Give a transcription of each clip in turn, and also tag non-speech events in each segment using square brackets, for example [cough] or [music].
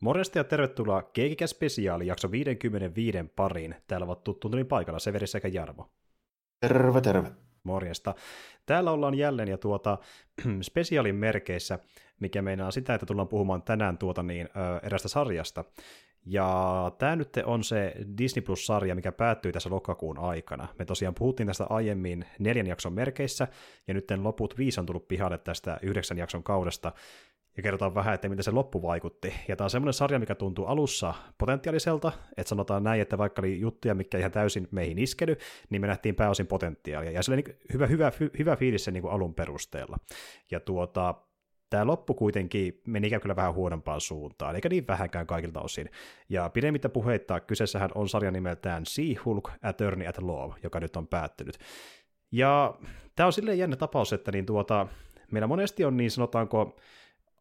Morjesta ja tervetuloa Keikikä Spesiaali jakso 55 pariin. Täällä ovat tuttuun paikalla Severi sekä Jarmo. Terve, terve. Morjesta. Täällä ollaan jälleen ja tuota [clears throat] spesiaalin merkeissä, mikä meinaa sitä, että tullaan puhumaan tänään tuota niin, ö, erästä sarjasta. Ja tämä nyt on se Disney Plus-sarja, mikä päättyi tässä lokakuun aikana. Me tosiaan puhuttiin tästä aiemmin neljän jakson merkeissä, ja nyt loput viisi on tullut pihalle tästä yhdeksän jakson kaudesta, ja kerrotaan vähän, että miten se loppu vaikutti. Ja tämä on semmoinen sarja, mikä tuntuu alussa potentiaaliselta, että sanotaan näin, että vaikka oli juttuja, mikä ihan täysin meihin iskely, niin me nähtiin pääosin potentiaalia. Ja se oli niin hyvä, hyvä, hyvä fiilis sen niin kuin alun perusteella. Ja tuota, tämä loppu kuitenkin meni ikään kyllä vähän huonompaan suuntaan, eikä niin vähänkään kaikilta osin. Ja pidemmittä puheitta, kyseessähän on sarja nimeltään Sea-Hulk Attorney at Law, joka nyt on päättynyt. Ja tämä on silleen jännä tapaus, että niin tuota, meillä monesti on niin sanotaanko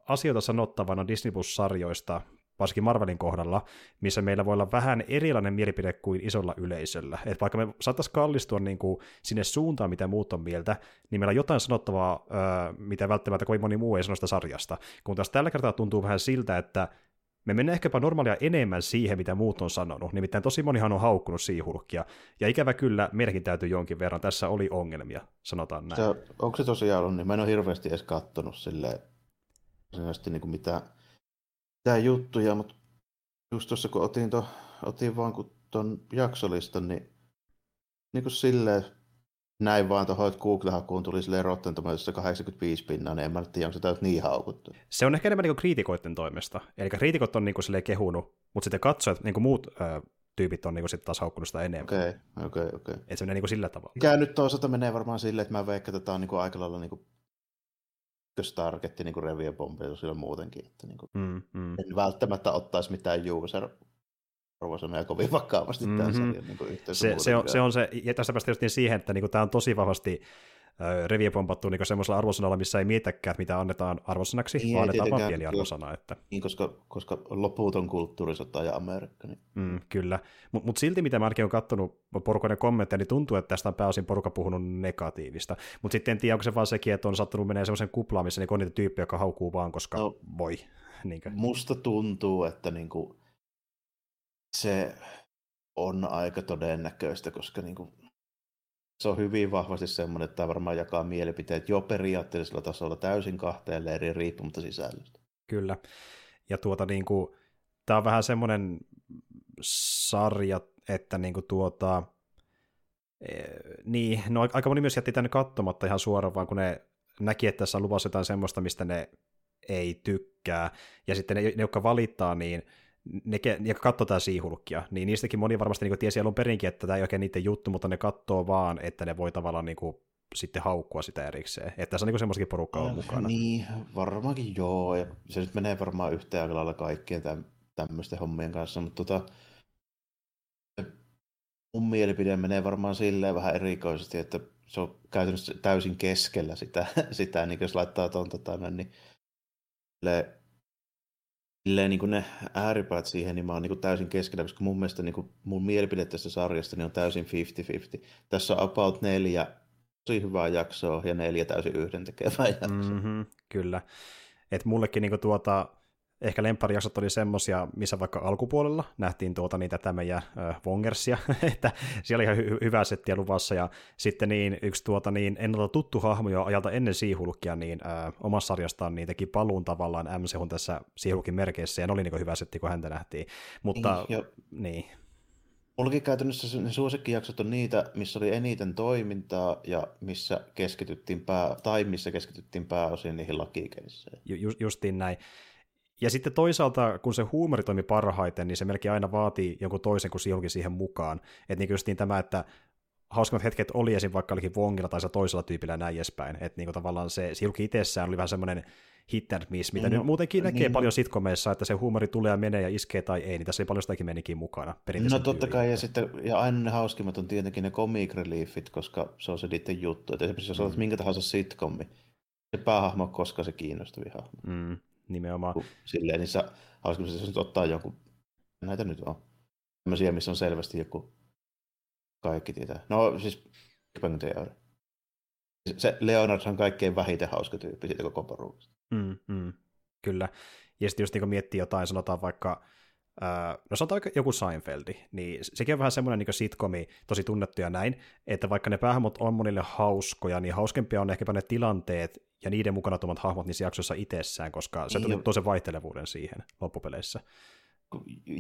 asioita sanottavana Disney Plus-sarjoista, varsinkin Marvelin kohdalla, missä meillä voi olla vähän erilainen mielipide kuin isolla yleisöllä. Et vaikka me saattaisiin kallistua niin kuin sinne suuntaan, mitä muut on mieltä, niin meillä on jotain sanottavaa, mitä välttämättä kovin moni muu ei sano sitä sarjasta. Kun taas tällä kertaa tuntuu vähän siltä, että me mennään ehkäpä normaalia enemmän siihen, mitä muut on sanonut. Nimittäin tosi monihan on haukkunut siihulkkia. Ja ikävä kyllä, meidänkin täytyy jonkin verran. Tässä oli ongelmia, sanotaan näin. Se, onko se tosiaan ollut, niin mä en ole hirveästi edes kattonut silleen varsinaisesti niin mitään, mitään juttuja, mutta just tuossa kun otin, to, otin vaan kun ton jaksolistan, niin, niin kuin silleen näin vaan tuohon, että Google-hakuun tuli silleen Rotten Tomatoesissa 85 pinnaa, niin en mä tiedä, onko se täyt niin haukuttu. Se on ehkä enemmän niin kriitikoiden toimesta. Eli kriitikot on niin kuin kehunut, mutta sitten katsojat, niin kuin muut ö, tyypit on niin sitten taas haukkunut sitä enemmän. Okei, okay, okei, okay, okei. Okay. Että se menee niin sillä tavalla. Mikä nyt toisaalta menee varmaan silleen, että mä veikkaan, että tämä on niin kuin aika lailla niin kuin ykköstargetti niin reviopompeilla sillä muutenkin. Että niin kuin, mm, mm. En välttämättä ottaisi mitään user arvosanoja kovin vakavasti mm-hmm. tämän sarjan niin se, se, on, se on se, ja tässä päästä niin siihen, että niin kuin, tämä on tosi vahvasti reviä pompattu niin semmoisella arvosanalla, missä ei mietitäkään, mitä annetaan arvosanaksi, niin, vaan annetaan vaan pieni arvosana. Että... Niin, koska, koska loputon kulttuurisota ja Amerikka. Niin... Mm, kyllä, mutta mut silti mitä mäkin olen katsonut porukoiden kommentteja, niin tuntuu, että tästä on pääosin porukka puhunut negatiivista. Mutta sitten en tiedä, onko se vaan sekin, että on sattunut menee semmoisen kuplaan, missä niin on niitä tyyppejä, jotka haukuu vaan, koska no, voi. Niinkö? Musta tuntuu, että niinku se on aika todennäköistä, koska niinku se on hyvin vahvasti semmoinen, että tämä varmaan jakaa mielipiteet jo periaatteellisella tasolla täysin kahteen leiriin riippumatta sisällöstä. Kyllä. Ja tuota niin kuin, tämä on vähän semmoinen sarja, että niin kuin tuota, e, niin, no aika moni myös jätti tänne katsomatta ihan suoraan, vaan kun ne näki, että tässä luvassa jotain semmoista, mistä ne ei tykkää, ja sitten ne, ne jotka valittaa, niin ne, jotka katsoo tätä siihulkkia, niin niistäkin moni varmasti niin tiesi alun perinkin, että tämä ei oikein niiden juttu, mutta ne katsoo vaan, että ne voi tavallaan niin kuin, sitten haukkua sitä erikseen. Että tässä on niin semmoistakin porukkaa on mukana. Niin, varmaankin joo, ja se nyt menee varmaan yhteen aika lailla kaikkien täm, tämmöisten hommien kanssa, mutta tota, mun mielipide menee varmaan silleen vähän erikoisesti, että se on käytännössä täysin keskellä sitä, [laughs] sitä niin jos laittaa tuon tota, niin silleen niin kuin ne ääripäät siihen, niin mä oon niin kuin täysin keskellä, koska mun mielestä niin kuin mun mielipide tästä sarjasta niin on täysin 50-50. Tässä on about neljä tosi hyvää jaksoa ja neljä täysin yhdentekevää jaksoa. Mm-hmm, kyllä. Et mullekin niin kuin tuota, ehkä lempparijaksot oli semmosia, missä vaikka alkupuolella nähtiin tuota niitä tämä ja äh, Wongersia, [laughs] että siellä oli ihan hy- hyvää settiä luvassa, ja sitten niin yksi tuota niin ennalta tuttu hahmo jo ajalta ennen Siihulkia, niin äh, omassa sarjastaan niin teki paluun tavallaan MCHun tässä Siihulkin merkeissä, ja ne oli niin hyvä setti, kun häntä nähtiin. Mutta, niin. niin. Mullakin käytännössä ne suosikkijaksot on niitä, missä oli eniten toimintaa ja missä keskityttiin pää, tai missä keskityttiin pääosin niihin lakikeisseihin. Ju, justiin näin. Ja sitten toisaalta, kun se huumori toimi parhaiten, niin se melkein aina vaatii jonkun toisen kuin johonkin siihen mukaan. Että niin justiin tämä, että hauskimmat hetket oli esim. vaikka olikin Wongilla tai se toisella tyypillä ja näin edespäin. Että niin tavallaan se Silki itsessään oli vähän semmoinen hit and miss, mitä no, nyt muutenkin näkee niin. paljon sitkomeissa, että se huumori tulee ja menee ja iskee tai ei, niin tässä ei paljon sitäkin menikin mukana. No totta kai, ja, sitten, ja aina ne hauskimmat on tietenkin ne comic reliefit, koska se on se niiden juttu. Että esimerkiksi jos mm. olet minkä tahansa sitcomi, se päähahmo koska se kiinnostavi hahmo. Mm nimenomaan. Silleen, niin sä, haluaisiko se nyt ottaa jonkun, näitä nyt on, tämmöisiä, missä on selvästi joku, kaikki tietää. No siis, Bang Theory. Se Leonard on kaikkein vähiten hauska tyyppi siitä koko porukasta. Mm, mm, kyllä. Ja sitten just niin miettii jotain, sanotaan vaikka, no sanotaan joku Seinfeldi, niin sekin on vähän semmoinen niin sitcomi, tosi tunnettu ja näin, että vaikka ne päähahmot on monille hauskoja, niin hauskempia on ehkäpä ne tilanteet ja niiden mukana tuomat hahmot niissä jaksoissa itsessään, koska se niin, tuo sen vaihtelevuuden siihen loppupeleissä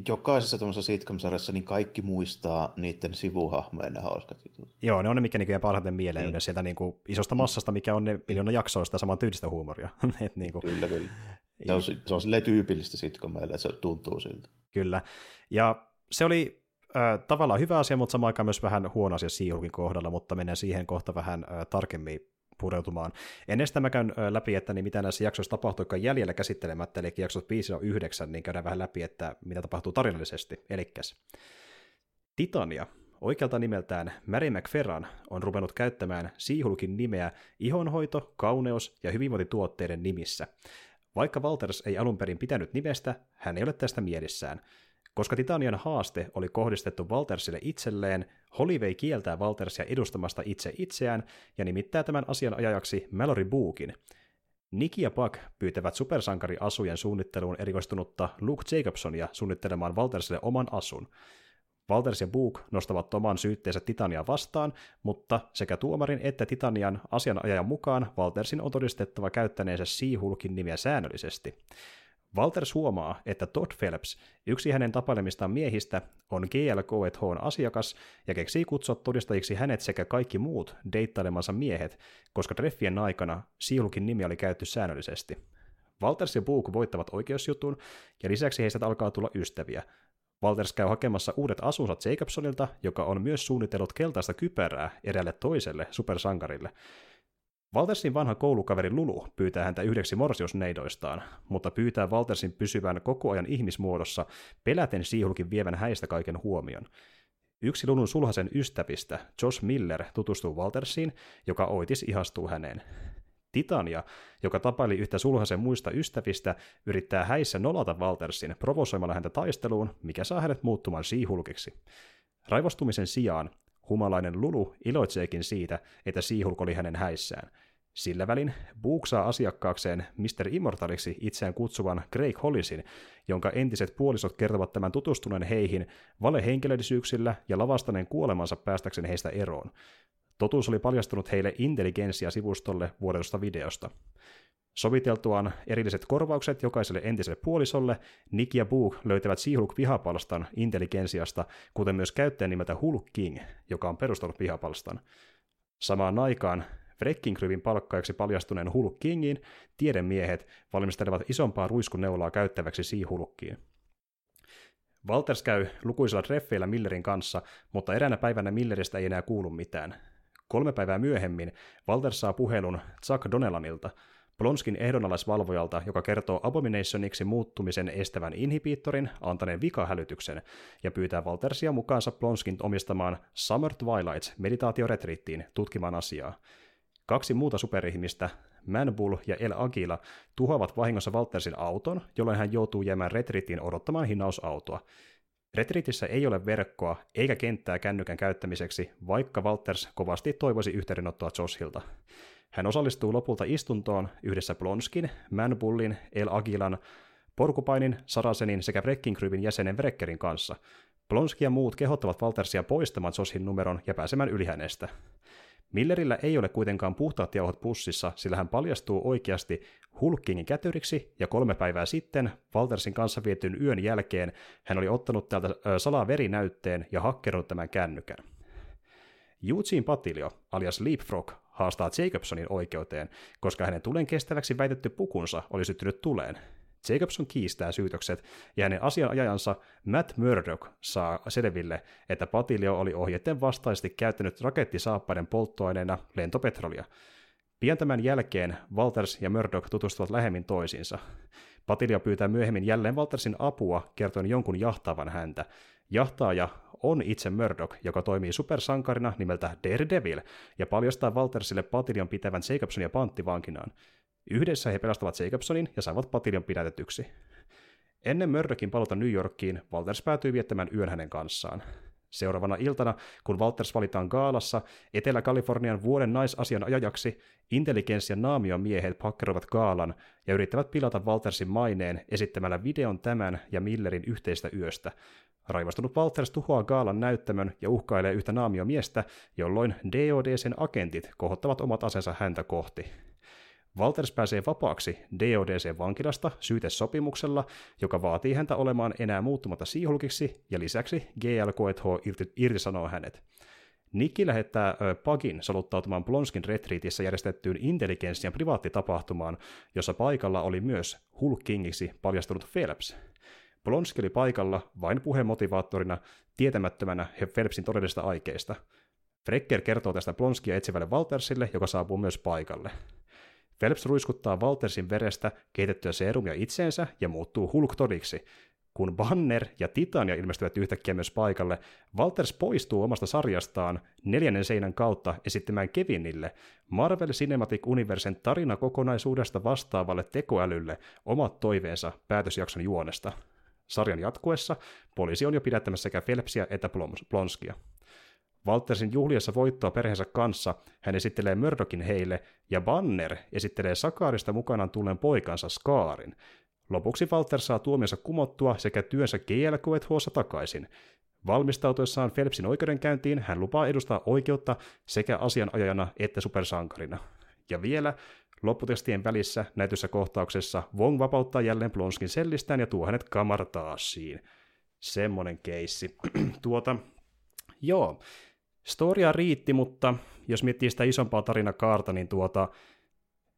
jokaisessa tuollaisessa sitcom-sarjassa niin kaikki muistaa niiden sivuhahmojen ne hauskat jutut. Joo, ne on ne, mikä niin parhaiten mieleen niin. sieltä niin kuin isosta massasta, mikä on ne miljoona jaksoista saman tyylistä huumoria. [laughs] Et niin kuin... Kyllä, kyllä. Se on, se on silleen tyypillistä sitcomeille, että se tuntuu siltä. Kyllä. Ja se oli äh, tavallaan hyvä asia, mutta samaan aikaan myös vähän huono asia Seahawkin kohdalla, mutta mennään siihen kohta vähän äh, tarkemmin pureutumaan. Ennen sitä mä käyn läpi, että niin mitä näissä jaksoissa tapahtuu, jotka jäljellä käsittelemättä, eli jaksot 5 ja 9, niin käydään vähän läpi, että mitä tapahtuu tarinallisesti. Elikkäs Titania, oikealta nimeltään Mary McFerran, on ruvennut käyttämään Siihulkin nimeä ihonhoito, kauneus ja hyvinvointituotteiden nimissä. Vaikka Walters ei alun perin pitänyt nimestä, hän ei ole tästä mielissään – koska Titanian haaste oli kohdistettu Waltersille itselleen, Holivei kieltää Waltersia edustamasta itse itseään ja nimittää tämän asian ajajaksi Mallory Bookin. Nick ja Buck pyytävät supersankariasujen suunnitteluun erikoistunutta Luke Jacobsonia suunnittelemaan Waltersille oman asun. Walters ja Book nostavat oman syytteensä Titania vastaan, mutta sekä tuomarin että Titanian asianajajan mukaan Waltersin on todistettava käyttäneensä Seahulkin nimiä säännöllisesti. Walters huomaa, että Todd Phelps, yksi hänen tapailemistaan miehistä, on GLK&Hn asiakas ja keksii kutsua todistajiksi hänet sekä kaikki muut deittailemansa miehet, koska treffien aikana Siulukin nimi oli käytetty säännöllisesti. Walters ja Book voittavat oikeusjutun, ja lisäksi heistä alkaa tulla ystäviä. Walters käy hakemassa uudet asunsa Jacobsonilta, joka on myös suunnitellut keltaista kypärää eräälle toiselle supersankarille – Waltersin vanha koulukaveri Lulu pyytää häntä yhdeksi morsiusneidoistaan, mutta pyytää Waltersin pysyvän koko ajan ihmismuodossa, peläten Siihulkin vievän häistä kaiken huomion. Yksi Lulun sulhasen ystävistä, Josh Miller, tutustuu Waltersiin, joka Oitis ihastuu häneen. Titania, joka tapaili yhtä sulhasen muista ystävistä, yrittää häissä nolata Waltersin provosoimalla häntä taisteluun, mikä saa hänet muuttumaan siihulkiksi. Raivostumisen sijaan Humalainen Lulu iloitseekin siitä, että Siihulk oli hänen häissään. Sillä välin Book saa asiakkaakseen Mr. Immortaliksi itseään kutsuvan Craig Hollisin, jonka entiset puolisot kertovat tämän tutustuneen heihin valehenkilöllisyyksillä ja lavastaneen kuolemansa päästäkseen heistä eroon. Totuus oli paljastunut heille intelligenssia-sivustolle vuodesta videosta. Soviteltuaan erilliset korvaukset jokaiselle entiselle puolisolle, Nick ja Book löytävät Seahulk vihapalstan intelligensiasta, kuten myös käyttäjän nimeltä Hulk King, joka on perustanut vihapalstan. Samaan aikaan Wrecking palkkaiksi paljastuneen Hulk Kingin tiedemiehet valmistelevat isompaa ruiskuneulaa käyttäväksi Seahulkkiin. Walters käy lukuisilla treffeillä Millerin kanssa, mutta eräänä päivänä Milleristä ei enää kuulu mitään. Kolme päivää myöhemmin Walters saa puhelun Chuck Donnellanilta – Plonskin ehdonalaisvalvojalta, joka kertoo Abominationiksi muuttumisen estävän inhibiittorin antaneen vikahälytyksen ja pyytää Waltersia mukaansa Plonskin omistamaan Summer Twilight meditaatioretriittiin tutkimaan asiaa. Kaksi muuta superihmistä, Manbull ja El Agila, tuhoavat vahingossa Waltersin auton, jolloin hän joutuu jäämään retriittiin odottamaan hinnausautoa. Retriitissä ei ole verkkoa eikä kenttää kännykän käyttämiseksi, vaikka Walters kovasti toivoisi yhteydenottoa Joshilta. Hän osallistuu lopulta istuntoon yhdessä Blonskin, Manbullin, El Agilan, Porkupainin, Sarasenin sekä Wrecking jäsenen Wreckerin kanssa. Blonski ja muut kehottavat Waltersia poistamaan Joshin numeron ja pääsemään yli hänestä. Millerillä ei ole kuitenkaan puhtaat jauhot pussissa, sillä hän paljastuu oikeasti Hulkingin kätyriksi, ja kolme päivää sitten, Waltersin kanssa vietyn yön jälkeen, hän oli ottanut täältä salaa verinäytteen ja hakkerunut tämän kännykän. Eugene Patilio, alias Leapfrog, haastaa Jacobsonin oikeuteen, koska hänen tulen kestäväksi väitetty pukunsa oli syttynyt tuleen. Jacobson kiistää syytökset, ja hänen asianajajansa Matt Murdock saa selville, että Patilio oli ohjeiden vastaisesti käyttänyt rakettisaappaiden polttoaineena lentopetrolia. Pian tämän jälkeen Walters ja Murdoch tutustuvat lähemmin toisiinsa. Patilio pyytää myöhemmin jälleen Waltersin apua kertoen jonkun jahtaavan häntä. Jahtaaja on itse Murdoch, joka toimii supersankarina nimeltä Daredevil, ja paljastaa Waltersille Patilion pitävän Jacobsonia panttivankinaan. Yhdessä he pelastavat Jacobsonin ja saavat Patilion pidätetyksi. Ennen Murdochin palota New Yorkiin, Walters päätyy viettämään yön hänen kanssaan. Seuraavana iltana, kun Walters valitaan Gaalassa, Etelä-Kalifornian vuoden naisasian ajajaksi, intelligenssian naamiomiehet pakkeroivat Gaalan ja yrittävät pilata Waltersin maineen esittämällä videon tämän ja Millerin yhteistä yöstä. Raivostunut Walters tuhoaa Gaalan näyttämön ja uhkailee yhtä naamiomiestä, jolloin DODCn agentit kohottavat omat asensa häntä kohti. Walters pääsee vapaaksi DODC-vankilasta syytesopimuksella, joka vaatii häntä olemaan enää muuttumatta siihulkiksi, ja lisäksi GLKH irti, irtisanoo hänet. Nikki lähettää Pagin soluttautumaan Blonskin retriitissä järjestettyyn intelligenssian privaattitapahtumaan, jossa paikalla oli myös Hulk Kingiksi paljastunut Phelps. Blonski oli paikalla vain puhemotivaattorina tietämättömänä Phelpsin todellisista aikeista. Frecker kertoo tästä Blonskia etsivälle Waltersille, joka saapuu myös paikalle. Phelps ruiskuttaa Waltersin verestä kehitettyä serumia itseensä ja muuttuu Hulk-todiksi. Kun Banner ja Titania ilmestyvät yhtäkkiä myös paikalle, Walters poistuu omasta sarjastaan neljännen seinän kautta esittämään Kevinille Marvel Cinematic Universen tarinakokonaisuudesta vastaavalle tekoälylle omat toiveensa päätösjakson juonesta. Sarjan jatkuessa poliisi on jo pidättämässä sekä Phelpsia että Blonskia. Waltersin juhliessa voittoa perheensä kanssa hän esittelee Murdokin heille, ja Banner esittelee Sakaarista mukanaan tulleen poikansa Skaarin. Lopuksi Walter saa tuomionsa kumottua sekä työnsä GLQETHssa takaisin. Valmistautuessaan Phelpsin oikeudenkäyntiin hän lupaa edustaa oikeutta sekä asianajajana että supersankarina. Ja vielä, lopputekstien välissä näytössä kohtauksessa Wong vapauttaa jälleen Plonskin sellistään ja tuo hänet kamartaasiin. Semmonen keissi. [clears throat] tuota, joo, Storia riitti, mutta jos miettii sitä isompaa tarinakaarta, niin tuota,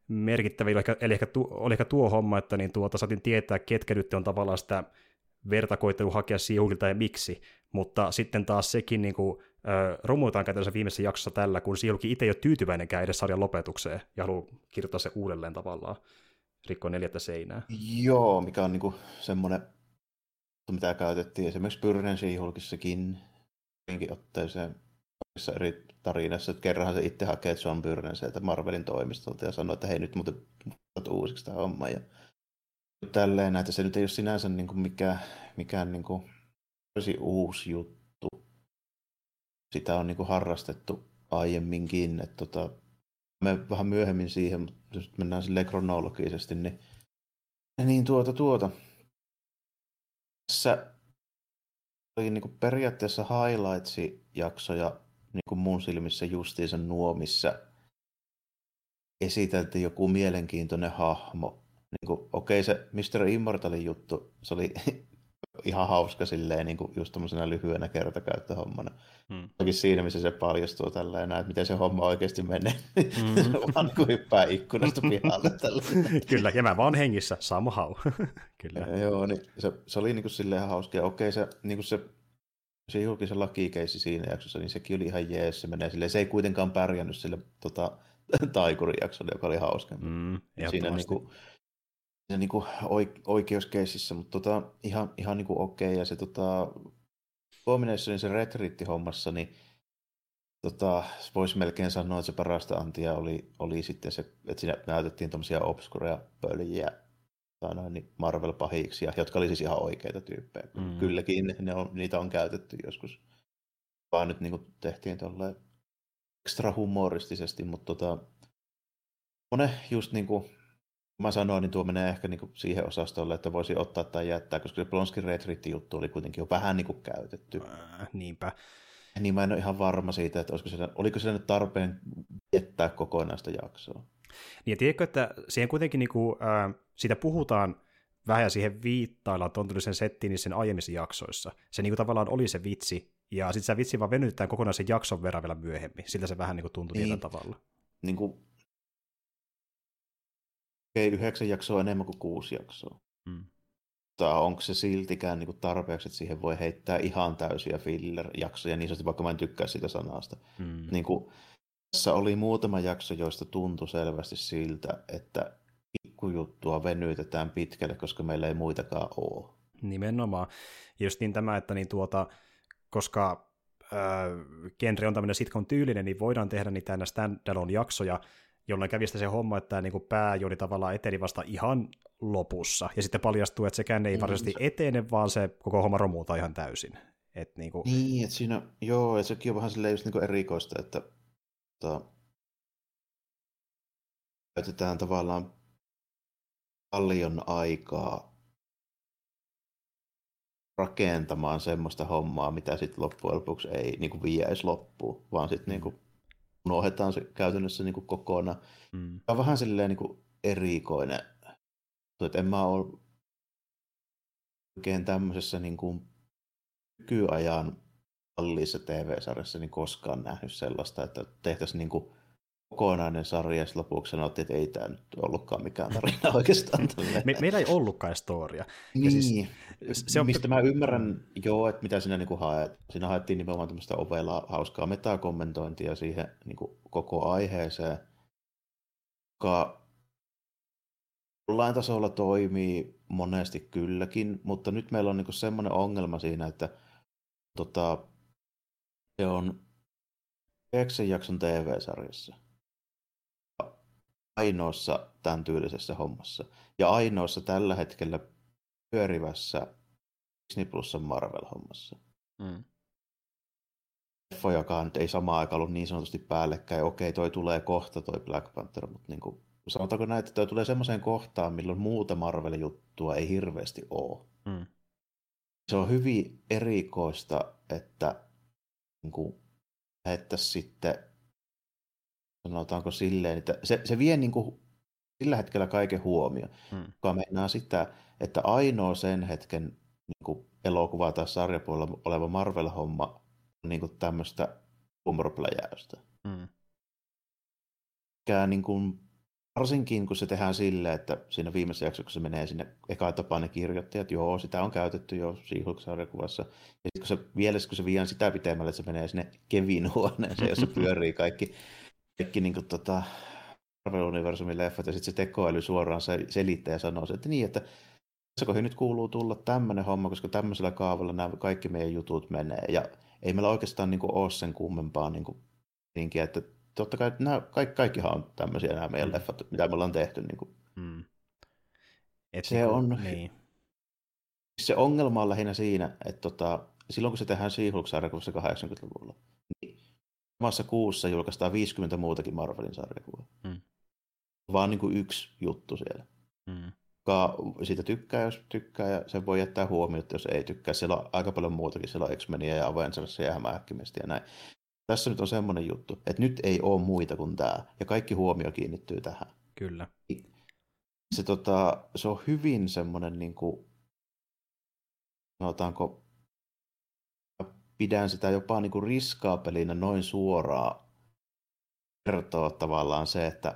merkittävä, eli ehkä, eli ehkä, tu, oli ehkä tuo homma, että niin tuota, saatiin tietää, ketkä nyt on tavallaan sitä vertakoittelu hakea siihulkilta ja miksi, mutta sitten taas sekin niin kuin, äh, käytännössä viimeisessä jaksossa tällä, kun Siihulki itse ei ole tyytyväinenkään edes sarjan lopetukseen ja haluaa kirjoittaa se uudelleen tavallaan, rikkoa neljättä seinää. Joo, mikä on niin kuin semmoinen, mitä käytettiin esimerkiksi Pyrnen Siihulkissakin otteeseen eri tarinassa, että kerranhan se itse hakee John Byrnen sieltä Marvelin toimistolta ja sanoo, että hei nyt muuten uusiksi tämä homma. Ja tälleen, että se nyt ei ole sinänsä niin kuin mikään, mikään niin kuin uusi juttu. Sitä on niin kuin harrastettu aiemminkin. Että tota, me vähän myöhemmin siihen, mutta jos mennään silleen kronologisesti, niin, niin tuota, tuota. Tässä oli niin kuin periaatteessa highlights-jaksoja niin kuin mun silmissä justiinsa nuo, missä esiteltiin joku mielenkiintoinen hahmo. Niin kuin, okei, se Mr. Immortalin juttu, se oli [laughs] ihan hauska silleen, niin kuin just tämmöisenä lyhyenä kertakäyttöhommana. Hmm. Toki siinä, missä se paljastuu tällä enää, että miten se homma oikeasti menee. [laughs] Hmm. vaan niin kuin hyppää ikkunasta pihalle. [laughs] Tällä. Kyllä, ja mä vaan hengissä, somehow. Kyllä. Ja, joo, niin se, se oli niin kuin silleen hauska. Ja okei, se, niin kuin se se julkisen lakikeissi siinä jaksossa, niin sekin oli ihan jees, se menee silleen. Se ei kuitenkaan pärjännyt sille tota, [laughs] taikurijaksolle, joka oli hauska. Mm, siinä niin kuin, siinä niin kuin oikeuskeississä, mutta tota, ihan, ihan niin kuin okei. Okay. Ja se tota, Abominationin se retriitti-hommassa, niin tota, voisi melkein sanoa, että se parasta antia oli, oli sitten se, että siinä näytettiin tuommoisia obskureja pöljiä noin, niin Marvel-pahiksia, jotka oli siis ihan oikeita tyyppejä. Mm. Kylläkin ne on, niitä on käytetty joskus. Vaan nyt niin kuin tehtiin tuolle ekstra humoristisesti, mutta tota, monen just niin kuin mä sanoin, niin tuo menee ehkä niin kuin siihen osastolle, että voisi ottaa tai jättää, koska se Blonskin Retreat-juttu oli kuitenkin jo vähän niin kuin käytetty. Äh, niinpä. Niin mä en ole ihan varma siitä, että olisiko siellä, oliko siellä nyt tarpeen jättää kokonaista jaksoa. Niin ja tiedätkö, että siihen kuitenkin niin kuin, äh, siitä puhutaan vähän ja siihen viittaillaan tuon sen settiin sen aiemmissa jaksoissa. Se niin kuin tavallaan oli se vitsi, ja sitten se vitsi vaan venyttää kokonaisen jakson verran vielä myöhemmin. Siltä se vähän niin kuin tuntui niin, tavalla. Niin kuin, ei yhdeksän jaksoa enemmän kuin kuusi jaksoa. Hmm. Mutta onko se siltikään niin kuin tarpeeksi, että siihen voi heittää ihan täysiä filler-jaksoja, niin sanotusti, vaikka mä en tykkää sitä sanasta. Hmm. Niin kuin, tässä oli muutama jakso, joista tuntui selvästi siltä, että pikkujuttua venytetään pitkälle, koska meillä ei muitakaan ole. Nimenomaan. Just niin tämä, että niin tuota, koska äh, genre on tämmöinen sitcom tyylinen, niin voidaan tehdä niitä aina standalone jaksoja, jolloin kävi se homma, että niin pääjuoni tavallaan eteni vasta ihan lopussa, ja sitten paljastuu, että sekään ei mm, varsinaisesti etene, vaan se koko homma romuuta ihan täysin. Et niinku... Niin, että siinä, joo, ja sekin on vähän silleen just niinku erikoista, että tota, käytetään tavallaan paljon aikaa rakentamaan semmoista hommaa, mitä sitten loppujen lopuksi ei niin kuin vie edes loppuun, vaan sitten mm. niin kuin unohdetaan se käytännössä niin kuin kokonaan. Mm. on vähän silleen niin kuin erikoinen. Että en mä ole oikein tämmöisessä niin kuin nykyajan kalliissa TV-sarjassa niin koskaan nähnyt sellaista, että tehtäisiin niin kuin kokonainen sarja, ja lopuksi sanottiin, että ei tämä nyt ollutkaan mikään tarina [laughs] oikeastaan. Me, meillä ei ollutkaan storia. Niin, siis, se on... mistä mä ymmärrän, joo, että mitä siinä niin haet. Siinä haettiin nimenomaan tämmöistä ovella hauskaa metakommentointia siihen niin kuin koko aiheeseen, joka jollain tasolla toimii monesti kylläkin, mutta nyt meillä on niin semmoinen ongelma siinä, että tota, se on 9 jakson TV-sarjassa ainoassa tämän tyylisessä hommassa. Ja ainoassa tällä hetkellä pyörivässä Disney Plusan Marvel-hommassa. Mm. Leffa, joka nyt ei samaan aikaan ollut niin sanotusti päällekkäin. Okei, toi tulee kohta toi Black Panther, mutta niin kuin, sanotaanko näin, että toi tulee semmoiseen kohtaan, milloin muuta Marvel-juttua ei hirveästi ole. Mm. Se on hyvin erikoista, että niin kuin, sitten sanotaanko silleen, että se, se vie niin kuin sillä hetkellä kaiken huomioon, hmm. joka meinaa sitä, että ainoa sen hetken niin kuin elokuva tai sarjapuolella oleva Marvel-homma on niin kuin tämmöistä humorpläjäystä. Hmm. niin kuin, varsinkin kun se tehdään silleen, että siinä viimeisessä jaksossa, kun se menee sinne eka tapaan ne kirjoittajat, joo, sitä on käytetty jo She-Hulk-sarjakuvassa. Ja sitten kun se vielä, kun se vie sitä pitemmälle, että se menee sinne Kevin huoneeseen, jossa [laughs] pyörii kaikki kaikki niin kuin, tota, Marvel-universumin leffat ja sitten se tekoäly suoraan se selittää ja sanoo että niin, että tässä nyt kuuluu tulla tämmöinen homma, koska tämmöisellä kaavalla nämä kaikki meidän jutut menee. Ja ei meillä oikeastaan niin kuin, ole sen kummempaa niin kuin, että totta kai nämä, kaikki, kaikkihan on tämmöisiä nämä meidän mm. leffat, mitä me ollaan tehty. Niin kuin. Mm. Et se, niin kuin, on, niin. se ongelma on lähinnä siinä, että tota, silloin kun se tehdään She-Hulk-sarjakuvassa 80-luvulla, niin samassa kuussa julkaistaan 50 muutakin Marvelin sarjakuvaa. Mm. Vaan niin kuin yksi juttu siellä. Mm. Joka siitä tykkää, jos tykkää, ja sen voi jättää huomioon, jos ei tykkää. Siellä on aika paljon muutakin. Siellä on X-Menia ja Avengersia ja Hämähäkkimistä ja näin. Tässä nyt on semmoinen juttu, että nyt ei ole muita kuin tämä, ja kaikki huomio kiinnittyy tähän. Kyllä. Se, tota, se on hyvin semmoinen, niin kuin, sanotaanko, pidän sitä jopa niin kuin riskaapelinä noin suoraan kertoa tavallaan se, että,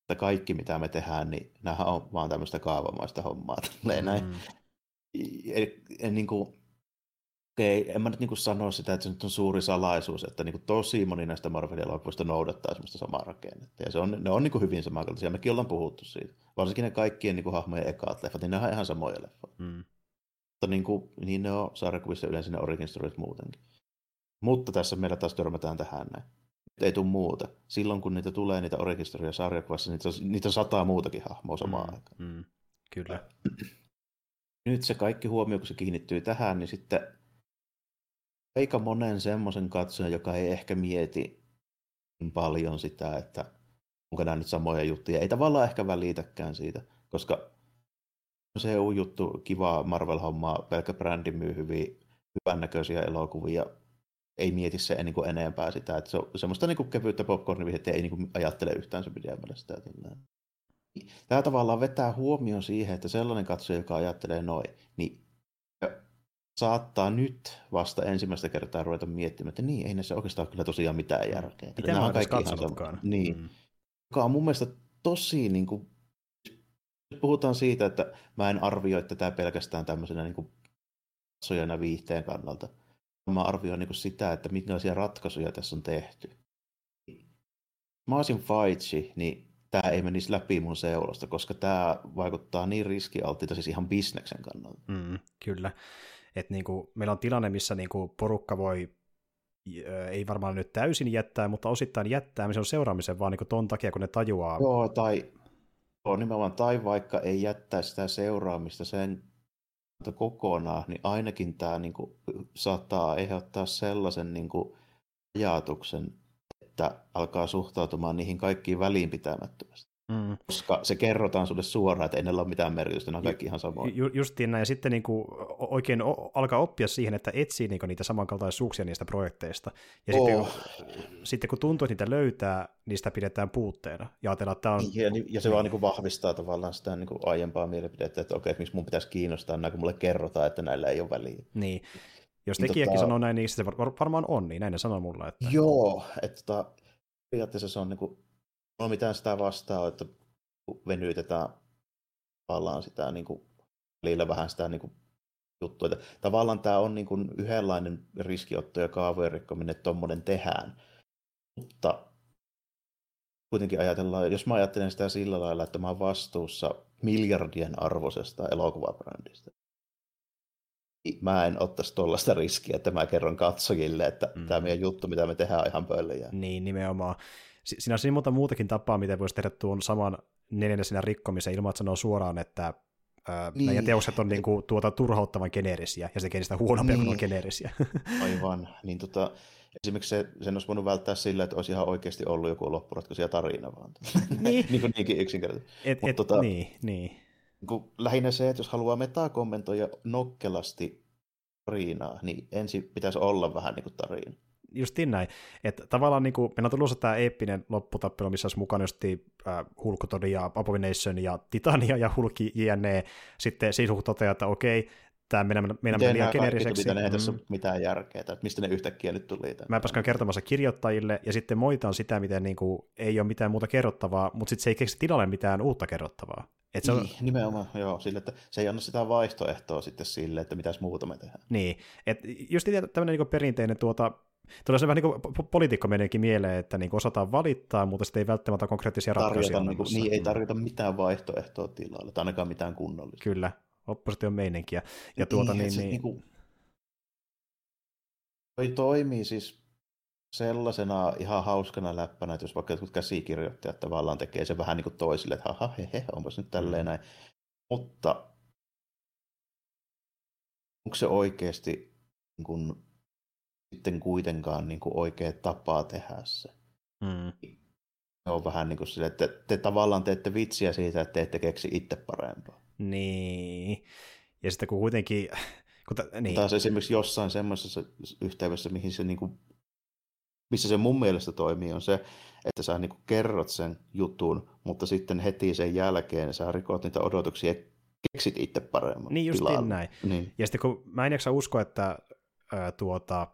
että kaikki mitä me tehdään, niin nämä on vaan tämmöistä kaavamaista hommaa. Mm. Näin. Eli, niin kuin, okei, en mä nyt niin sano sitä, että se nyt on suuri salaisuus, että niin tosi moni näistä Marvelin elokuvista noudattaa semmoista samaa rakennetta. Ja se on, ne on niin hyvin samankaltaisia. Mekin ollaan puhuttu siitä. Varsinkin ne kaikkien niin hahmojen ekaat leffat, niin ne on ihan samoja leffoja. Mm. Mutta niin, kuin, niin ne on sarjakuvissa yleensä ne origin stories muutenkin. Mutta tässä meillä taas törmätään tähän näin. Nyt ei tule muuta. Silloin kun niitä tulee, niitä origin stories sarjakuvassa, niitä, on, niitä on sataa muutakin hahmoa samaan mm, aikaan. Mm, kyllä. Nyt se kaikki huomio, kun se kiinnittyy tähän, niin sitten aika monen semmoisen katsojan, joka ei ehkä mieti niin paljon sitä, että onko nämä nyt samoja juttuja. Ei tavallaan ehkä välitäkään siitä, koska se on juttu, kiva Marvel-hommaa, pelkkä brändi myy hyvin hyvännäköisiä elokuvia, ei mieti se niin kuin enempää sitä, että se on semmoista niin kuin kevyttä popcornivihjettä ei niin kuin ajattele yhtään se pidemmälle sitä. Tämä tavallaan vetää huomioon siihen, että sellainen katsoja, joka ajattelee noin, niin saattaa nyt vasta ensimmäistä kertaa ruveta miettimään, että niin, ei näissä oikeastaan kyllä tosiaan mitään järkeä. Mitä mä oon kaikki katsonutkaan. Niin. Mm. Joka on mun mielestä tosi niin kuin, puhutaan siitä, että mä en arvioi tätä pelkästään tämmöisenä niin kuin katsojana viihteen kannalta. Mä arvioin niin kuin sitä, että minkälaisia ratkaisuja tässä on tehty. Mä olisin Faichi, niin tämä ei menisi läpi mun seulasta, koska tämä vaikuttaa niin riskialttiita siis ihan bisneksen kannalta. Mm, kyllä. Et niinku, meillä on tilanne, missä niinku porukka voi ei varmaan nyt täysin jättää, mutta osittain jättää, se on seuraamisen vaan niin ton takia, kun ne tajuaa. Joo, tai on nimenomaan, tai vaikka ei jättää sitä seuraamista sen kokonaan, niin ainakin tämä niin kuin, saattaa aiheuttaa sellaisen niin kuin, ajatuksen, että alkaa suhtautumaan niihin kaikkiin väliinpitämättömästi. Mm. Koska se kerrotaan sulle suoraan, että ei ole mitään merkitystä, ne on kaikki ihan samoja. Ju, justiin näin, ja sitten niin kuin oikein o, alkaa oppia siihen, että etsii niin niitä samankaltaisuuksia niistä projekteista. Ja oh. sitten, kun, sitten kun tuntuu, että niitä löytää, niistä pidetään puutteena. Ja ajatellaan, että tämä on... Ja, ja se vaan niin kuin vahvistaa tavallaan sitä niin kuin aiempaa mielipidettä, että okei, että miksi mun pitäisi kiinnostaa nämä, kun mulle kerrotaan, että näillä ei ole väliä. Niin. Jos niin tekijäkin tota... sanoo näin, niin se varmaan on, niin näin ne sanoo mulle. Että... Joo, että tota, periaatteessa se on niin kuin ole mitään sitä vastaa, että venytetään tavallaan sitä niin kuin, välillä vähän sitä niin kuin, juttua. Että tavallaan tämä on niin kuin, yhdenlainen riskiotto ja kaavojen rikkominen, että tuommoinen tehdään. Mutta kuitenkin ajatellaan, jos mä ajattelen sitä sillä lailla, että mä oon vastuussa miljardien arvoisesta elokuvabrändistä, niin mä en ottaisi tuollaista riskiä, että mä kerron katsojille, että mm. tämä meidän juttu, mitä me tehdään, on ihan pöllejä. Niin, nimenomaan siinä on monta muutakin tapaa, miten voisi tehdä tuon saman neljännesenä rikkomisen ilman, että sanoo suoraan, että ää, niin. teokset on niin kuin, tuota turhauttavan geneerisiä, ja se tekee sitä huonompia niin. kuin on geneerisiä. [laughs] Aivan. Niin tota, esimerkiksi se, sen olisi voinut välttää sillä, että olisi ihan oikeasti ollut joku loppuratkaisuja tarina vaan. Niin. [laughs] niin kuin niinkin yksinkertaisesti. Et, et, tota, niin, niin. niin lähinnä se, että jos haluaa metakommentoida nokkelasti tarinaa, niin ensin pitäisi olla vähän niin kuin tarina justiin näin. Että tavallaan niin kuin, meillä on tulossa tämä eeppinen lopputappelu, missä olisi mukana just äh, ja Abomination ja Titania ja Hulk JNE. Sitten Sisuh toteaa, että okei, tämä meidän, meidän meni liian geneeriseksi. Miten ei mm. tässä mitään järkeä, että mistä ne yhtäkkiä nyt tuli. Mä pääskään kertomassa kirjoittajille, ja sitten moitaan sitä, miten niin kuin, ei ole mitään muuta kerrottavaa, mutta sitten se ei keksi tilalle mitään uutta kerrottavaa. Et se on... niin, nimenomaan, joo, sille, että se ei anna sitä vaihtoehtoa sitten sille, että mitäs muuta me tehdään. Niin, että just tämmöinen niin perinteinen tuota, Tulee se vähän niin kuin poliitikko meneekin mieleen, että niin osataan valittaa, mutta sitten ei välttämättä konkreettisia ratkaisuja. Niin, kuin, niin, ei tarvita mitään vaihtoehtoa tilalle, tai ainakaan mitään kunnollista. Kyllä, opposition meininkiä. Ja tuota, niin, niin, niin... niin kuin, toi toimii siis sellaisena ihan hauskana läppänä, että jos vaikka jotkut käsikirjoittajat tavallaan tekee se vähän niin kuin toisille, että haha, hehe, onpas nyt tälleen mm. näin. Mutta onko se oikeasti niin kuin, sitten kuitenkaan niin kuin oikea tapa tehdä se. Mm. Se on vähän niin kuin sille, että te tavallaan teette vitsiä siitä, että te ette keksi itse parempaa. Niin. Ja sitten kun kuitenkin... [laughs] Kun ta, niin. Taas esimerkiksi jossain semmoisessa yhteydessä, mihin se niin kuin, missä se mun mielestä toimii, on se, että sä niin kuin kerrot sen jutun, mutta sitten heti sen jälkeen sä rikot niitä odotuksia ja keksit itse paremmin. Niin just näin. Niin. Ja sitten kun mä en jaksa uskoa, että ää, tuota,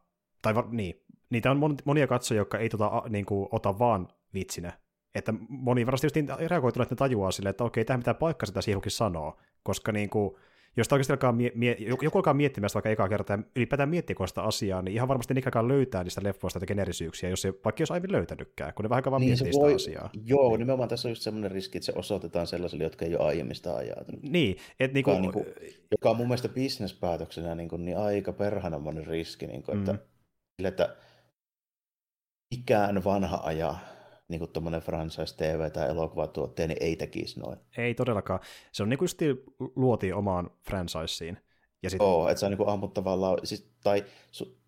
tai var, niin, niitä on monia katsojia, jotka ei tota, niin kuin, ota vaan vitsinä. Että moni varmasti just niin reagoitunut, että ne tajuaa silleen, että okei, tähän mitään paikkaa sitä siihukin sanoo, koska niin kuin, jos oikeasti alkaa mie- mie- joku alkaa miettimään sitä vaikka ekaa kertaa ja ylipäätään miettiä sitä asiaa, niin ihan varmasti niinkään löytää niistä leffoista generisyyksiä, jos se vaikka jos aiemmin löytänytkään, kun ne vähän vaan niin, miettii voi, sitä asiaa. Joo, niin. nimenomaan tässä on just semmoinen riski, että se osoitetaan sellaisille, jotka ei ole aiemmin sitä ajatellut. Niin, et niinku, joka, on, niin kuin, joka on mun mielestä bisnespäätöksenä niin, kuin, niin aika perhanamoinen riski, niin kuin, että mm sille, että ikään vanha aja niin kuin tuommoinen franchise TV tai elokuvatuotteen, niin ei tekisi noin. Ei todellakaan. Se on niin kuin luotiin omaan franchiseen. Ja sit... Joo, että se on niin kuin ammut tavallaan, siis, tai su,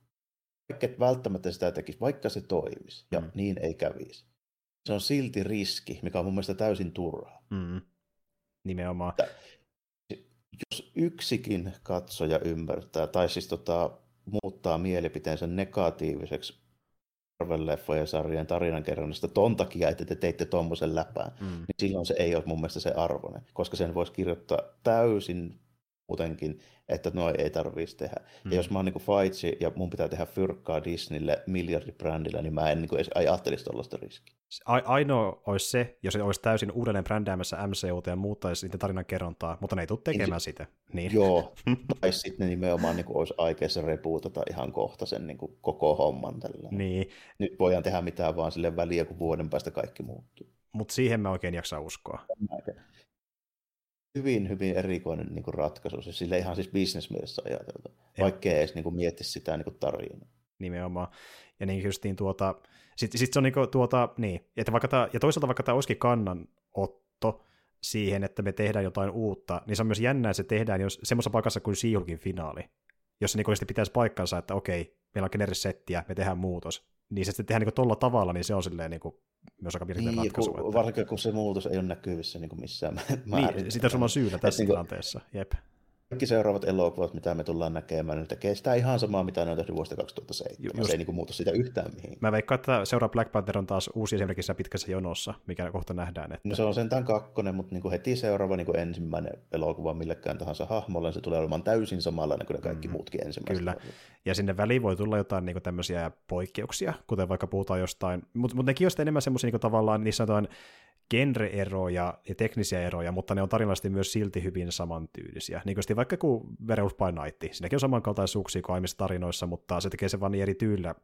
vaikka et välttämättä sitä tekisi, vaikka se toimisi, ja mm. niin ei kävisi. Se on silti riski, mikä on mun mielestä täysin turhaa. Mm. Nimenomaan. Että, jos yksikin katsoja ymmärtää, tai siis tota, muuttaa mielipiteensä negatiiviseksi Marvel-leffojen sarjan tarinankerronnasta ton takia, että te teitte tuommoisen läpään, mm. niin silloin se ei ole mun mielestä se arvoinen, koska sen voisi kirjoittaa täysin muutenkin, että noin ei tarvitsisi tehdä. Mm. Ja jos mä oon niin Faitsi ja mun pitää tehdä fyrkkaa Disneylle miljardibrändillä, niin mä en niin edes ajattelisi tuollaista riskiä. Ainoa olisi se, jos se olisi täysin uudelleen brändäämässä MCUta ja muuttaisi niitä tarinan kerrontaa, mutta ne ei tule tekemään niin, sitä. Niin. Joo, [laughs] tai sitten nimenomaan niin olisi aikeissa repuutata ihan kohta sen niin kuin koko homman tällä. Niin. Nyt voidaan tehdä mitään vaan sille väliä, kun vuoden päästä kaikki muuttuu. Mutta siihen mä oikein jaksa uskoa hyvin, hyvin erikoinen niin kuin ratkaisu, se sille ihan siis bisnesmielessä ajateltu, vaikka ei edes niin kuin, mietti sitä niin kuin tarinaa. Nimenomaan. Ja niin justiin tuota, sitten sit se on niin kuin, tuota, niin, että vaikka tämä, ja toisaalta vaikka tämä olisikin kannanotto, siihen, että me tehdään jotain uutta, niin se on myös jännää, että se tehdään jos semmoisessa paikassa kuin Siihulkin finaali, jossa niin oikeasti pitäisi paikkansa, että okei, meillä on generis-settiä, me tehdään muutos, niin se sitten tehdään niin tuolla tavalla, niin se on silleen niin kuin, myös aika mielenkiintoinen niin, ratkaisu. Kun, että... Varsinkin kun se muutos ei ole näkyvissä niin kuin missään määrin. Niin, sitä on syynä tässä niin tilanteessa, jep kaikki seuraavat elokuvat, mitä me tullaan näkemään, niin tekee sitä ihan samaa, mitä ne on tehty vuosta 2007. Just. Se ei niin muuta sitä yhtään mihin. Mä veikkaan, että seuraava Black Panther on taas uusi esimerkiksi pitkässä jonossa, mikä kohta nähdään. Että... No se on sentään kakkonen, mutta niin kuin heti seuraava niin kuin ensimmäinen elokuva millekään tahansa hahmolle, se tulee olemaan täysin samanlainen kuin ne kaikki mm, muutkin ensimmäiset. Kyllä, ja sinne väliin voi tulla jotain niin kuin tämmöisiä poikkeuksia, kuten vaikka puhutaan jostain, mutta mut nekin on enemmän semmoisia niin tavallaan, niissä on genre-eroja ja teknisiä eroja, mutta ne on tarinallisesti myös silti hyvin samantyylisiä. Niin kuin vaikka kuin Werewolf by Night, siinäkin on samankaltaisuuksia kuin aiemmissa tarinoissa, mutta se tekee sen vaan niin eri tyylillä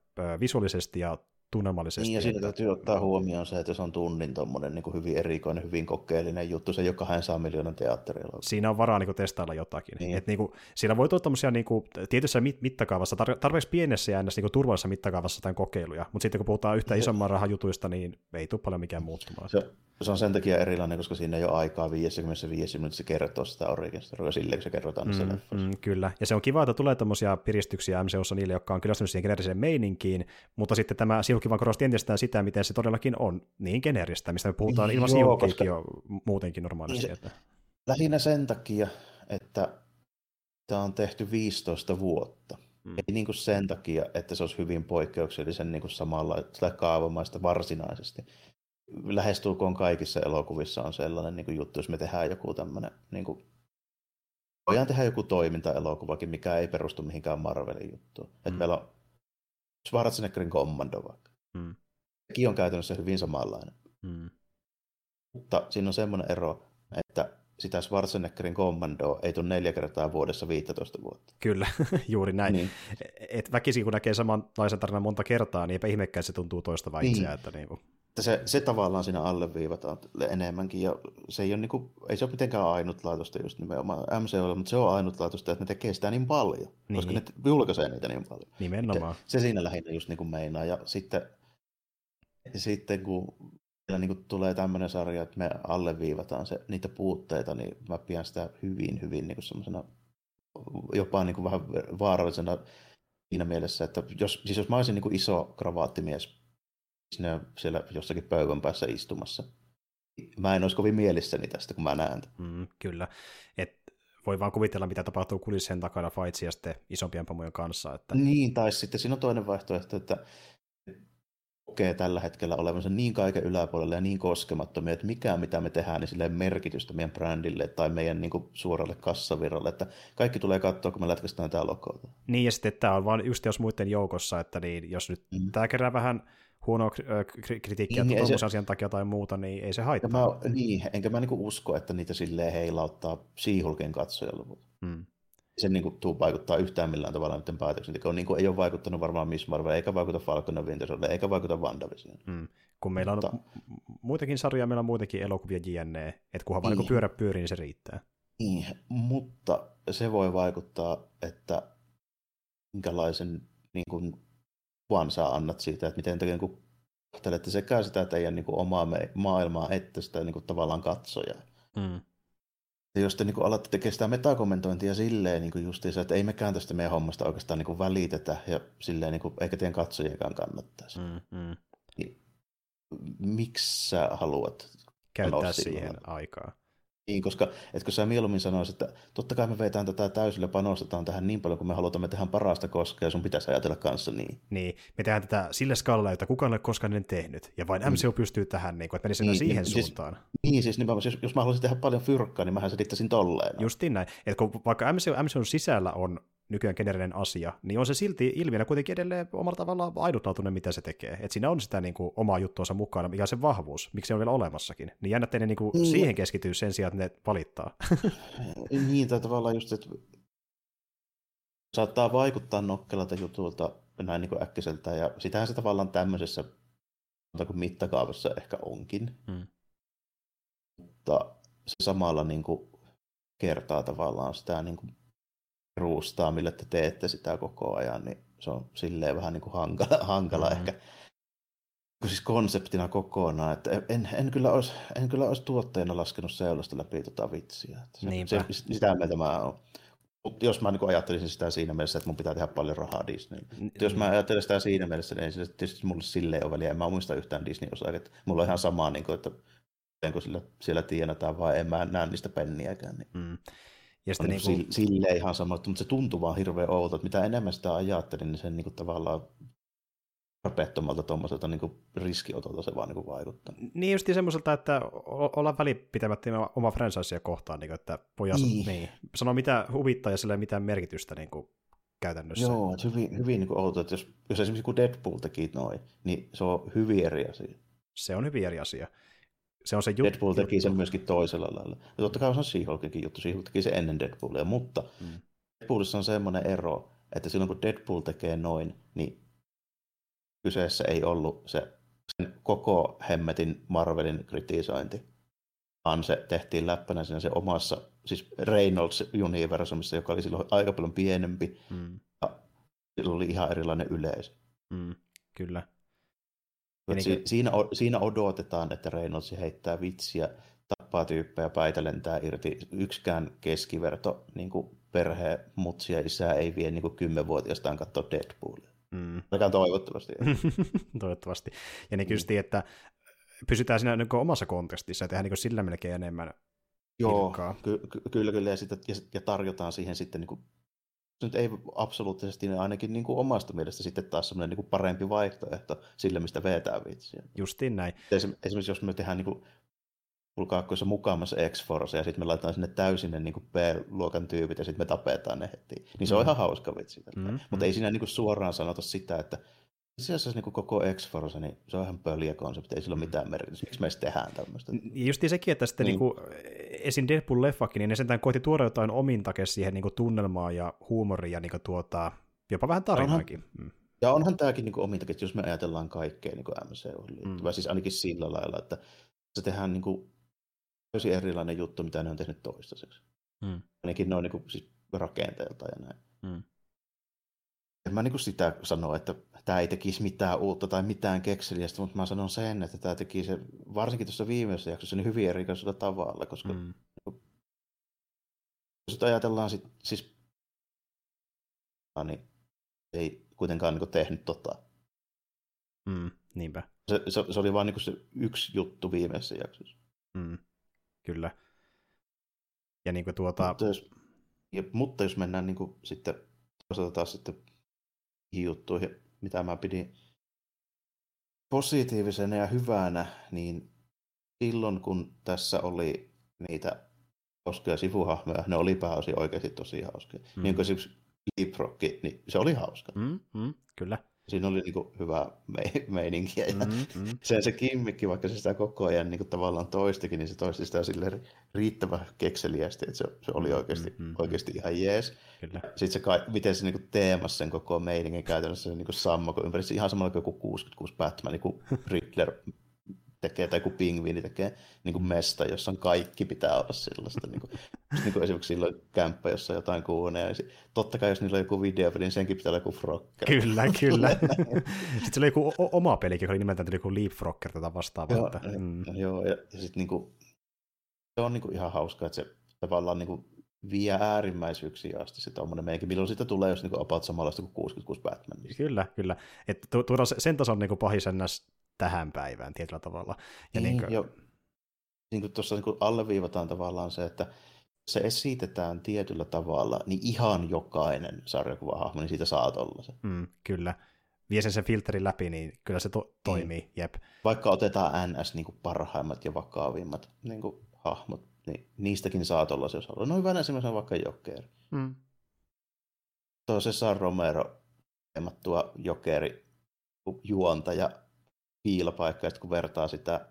visuaalisesti ja tunnelmallisesti. Niin, ja siinä täytyy ottaa huomioon se, että se on tunnin tuommoinen niin hyvin erikoinen, hyvin kokeellinen juttu, se joka hän saa miljoonan teatterilla. Siinä on varaa niin kuin, testailla jotakin. Niin. Et, niin kuin, siinä voi tämmöisiä niin kuin, tietyssä mit- mittakaavassa, tar- tarpeeksi pienessä ja niin turvallisessa mittakaavassa jotain kokeiluja, mutta sitten kun puhutaan yhtä isomman rahan jutuista, niin ei tule paljon mikään muuttumaan. Se, se on sen takia erilainen, koska siinä ei ole aikaa 55 minuutissa kertoa sitä origin storia silleen, kun se kerrotaan mm, mm, Kyllä, ja se on kiva, että tulee tämmöisiä piristyksiä MCUssa niille, jotka on kyllästynyt siihen generiseen meininkiin, mutta sitten tämä Siuki vaan korosti entisestään sitä, miten se todellakin on niin generistä, mistä me puhutaan ilman jo muutenkin normaalisti. Niin se, lähinnä sen takia, että tämä on tehty 15 vuotta. Mm. Ei niin kuin sen takia, että se olisi hyvin poikkeuksellisen niin kuin samalla sitä kaavamaista varsinaisesti lähestulkoon kaikissa elokuvissa on sellainen niin kuin juttu, jos me tehdään joku tämmöinen, niin kuin, voidaan tehdä joku toimintaelokuvakin, mikä ei perustu mihinkään Marvelin juttuun. Mm. Että meillä on Schwarzeneggerin Commando vaikka. Mm. Sekin on käytännössä hyvin samanlainen. Mm. Mutta siinä on semmoinen ero, että sitä Schwarzeneggerin kommandoa ei tule neljä kertaa vuodessa 15 vuotta. Kyllä, [laughs] juuri näin. Niin. Et väkisin kun näkee samanlaisen tarinan monta kertaa, niin eipä ihmekään se tuntuu toista niin. itseään. Että niin se, se tavallaan siinä alleviivataan enemmänkin, ja se ei ole, niin kuin, ei se ole mitenkään ainutlaatuista just nimenomaan MCO, mutta se on ainutlaatuista, että ne tekee sitä niin paljon, niin. koska ne julkaisee niitä niin paljon. Nimenomaan. Se, se siinä lähinnä just niin kuin meinaa, ja sitten, sitten kun niin kuin tulee tämmöinen sarja, että me alleviivataan se, niitä puutteita, niin mä pidän sitä hyvin, hyvin niin kuin semmoisena jopa niin kuin vähän vaarallisena siinä mielessä, että jos, siis jos mä olisin niin kuin iso kravaattimies on siellä jossakin pöydän päässä istumassa. Mä en olisi kovin mielissäni tästä, kun mä näen mm, Kyllä. Et voi vaan kuvitella, mitä tapahtuu kulissien takana Faitsi ja sitten isompien pamojen kanssa. Että... Niin, tai sitten siinä on toinen vaihtoehto, että kokee tällä hetkellä olevansa niin kaiken yläpuolella ja niin koskemattomia, että mikä mitä me tehdään, niin silleen merkitystä meidän brändille tai meidän niin kuin, suoralle kassavirralle, että kaikki tulee katsoa, kun me lätkästään tämä logo. Niin, ja sitten tämä on vaan just jos muiden joukossa, että niin, jos nyt mm. tämä kerää vähän huonoa kritiikkiä niin, se... asian takia tai muuta, niin ei se haittaa. Mä, niin, enkä mä niinku usko, että niitä silleen heilauttaa siihulken katsojaluvut. Hmm. Se niinku tuu vaikuttaa yhtään millään tavalla niiden päätöksentekoon. Niin kuin ei ole vaikuttanut varmaan Miss Marvel, eikä vaikuta Falcon and Winter Soldier, eikä vaikuta WandaVision. Hmm. Kun meillä on Mutta... muitakin sarjoja, meillä on muitakin elokuvia JNE, että kunhan niin. vaan niin pyörä pyörii, niin se riittää. Niin, mutta se voi vaikuttaa, että minkälaisen niin kuin, kuvan sä annat siitä, että miten te niin kohtelette sekä sitä teidän niin kuin, omaa maailmaa että sitä niin kuin, tavallaan katsojaa. Mm. Ja jos te niin kuin, alatte tekemään sitä metakommentointia silleen niin justiinsa, että ei mekään tästä meidän hommasta oikeastaan niin kuin, välitetä, ja silleen, niin kuin, eikä teidän katsojiakaan kannattaisi. Mm, mm. Niin, miksi sä haluat käyttää siihen aikaa? Niin, koska etkö sä mieluummin sanoisit, että totta kai me vetään tätä täysillä panostetaan tähän niin paljon, kun me halutaan, me tehdään parasta koskaan, ja sun pitäisi ajatella kanssa niin. Niin, me tehdään tätä sille skaalalla, jota kukaan ei ole koskaan ennen tehnyt, ja vain MCU mm. pystyy tähän, niin kuin, että menisi niin, siihen niin, siis- suuntaan. Siis, niin, siis nimenomaan, jos, jos mä haluaisin tehdä paljon fyrkkaa, niin mähän selittäisin tolleen. Justiin näin, että kun vaikka MCU, MCUn sisällä on nykyään generinen asia, niin on se silti ilmiönä kuitenkin edelleen omalla tavalla ainutlaatuinen, mitä se tekee. Et siinä on sitä niin kuin, omaa juttuansa mukana, mikä on se vahvuus, miksi se on vielä olemassakin. Niin jännä, että ne niin kuin, niin. siihen keskittyy sen sijaan, että ne valittaa. [laughs] niin, tai tavallaan just, että saattaa vaikuttaa nokkelalta jutulta näin niin kuin äkkiseltä, ja sitähän se tavallaan tämmöisessä kuin mittakaavassa ehkä onkin. Hmm. Mutta se samalla niin kuin kertaa tavallaan sitä niin kuin ruustaa, millä te teette sitä koko ajan, niin se on silleen vähän niin kuin hankala, hankala mm-hmm. ehkä siis konseptina kokonaan, että en, en, kyllä olisi, en kyllä olisi tuotteena laskenut seulasta läpi tota vitsiä. Että se, se, sitä mieltä mä oon. Mutta jos mä niin ajattelisin sitä siinä mielessä, että mun pitää tehdä paljon rahaa Disney. N- jos mä ajattelen sitä siinä mielessä, niin se tietysti mulle silleen ole väliä. En mä muista yhtään Disney-osaa. Että mulla on ihan sama, niin kuin, että kun sillä, siellä tienataan vai en mä näe niistä penniäkään. Niin. Mm. Ja sitten niin kuin... Sille ihan sama, mutta se tuntuu vaan hirveän outo, että mitä enemmän sitä ajattelin, niin sen niin kuin tavallaan tarpeettomalta tuommoiselta niin riskiotolta se vaan niin vaikuttaa. Niin just semmoiselta, että olla välipitämättä oma franchisea kohtaan, niin kuin, että pojat niin. niin, sano mitä huvittaa ja sillä ei mitään merkitystä niin kuin, käytännössä. Joo, että hyvin, hyvin niin kuin outo, että jos, jos esimerkiksi kun Deadpool teki noin, niin se on hyvin eri asia. Se on hyvin eri asia. Se on se juttu. Deadpool teki sen myöskin toisella lailla. Ja totta kai on She-Hulkinkin juttu, She-Hulk teki se ennen Deadpoolia, mutta mm. Deadpoolissa on semmoinen ero, että silloin kun Deadpool tekee noin, niin kyseessä ei ollut se sen koko hemmetin Marvelin kritisointi, vaan se tehtiin läppänä siinä se omassa, siis Reynolds-universumissa, joka oli silloin aika paljon pienempi, mm. ja sillä oli ihan erilainen yleisö. Mm, kyllä. Niin si- siinä, siinä odotetaan, että Reynolds heittää vitsiä, tappaa tyyppejä, päitä lentää irti. Yksikään keskiverto niin kuin perhe, mutsi ja isä ei vie niin kuin kymmenvuotiastaan katsoa Deadpoolia. Mm. Ainakaan toivottavasti. [laughs] toivottavasti. Ja niin kysyttiin, että pysytään siinä niin omassa kontekstissa ja tehdään niin sillä melkein enemmän Joo, ky- ky- kyllä, kyllä. Ja, sitten, ja, ja tarjotaan siihen sitten niin kuin nyt ei absoluuttisesti, niin ainakin niin kuin omasta mielestä sitten taas semmoinen niin kuin parempi vaihtoehto sille, mistä vetää vitsiä. Justiin näin. Esimerkiksi jos me tehdään niin kuin Pulkaakkoissa mukaamassa X-Force ja sitten me laitetaan sinne täysin ne niin B-luokan tyypit ja sitten me tapetaan ne heti. Niin se on mm. ihan hauska vitsi. Mm, Mutta mm. ei siinä niin kuin suoraan sanota sitä, että itse asiassa niin koko X-Force, niin se on ihan pöliä konsepti, ei sillä ole mm. mitään merkitystä. Miksi me edes tehdään tämmöistä? Just sekin, että sitten niin. Niin kuin, esim. Deadpool-leffakin, niin ne sentään koitti tuoda jotain omintake siihen niin kuin tunnelmaan ja huumoriin ja niin kuin, tuota, jopa vähän tarinaakin. Onhan, ja onhan tämäkin niin omintake, jos me ajatellaan kaikkea niin MCU liittyvää, mm. siis ainakin sillä lailla, että se tehdään niin kuin täysin erilainen juttu, mitä ne on tehnyt toistaiseksi. Mm. Ainakin noin niin kuin, siis rakenteelta ja näin. Mm. En mä niin kuin sitä sano, että tämä ei tekisi mitään uutta tai mitään kekseliästä, mutta mä sanon sen, että tämä teki se, varsinkin tuossa viimeisessä jaksossa, niin hyvin erikoisella tavalla, koska mm. jos ajatellaan sit, siis niin ei kuitenkaan niin tehnyt tota. Mm, niinpä. Se, se, se oli vain niin se yksi juttu viimeisessä jaksossa. Mm kyllä. Ja niin kuin tuota... mutta, jos, ja, mutta jos mennään niin kuin sitten taas sitten juttuihin, mitä mä pidin positiivisena ja hyvänä, niin silloin kun tässä oli niitä hauskoja sivuhahmoja, ne oli pääosin oikeasti tosi hauskoja. Mm. Niin kuin esimerkiksi Leapfrog, niin se oli hauska. Mm, mm, kyllä. Siinä oli niinku hyvä me- meininki. Ja mm, mm. [laughs] Se, se kimmikki, vaikka se sitä koko ajan niinku tavallaan toistikin, niin se toisti sitä sille riittävän kekseliästi, että se, se oli oikeasti, mm, mm, oikeasti ihan jees. Kyllä. Sitten se, miten se niinku teemasi sen koko meiningin käytännössä niinku sammako ympäri, ihan samalla kuin joku 66 Batman, niin kuin [laughs] Riddler tekee tai joku pingviini tekee niin kuin mesta, jossa on kaikki pitää olla sellaista. niin kuin, [laughs] niin kuin esimerkiksi silloin kämppä, jossa on jotain kuuneja. Totta kai jos niillä on joku videopeli, niin senkin pitää olla joku Frocker. Kyllä, [laughs] kyllä. sitten se oli joku oma peli, joka oli nimeltään joku Leapfrocker tätä vastaavaa. Joo, mm. joo ja, ja sitten niin kuin, se on niin kuin ihan hauskaa, että se tavallaan niin kuin vie äärimmäisyyksiin asti se tuommoinen meikin. Milloin siitä tulee, jos niinku about samanlaista kuin 66 Batman? Niin kyllä, kyllä. Että tuodaan sen tason niin pahis tähän päivään tietyllä tavalla. Ja niin, niin kuin... jo, niin kuin tuossa niin kuin alleviivataan tavallaan se, että se esitetään tietyllä tavalla, niin ihan jokainen sarjakuvahahmo, niin siitä saa se. Mm, kyllä. Vie sen, sen filterin läpi, niin kyllä se to- niin. toimii, niin. jep. Vaikka otetaan NS niin kuin parhaimmat ja vakavimmat niin kuin hahmot, niin niistäkin saa se, jos haluaa. No hyvänä esimerkiksi on vaikka Jokeri. Mm. Tuo Cesar Romero, teemattua Jokeri juontaja piilopaikka, ja sitten kun vertaa sitä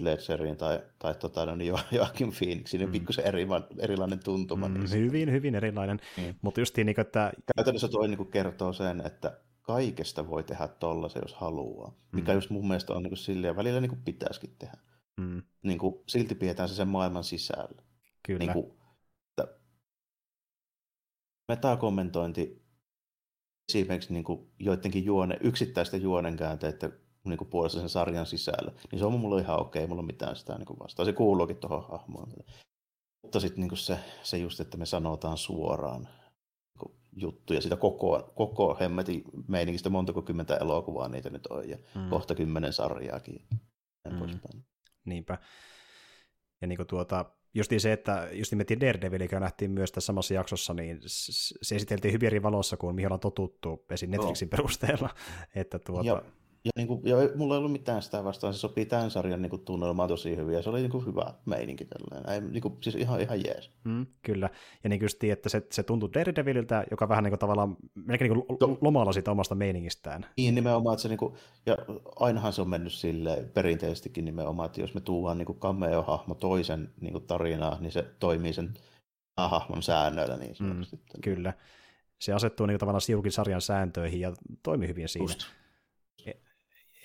Ledgeriin tai, tai tota, no, niin Joakim Phoenixiin, niin mm. pikkusen eri, erilainen tuntuma. Mm, niin hyvin, hyvin erilainen. Mm. Mutta just niin, että... Käytännössä toi niin kertoo sen, että kaikesta voi tehdä tollasen, jos haluaa. Mikä mm. just mun mielestä on niin kuin silleen, välillä niin kuin pitäisikin tehdä. Mm. Niin kuin, silti pidetään se sen maailman sisällä. Kyllä. Niin kuin, että metakommentointi esimerkiksi niin kuin joidenkin juone, yksittäisten juonenkäänteiden niin kuin puolesta sen sarjan sisällä, niin se on mulla ihan okei, mulla on mitään sitä niin vastaan. Se kuuluukin tuohon hahmoon. Mutta sitten niin se, se just, että me sanotaan suoraan niin juttuja sitä koko, koko hemmetin meiningistä, montako kymmentä elokuvaa niitä nyt on, ja mm. kohta kymmenen sarjaakin. Mm. Niinpä. Ja niin kuin tuota, justiin se, että just nimettiin Daredevil, joka nähtiin myös tässä samassa jaksossa, niin se esiteltiin hyvin eri valossa kuin mihin ollaan totuttu esim. Netflixin no. perusteella. [laughs] Että tuota... ja, ja, niin kuin, ja mulla ei ollut mitään sitä vastaan, se sopii tämän sarjan niin kuin, tunnelmaan tosi hyvin, ja se oli niin kuin, hyvä meininki tällainen, ei, niin kuin, siis ihan, ihan jees. Mm, kyllä, ja niin kuin että se, se tuntui Daredevililtä, joka vähän niin kuin, tavallaan melkein niin kuin, lomalla siitä omasta meiningistään. Niin, nimenomaan, että se niin kuin, ja ainahan se on mennyt sille perinteisestikin nimenomaan, että jos me tuodaan niin cameo-hahmo toisen niin kuin, tarinaa, niin se toimii sen hahmon säännöillä niin mm, Kyllä, se asettuu niin kuin, tavallaan Siukin sarjan sääntöihin ja toimii hyvin siinä. Just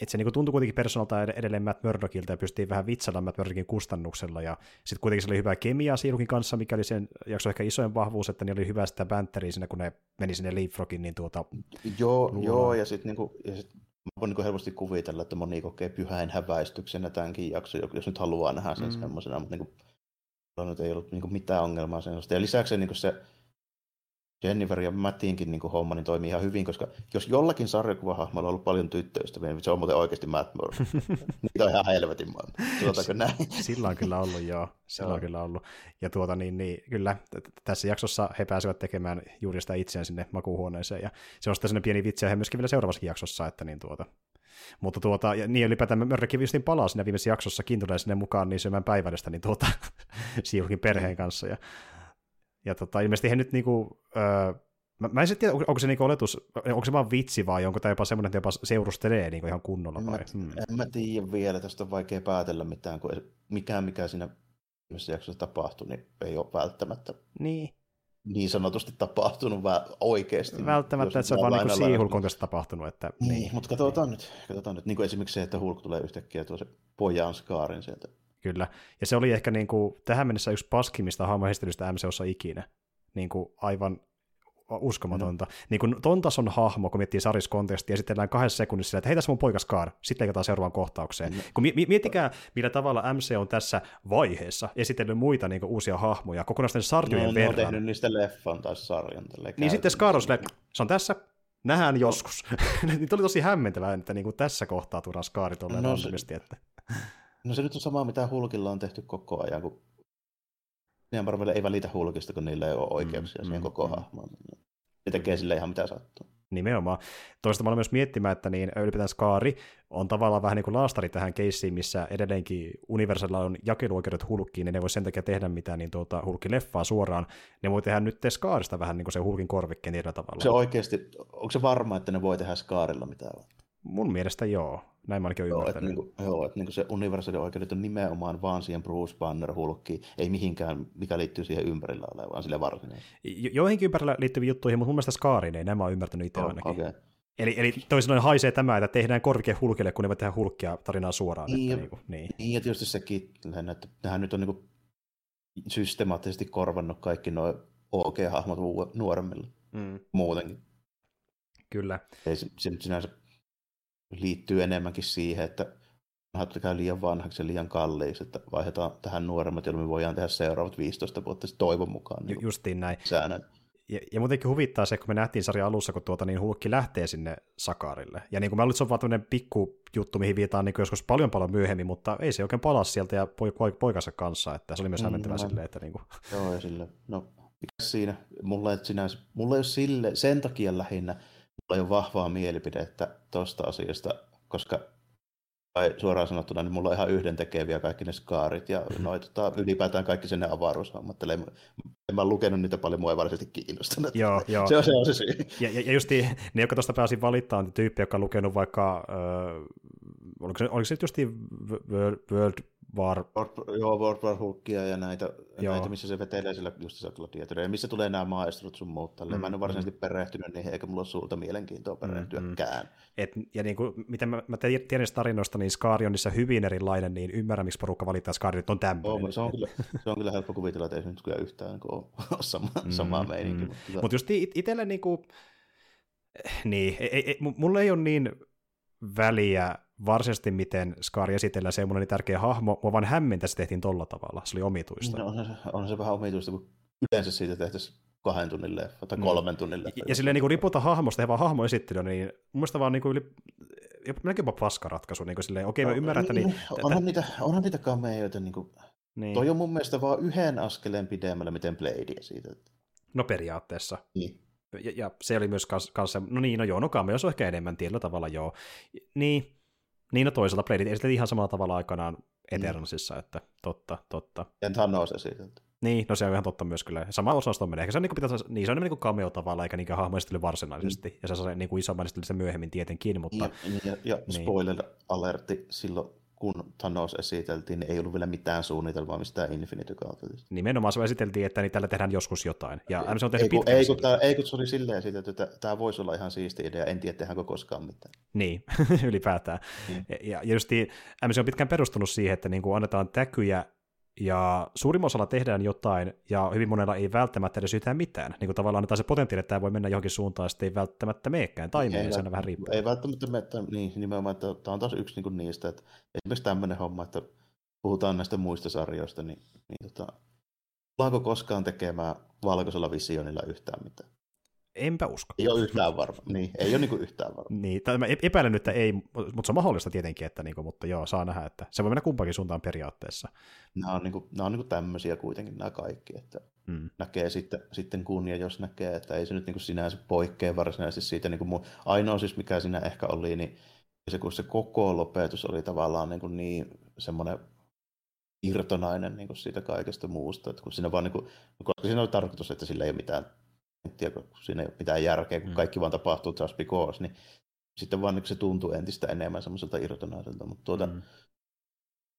että se niinku tuntui kuitenkin persoonalta edelleen Matt Murdockilta ja pystyttiin vähän vitsailla Matt Murdockin kustannuksella. Ja sitten kuitenkin se oli hyvä kemia Siirukin kanssa, mikä oli sen jakso ehkä isoin vahvuus, että ne oli hyvä sitä banteria siinä, kun ne meni sinne Leapfrogin, niin tuota... Joo, joo ja sitten niinku, ja sit mä voin niinku helposti kuvitella, että moni kokee pyhäin häväistyksenä tämänkin jakson, jos nyt haluaa nähdä sen mm. semmoisena, mutta niinku, nyt ei ollut niinku mitään ongelmaa sen Ja lisäksi se, niinku se Jennifer ja Mattinkin niin homma niin toimii ihan hyvin, koska jos jollakin sarjakuvahahmolla on ollut paljon tyttöystäviä, niin se on muuten oikeasti Matt Murray. [laughs] Niitä on ihan helvetin monta. näin? [laughs] Sillä on kyllä ollut, joo. [laughs] Sillä on kyllä ollut. Ja tuota, niin, niin, kyllä, tässä jaksossa he pääsevät tekemään juuri sitä itseään sinne makuuhuoneeseen, ja se on sitten pieni vitsi, ja he myöskin vielä seuraavassa jaksossa, että niin tuota, mutta tuota, ja niin ylipäätään Mörrekin justiin palaa siinä viimeisessä jaksossa, tulee sinne mukaan niin syömään päivällistä, niin tuota, Siukin perheen kanssa, ja ja tota, ilmeisesti he nyt niinku, öö, mä, mä en tiedä, onko, onko se niinku oletus, onko se vaan vitsi vai onko tämä jopa semmoinen, että jopa seurustelee niinku ihan kunnolla vai? Mä, hmm. En mä tiedä vielä, tästä on vaikea päätellä mitään, kun mikään mikä siinä viimeisessä jaksossa tapahtui, niin ei ole välttämättä niin. niin sanotusti tapahtunut vä- oikeasti. Välttämättä, että se on vaan niin Siihulkon kanssa tapahtunut. Että, niin, niin, mutta katsotaan nyt. Katsotaan nyt. Niin kuin esimerkiksi se, että Hulk tulee yhtäkkiä tuo se pojan skaarin sieltä Kyllä. Ja se oli ehkä niin kuin, tähän mennessä yksi paskimmista hahmohistelystä MCOssa ikinä. Niin kuin aivan uskomatonta. No. Niin kuin ton tason hahmo, kun miettii sariskonteksti, esitellään kahdessa sekunnissa että hei tässä mun poika Scar, sitten leikataan seuraavaan kohtaukseen. No. Kun mi- miettikää, millä tavalla MC on tässä vaiheessa esitellyt muita niin kuin, uusia hahmoja, kokonaisten sarjojen no, verran. Ne on tehnyt niistä leffan tai sarjan. Niin sitten Scar on sille, se on tässä, nähdään joskus. [laughs] niin oli tosi hämmentävää, että niin kuin tässä kohtaa tuodaan Scaari tolleen no, se... että... No se nyt on sama, mitä Hulkilla on tehty koko ajan, kun Nehän Marvel ei välitä Hulkista, kun niillä ei ole oikeuksia mm, siihen mm, koko mm. hahmoon. Ne tekee sille ihan mitä sattuu. Nimenomaan. Toista mä olen myös miettimään, että niin ylipäätään Skaari on tavallaan vähän niin kuin laastari tähän keissiin, missä edelleenkin Universalilla on jakeluoikeudet Hulkkiin, niin ne voi sen takia tehdä mitään niin tuota Hulkki-leffaa suoraan. Ne voi tehdä nyt Skaarista vähän niin kuin se Hulkin korvikkeen tavalla. Se oikeasti, onko se varma, että ne voi tehdä Skaarilla mitään? Mun mielestä joo. Näin mä ainakin joo, että, niin kuin, joo, että niin kuin se universaalin oikeudet on nimenomaan vaan siihen Bruce Banner hulkkiin, ei mihinkään, mikä liittyy siihen ympärillä olevaan, sille varsinaisesti. Joihinkin ympärillä liittyviin juttuihin, mutta mun mielestä Skaariin ei, nämä on ymmärtänyt itse oh, ainakin. Okay. Eli, eli toisin sanoen haisee tämä, että tehdään korvike hulkille, kun ne voi tehdä hulkkia tarinaa suoraan. Niin, että, niin, kuin, niin. niin, ja tietysti sekin, että nehän nyt on niin kuin systemaattisesti korvannut kaikki nuo OG-hahmot nuoremmille mm. muutenkin. Kyllä. Ei se, se sinänsä liittyy enemmänkin siihen, että käy liian vanhaksi ja liian kalliiksi, että vaihdetaan tähän nuoremmat, jolloin me voidaan tehdä seuraavat 15 vuotta toivon mukaan. Niin Justiin näin. Säännön. Ja, ja muutenkin huvittaa se, kun me nähtiin sarjan alussa, kun tuota, niin Hulkki lähtee sinne Sakarille. Ja niin kuin mä olin, se on vaan pikku juttu, mihin viitaan niin joskus paljon paljon myöhemmin, mutta ei se oikein palaa sieltä ja poikansa kanssa, että se oli myös mm, hämmentävää no. silleen, että niin kuin... [laughs] Joo, ja sille, no mikä siinä, mulla ei, sinänsä, mulla ei ole sille, sen takia lähinnä, ole vahvaa mielipidettä tuosta asiasta, koska tai suoraan sanottuna, niin mulla on ihan yhden tekeviä kaikki ne skaarit ja mm-hmm. noi, tota, ylipäätään kaikki sen ne avaruushommat. En, en mä lukenut niitä paljon, mua ei varsinaisesti kiinnostanut. Joo, [laughs] joo. Se on se, on se syy. Ja, ja, ja just ne, jotka tuosta pääsin valittaa, on tyyppi, joka on lukenut vaikka, äh, oliko se, oliko se just World, World War... Joo, World War Hulkia ja näitä, Joo. näitä, missä se vetelee sillä just tuolla tietoja. Ja missä tulee nämä maestrut sun muut Mm, mä en ole varsinaisesti mm. perehtynyt niihin, eikä mulla ole suurta mielenkiintoa perehtyäkään. Mm, Et, ja niin kuin, miten mä, mä tiedän tarinoista, niin Skaari on niissä hyvin erilainen, niin ymmärrän, miksi porukka valittaa Skaari, että on tämmöinen. Oh, se, on kyllä, se on kyllä helppo kuvitella, että ei se nyt kyllä yhtään niin ole [laughs] sama, mm, samaa meininki. Mm. Mutta Mut just itselle niin kuin, niin, ei, ei, mulla ei ole niin väliä varsinaisesti miten Skari esitellään semmoinen niin tärkeä hahmo, mua vaan hämmintä se tehtiin tolla tavalla, se oli omituista. No, on, se, on se vähän omituista, kun yleensä siitä tehtäisiin kahden tunnin leffa tai mm. kolmen tunnin leffa. Ja, ja silleen niin riputa hahmosta, he vaan hahmo esittely, niin mun mielestä vaan niin kuin yli, melkein jopa paskaratkaisu, niin kuin silleen, okei, okay, mä ymmärrän, että niin... Onhan niitä, onhan niitä kameoita, niin kuin, niin. toi on mun mielestä vaan yhden askeleen pidemmällä, miten Bladea siitä. No periaatteessa. Niin. Ja, ja se oli myös kanssa, no niin, no joo, no cameo on ehkä enemmän tietyllä tavalla, joo. Niin, niin no toisaalta Bladea esiteltiin ihan samalla tavalla aikanaan. Eternalsissa, mm. että totta, totta. Ja Thanos esitelty. Niin, no se on ihan totta myös kyllä. Sama osasto menee. Ehkä se on, niin kuin, pitäisi, niin, se on niin cameo tavalla, eikä niinkään hahmoistelu varsinaisesti. Mm. Ja se saa niin kuin isomman se myöhemmin tietenkin, mutta... Ja, ja, ja niin. spoiler-alertti silloin, kun Thanos esiteltiin, niin ei ollut vielä mitään suunnitelmaa mistään Infinity Gauntletista. Nimenomaan se esiteltiin, että niin tällä tehdään joskus jotain. Ja se on tehnyt ei, kun, ei, kun, tämä, ei kun se oli silleen esitelty, että tämä voisi olla ihan siisti idea, en tiedä tehdäänkö koskaan mitään. Niin, [laughs] ylipäätään. Mm. Ja, ja just MC on pitkään perustunut siihen, että niin kuin annetaan täkyjä ja suurimmalla osalla tehdään jotain, ja hyvin monella ei välttämättä edes yhtään mitään. Niin kuin tavallaan annetaan se potentiaali, että tämä voi mennä johonkin suuntaan, sitten ei välttämättä meekään, tai ei, se on vähän riippuu. Ei välttämättä mene, niin nimenomaan, että tämä on taas yksi niin niistä, että esimerkiksi tämmöinen homma, että puhutaan näistä muista sarjoista, niin, niin tota, ollaanko koskaan tekemään valkoisella visionilla yhtään mitään? Enpä usko. Ei ole yhtään varma. Niin, ei ole niinku yhtään varma. niin, tai mä epäilen nyt, että ei, mutta se on mahdollista tietenkin, että niinku, mutta joo, saa nähdä, että se voi mennä kumpakin suuntaan periaatteessa. Nämä on, niinku, nämä on niinku tämmöisiä kuitenkin nämä kaikki, että mm. näkee sitten, sitten kun ja jos näkee, että ei se nyt niinku sinänsä poikkea varsinaisesti siitä. Niinku mun, ainoa siis, mikä siinä ehkä oli, niin se, kun se koko lopetus oli tavallaan niinku niin semmoinen irtonainen niin kuin siitä kaikesta muusta. Että kun siinä vaan, niin kuin, koska siinä oli tarkoitus, että sillä ei ole mitään tiedä, kun siinä ei ole mitään järkeä, kun mm. kaikki vaan tapahtuu just because, niin sitten vaan niin se tuntuu entistä enemmän semmoiselta irtonaiselta, mutta tuota, mm.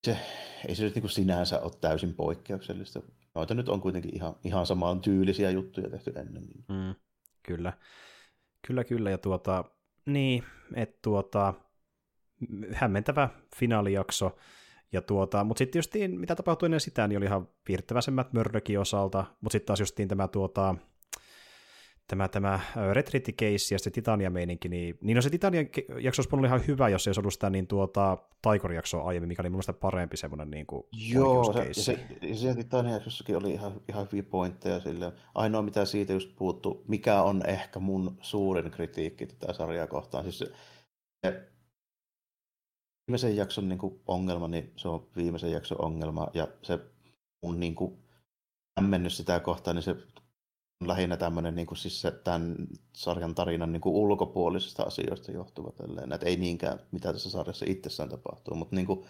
se, ei se nyt niin kuin sinänsä ole täysin poikkeuksellista. Noita nyt on kuitenkin ihan, ihan samaan tyylisiä juttuja tehty ennen. Niin. Mm. Kyllä. Kyllä, kyllä. Ja tuota, niin, että tuota, hämmentävä finaalijakso. Ja tuota, mutta sitten justiin, mitä tapahtui ennen sitä, niin oli ihan viirtäväisemmät Murdockin osalta, mutta sitten taas justiin tämä tuota, tämä, tämä Case ja se Titania-meininki, niin, niin no se Titanian jakso olisi ollut ihan hyvä, jos se olisi ollut sitä niin tuota, Taikor-jaksoa aiemmin, mikä oli mun parempi semmoinen niin kuin Joo, se, se, se Titania-jaksossakin oli ihan, ihan hyviä pointteja sille. Ainoa, mitä siitä just puuttu, mikä on ehkä mun suurin kritiikki tätä sarjaa kohtaan, siis se, se viimeisen jakson niin kuin ongelma, niin se on viimeisen jakson ongelma, ja se mun niin kuin, hämmennys sitä kohtaan, niin se lähinnä tämmöinen niin kuin siis tämän sarjan tarinan niin kuin ulkopuolisista asioista johtuva. Tälleen. Että ei niinkään, mitä tässä sarjassa itsessään tapahtuu, mutta niin kuin,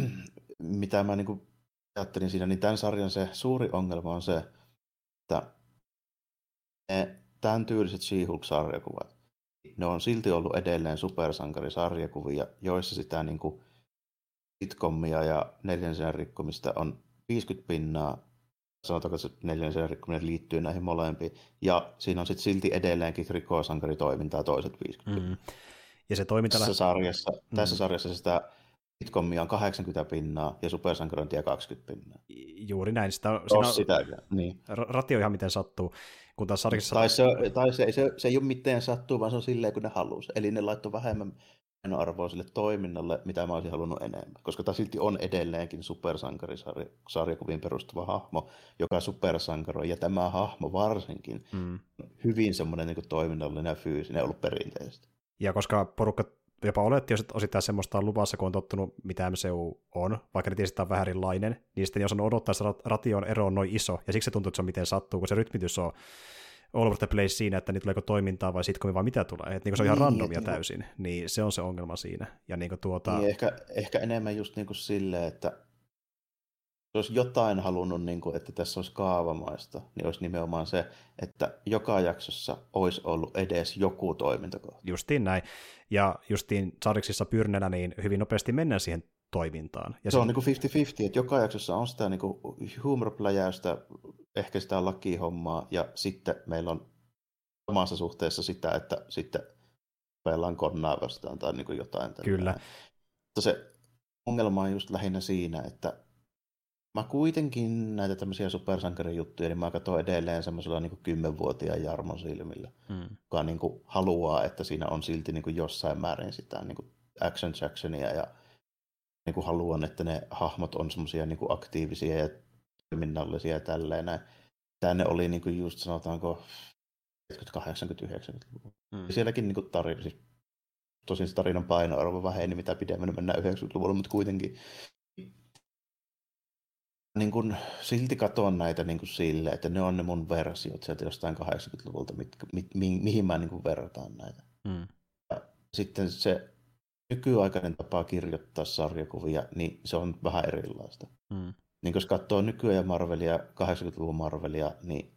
[clears throat] mitä mä niin kuin ajattelin siinä, niin tämän sarjan se suuri ongelma on se, että ne tämän tyyliset She-Hulk-sarjakuvat, ne on silti ollut edelleen supersankarisarjakuvia, joissa sitä niin kuin sitcommia ja neljänsen rikkomista on 50 pinnaa sanotaanko että neljännen rikkominen liittyy näihin molempiin. Ja siinä on sitten silti edelleenkin rikosankaritoimintaa toiset 50 mm. Ja se toiminta... Tässä sarjassa, mm. tässä sarjassa sitä sitcomia on 80 pinnaa ja supersankarointia 20 pinnaa. Juuri näin. Sitä, on, siinä on, sitäkään, niin. Ratio ihan miten sattuu. Kun taas sarjassa... Tai, se, tai se, se, se, ei ole miten sattuu, vaan se on silleen, kun ne halusi. Eli ne laittoi vähemmän arvoa sille toiminnalle, mitä mä olisin halunnut enemmän. Koska tämä silti on edelleenkin supersankarisarjakuviin perustuva hahmo, joka supersankaroi, ja tämä hahmo varsinkin mm. hyvin semmoinen niin toiminnallinen ja fyysinen ollut perinteisesti. Ja koska porukka jopa oletti että osittain semmoista on luvassa, kun on tottunut, mitä MCU on, vaikka ne tiesi, että on vähän erilainen, niin sitten ei osannut odottaa, että ration ero on noin iso, ja siksi se tuntuu, että se on miten sattuu, kun se rytmitys on all over the place siinä, että niitä tuleeko toimintaa vai sitcom vai mitä tulee. Että niin se on ihan niin, randomia niin, täysin, niin se on se ongelma siinä. Ja niin tuota... niin, ehkä, ehkä enemmän just niin kuin silleen, että jos jotain halunnut, niin kuin, että tässä olisi kaavamaista, niin olisi nimenomaan se, että joka jaksossa olisi ollut edes joku toimintakohta. Justiin näin. Ja justiin Sariksissa pyrnenä niin hyvin nopeasti mennään siihen toimintaan. Ja se, se on niin kuin 50-50, että joka jaksossa on sitä niin humorpläjäystä, ehkä sitä lakihommaa, ja sitten meillä on samassa suhteessa sitä, että sitten peillaan konnaa vastaan tai niin jotain. Kyllä. Mutta se ongelma on just lähinnä siinä, että mä kuitenkin näitä tämmöisiä supersankarijuttuja, niin mä katson edelleen semmoisella niin kymmenvuotiaan Jarmon silmillä, mm. joka niin kuin haluaa, että siinä on silti niin kuin jossain määrin sitä niin kuin Action Jacksonia ja niin kuin haluan, että ne hahmot on semmoisia niin aktiivisia ja toiminnallisia ja tälleen. Tämä ne oli niin kuin just sanotaanko 80-90-luvulla. Mm. Sielläkin niin kuin tarina, siis tosin se tarinan painoarvo väheni, mitä pidemmän mennään 90-luvulla, mutta kuitenkin niin kuin, silti katon näitä niin kuin sille, että ne on ne mun versiot sieltä jostain 80-luvulta, mitkä, mi, mi, mihin mä niin kuin vertaan näitä. Mm. Ja sitten se nykyaikainen tapa kirjoittaa sarjakuvia, niin se on vähän erilaista. Mm. Niin jos katsoo nykyään Marvelia, 80-luvun Marvelia, niin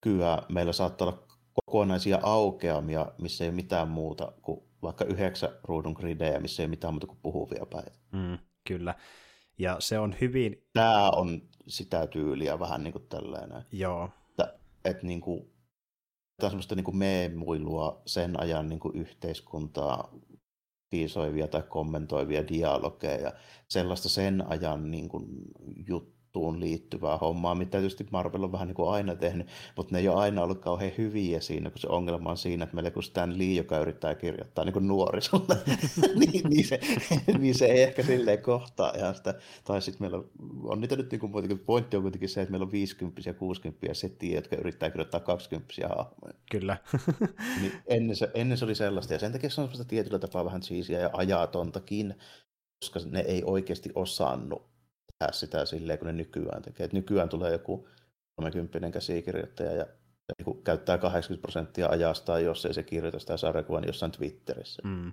kyllä meillä saattaa olla kokonaisia aukeamia, missä ei ole mitään muuta kuin vaikka yhdeksän ruudun gridejä, missä ei ole mitään muuta kuin puhuvia päitä. Mm, kyllä. Ja se on hyvin... Tämä on sitä tyyliä vähän niin kuin tällainen. Joo. Että, että niin kuin, tämä on semmoista niin kuin meemuilua sen ajan niin kuin yhteiskuntaa tiisoivia tai kommentoivia dialogeja, sellaista sen ajan niin kuin, jut, juttuun liittyvää hommaa, mitä tietysti Marvel on vähän niin kuin aina tehnyt, mutta ne ei ole aina ollut kauhean hyviä siinä, kun se ongelma on siinä, että meillä kun Stan Lee, joka yrittää kirjoittaa niin kuin nuorisolle, [laughs] niin, niin, se, niin, se, ei ehkä silleen kohtaa ihan sitä, tai sitten meillä on niitä nyt niin kuin, pointti on kuitenkin se, että meillä on 50 ja 60 settiä, jotka yrittää kirjoittaa 20 hahmoja. Kyllä. [laughs] niin ennen, se, ennen se oli sellaista, ja sen takia se on sellaista tietyllä tapaa vähän cheesia ja ajatontakin, koska ne ei oikeasti osannut tehdä sitä silleen, kun ne nykyään tekee. Et nykyään tulee joku 30 käsikirjoittaja ja niin käyttää 80 prosenttia ajastaan, jos ei se kirjoita sitä sarjakuvaa niin jossain Twitterissä. Mm,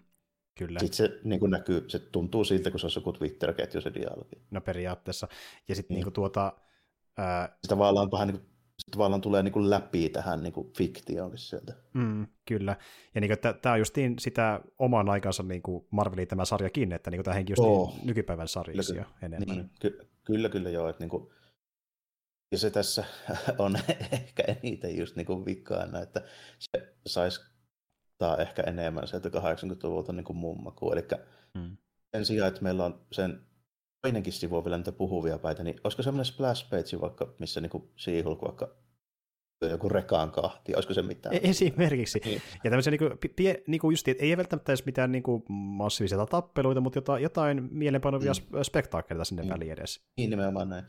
kyllä. Sitten se niin kuin näkyy, se tuntuu siltä, kun se on joku Twitter-ketju se dialogi. No periaatteessa. Ja sitten niin. niin tuota... Ää... Se tavallaan vähän niin kuin se tavallaan tulee niin kuin läpi tähän niin kuin fiktioon sieltä. Mm, kyllä. Ja niin tämä on justiin sitä oman aikansa niin kuin Marvelin tämä sarjakin, että niin tämäkin just oh. nykypäivän sarjiksi jo enemmän. Niin, ky- kyllä, kyllä joo. Että niin kuin, ja se tässä [laughs] on ehkä eniten just niin kuin vikkaana, että se saisi tai ehkä enemmän sieltä 80-luvulta niin kuin mummakuun. Eli mm. sen sijaan, että meillä on sen toinenkin sivu on vielä niitä puhuvia päitä, niin olisiko semmoinen splash page vaikka, missä niinku She-Hulk vaikka joku rekaan kahti, olisiko se mitään? E- esimerkiksi. Niin. Ja tämmöisiä niinku, pie, niinku just, ei välttämättä edes mitään niinku massiivisia tappeluita, mutta jotain, jotain mielenpanovia mm. spektaakkeleita sinne mm. väliin edes. Niin nimenomaan näin.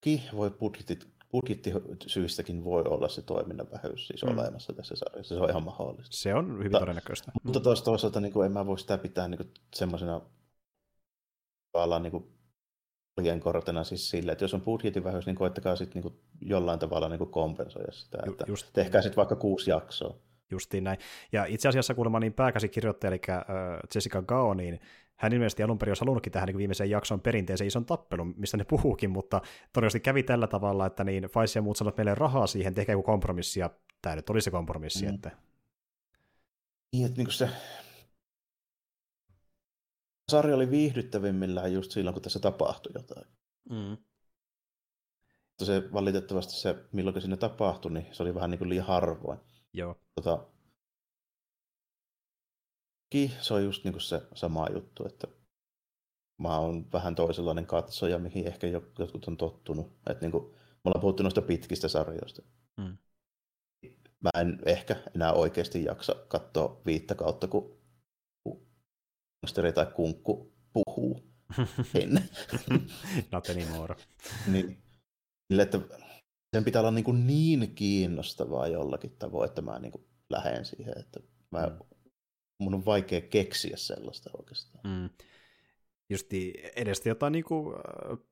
Ki voi budjetit, budjettisyistäkin voi olla se toiminnan vähyys siis mm. olemassa tässä sarjassa. Se on ihan mahdollista. Se on hyvin Ta- todennäköistä. Mutta mm. toisaalta niin kuin, en mä voi sitä pitää niin kuin, semmoisena tavallaan niin kortena siis sille, että jos on budjetin vähyys, niin koettakaa sitten niin jollain tavalla niin kompensoida sitä. Että Just, tehkää sitten vaikka kuusi jaksoa. Justiin näin. Ja itse asiassa kuulemma niin pääkäsikirjoittaja, eli Jessica Gao, niin hän ilmeisesti alun perin olisi halunnutkin tähän niin viimeiseen jakson perinteeseen ison tappelun, mistä ne puhuukin, mutta todennäköisesti kävi tällä tavalla, että niin Faisi ja muut sanoivat meille rahaa siihen, tehkää joku kompromissi, ja tämä nyt oli se kompromissi. Mm. Että... Niin, että niin se sarja oli viihdyttävimmillään just silloin, kun tässä tapahtui jotain. Mm. Mutta se valitettavasti se, milloin sinne tapahtui, niin se oli vähän niin kuin liian harvoin. Joo. Tota, se on just niin kuin se sama juttu, että mä oon vähän toisenlainen katsoja, mihin ehkä jotkut on tottunut. Että niin kuin, me ollaan puhuttu noista pitkistä sarjoista. Mm. Mä en ehkä enää oikeasti jaksa katsoa viittä kautta, kun monsteri tai kunkku puhuu ennen. Not anymore. niin, sille, että sen pitää olla niin, kuin niin kiinnostavaa jollakin tavoin, että mä niin kuin lähden siihen, että mä, mm. mun on vaikea keksiä sellaista oikeastaan. Mm. Justi edestä jotain niin kuin,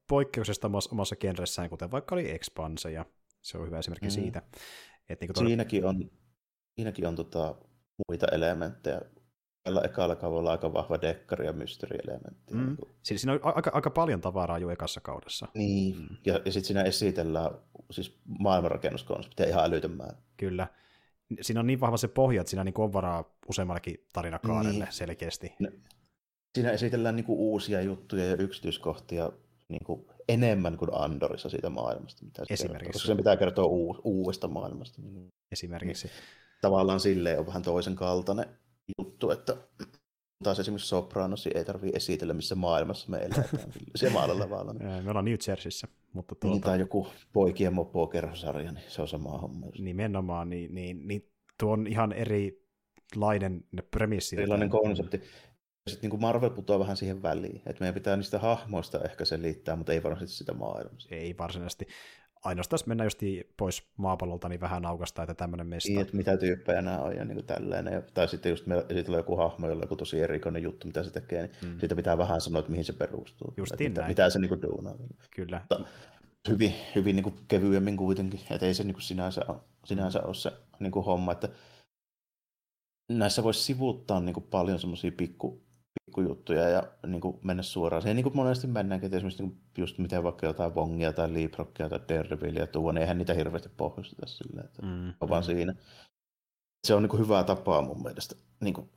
poikkeuksesta omassa genressään, kuten vaikka oli Expanse, ja se on hyvä esimerkki mm. siitä. Että niin kuin siinäkin on, siinäkin on tota, muita elementtejä tällä ekalla kaudella aika vahva dekkari ja mysteerielementti. Mm. Siis siinä on aika, aika paljon tavaraa jo ekassa kaudessa. Niin, mm. ja, ja sitten siinä esitellään siis maailmanrakennuskonseptia ihan älytön määrä. Kyllä. Siinä on niin vahva se pohja, että siinä niin on varaa useammallakin tarinakaarelle niin. selkeästi. No, siinä esitellään niin kuin uusia juttuja ja yksityiskohtia niin kuin enemmän kuin Andorissa siitä maailmasta. Mitä se Esimerkiksi. Kertoo, koska sen pitää kertoa uu- uudesta maailmasta. Esimerkiksi. Niin, tavallaan silleen on vähän toisen kaltainen juttu, että taas esimerkiksi Sopranosi ei tarvitse esitellä, missä maailmassa me eletään. [laughs] Se maalla vaan. Me ollaan New Jerseyssä. Mutta tuota... Niin, tai joku poikien mopo kerhosarja, niin se on sama homma. Nimenomaan, niin, niin, niin tuo on ihan erilainen premissi. Erilainen konsepti. sitten niin Marvel putoaa vähän siihen väliin. Että meidän pitää niistä hahmoista ehkä selittää, mutta ei varsinaisesti sitä maailmasta. Ei varsinaisesti. Ainoastaan mennään just pois maapallolta, niin vähän aukasta, että tämmöinen mesta. Niin, että mitä tyyppejä nämä on ja niin kuin tälleen. Tai sitten just meillä esitellä joku hahmo, jolla on joku tosi erikoinen juttu, mitä se tekee, niin mm. siitä pitää vähän sanoa, että mihin se perustuu. Justiin mitä, mitä se niin kuin duunaa. Kyllä. Mutta hyvin, hyvin niin kuin kevyemmin kuitenkin, että ei se niin kuin sinänsä, ole, sinänsä ole se niin kuin homma, että näissä voisi sivuuttaa niin kuin paljon semmoisia pikku, pikkujuttuja ja niin kuin mennä suoraan siihen, niin kuin monesti mennäänkin, että esimerkiksi niin just miten vaikka jotain Vongia tai Leapfrogia tai Daredevilia tuo, niin eihän niitä hirveästi pohjusteta silleen, että mm, on vaan mm. siinä. Se on niin kuin hyvä tapa mun mielestä niin kuin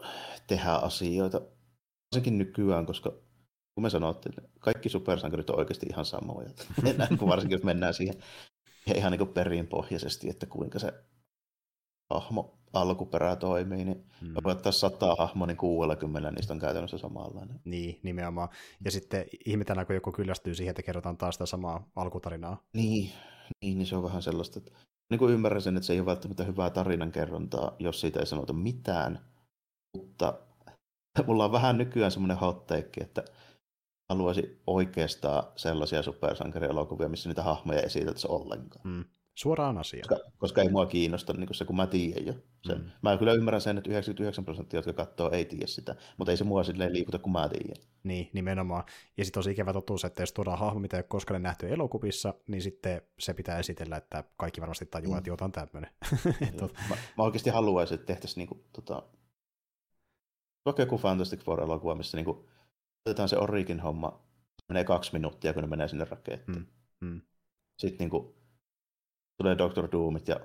tehdä asioita, varsinkin nykyään, koska kun me sanottiin, että kaikki supersankarit on oikeasti ihan samoja. [laughs] Kun varsinkin jos mennään siihen ihan niin perinpohjaisesti, että kuinka se hahmo alkuperä toimii, niin hmm. voi ottaa sata hahmoa, niin 60 niistä on käytännössä samanlainen. Niin, nimenomaan. Ja sitten ihmetellään, kun joku kyllästyy siihen, että kerrotaan taas sitä samaa alkutarinaa. Niin, niin, niin se on vähän sellaista, että niin kuin ymmärrän sen, että se ei ole välttämättä hyvää tarinankerrontaa, jos siitä ei sanota mitään, mutta mulla on vähän nykyään semmoinen hot take, että haluaisi oikeastaan sellaisia supersankarielokuvia, missä niitä hahmoja esiteltäisiin ollenkaan. Mm. Suoraan asiaan. Koska, koska ei mua kiinnosta niin se, kun mä tiedän jo sen. Mm. Mä kyllä ymmärrän sen, että 99 prosenttia, jotka katsoo, ei tiedä sitä, mutta ei se mua silleen liikuta, kun mä tiedän. Niin, nimenomaan. Ja sitten tosi ikävä totuus, että jos tuodaan hahmo, mitä ei ole koskaan nähty elokuvissa, niin sitten se pitää esitellä, että kaikki varmasti tajuaa, mm. että jotain tämmöinen. [laughs] mä, mä, oikeasti haluaisin, että tehtäisiin niin kuin, tota, vaikka joku Fantastic Four-elokuva, missä niin kuin, otetaan se Origin homma, menee kaksi minuuttia, kun ne menee sinne rakettiin. Mm. Mm. Sitten niin kuin, tulee Doctor Doomit ja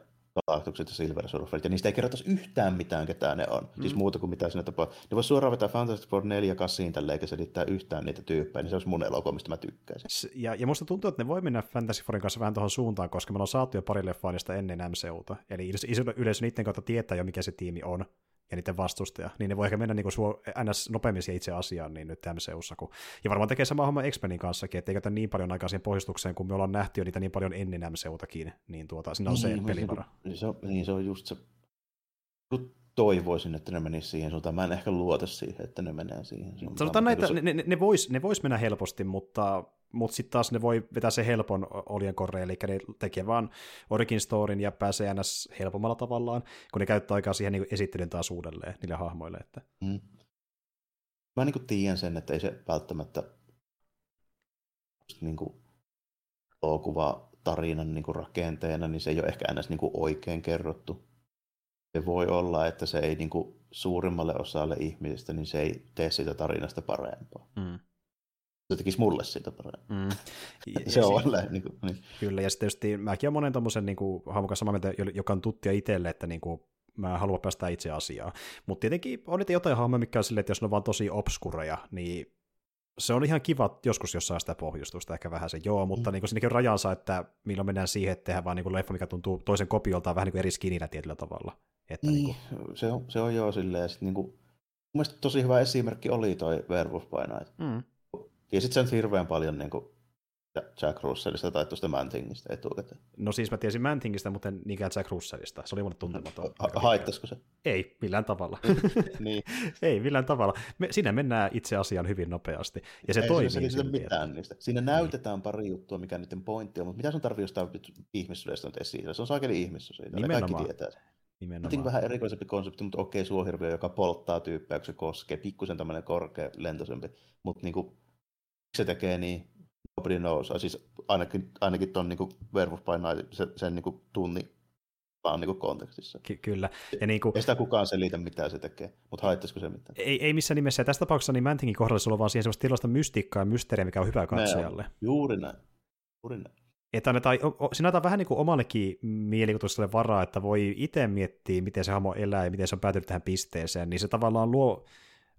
Galactukset ja Silver Surferit, ja niistä ei kerrota yhtään mitään, ketään ne on. Siis mm. Siis muuta kuin mitä siinä tapahtuu. Ne voisi suoraan vetää Fantastic Four 4 kasiin tälleen, eikä selittää yhtään niitä tyyppejä, niin se olisi mun elokuva, mistä mä tykkäisin. Ja, ja musta tuntuu, että ne voi mennä Fantastic Fourin kanssa vähän tuohon suuntaan, koska me on saatu jo pari leffaa ennen MCUta. Eli iso yleisö niiden kautta tietää jo, mikä se tiimi on ja niiden vastustaja, niin ne voi ehkä mennä niin suo, ns. nopeammin siihen itse asiaan niin nyt MCUssa. Kun, ja varmaan tekee sama homma X-Menin kanssakin, ettei käytä niin paljon aikaa siihen pohjustukseen, kun me ollaan nähty jo niitä niin paljon ennen MCUtakin, niin tuota, siinä on niin, se niin, pelivara. Se, se, niin se on just se, toivoisin, että ne menisivät siihen suuntaan. Mä en ehkä luota siihen, että ne menee siihen suuntaan. Sanotaan näitä, se... ne, ne, ne vois, ne vois mennä helposti, mutta mutta sitten taas ne voi vetää se helpon olien korre, eli ne tekee vaan Origin Storin ja pääsee ns. helpommalla tavallaan, kun ne käyttää aikaa siihen niin esittelyn taas uudelleen niille hahmoille. Että... Mm. Mä niin tiedän sen, että ei se välttämättä niin kuin kuva tarinan niin kuin rakenteena, niin se ei ole ehkä ns. Niin kuin oikein kerrottu. Se voi olla, että se ei niin kuin suurimmalle osalle ihmisistä, niin se ei tee siitä tarinasta parempaa. Mm se tekisi mulle siitä paremmin. Mm. [laughs] se on si- niin kuin, niin. Kyllä, ja sitten tietysti mäkin olen monen tommosen niin hahmon kanssa samaa mieltä, joka on tuttia itselle, että niin kuin, mä haluan päästä itse asiaan. Mutta tietenkin on niitä jotain hahmoja, mikä on silleen, että jos ne on vaan tosi obskureja, niin se on ihan kiva joskus jossain sitä pohjustusta, ehkä vähän se joo, mutta mm. niin siinäkin on rajansa, että milloin mennään siihen, että tehdään vaan niin leffa, mikä tuntuu toisen kopiolta vähän niin kuin eri skinillä tietyllä tavalla. Että niin, niin kuin... se, on, se on joo silleen, sitten niin kuin, mun mielestä tosi hyvä esimerkki oli toi Werewolf by Night. Mm. Tiesit sen hirveän paljon niin kuin Jack Russellista tai tuosta Mantingista etukäteen? No siis mä tiesin Mantingista, mutta en niinkään Jack Russellista. Se oli mulle tuntematon. Ha- haittaisiko se? Ei, millään tavalla. [laughs] niin. [laughs] Ei, millään tavalla. Me, siinä mennään itse asiaan hyvin nopeasti. Ja se Ei toimii. Siinä, siinä mitään niistä. Siinä niin. näytetään pari juttua, mikä niiden pointti on, mutta mitä sun tarvii jostain ihmisyydestä nyt esiin? Se on saakeli ihmissyys. Nimenomaan. Kaikki tietää sen. Nimenomaan. vähän erikoisempi konsepti, mutta okei, suohirviö, joka polttaa tyyppejä, kun se koskee. Pikkusen tämmöinen korkea, lentoisempi. Mutta niinku, se tekee niin, nobody knows. Siis ainakin, ainakin tuon niin Werewolf by Night, se, sen niin kuin tunni vaan niin kuin kontekstissa. Ky- kyllä. Ja niin kuin... Ei sitä kukaan selitä, mitä se tekee, mutta haittaisiko se mitään? Ei, ei missään nimessä. Ja tässä tapauksessa niin Mantingin kohdalla sulla on vaan siihen sellaista tilasta mystiikkaa ja mysteeriä, mikä on hyvä katsojalle. Juuri näin. Juuri näin. Että annetaan, siinä annetaan vähän niin kuin omallekin mielikuvituselle varaa, että voi itse miettiä, miten se hahmo elää ja miten se on päätynyt tähän pisteeseen, niin se tavallaan luo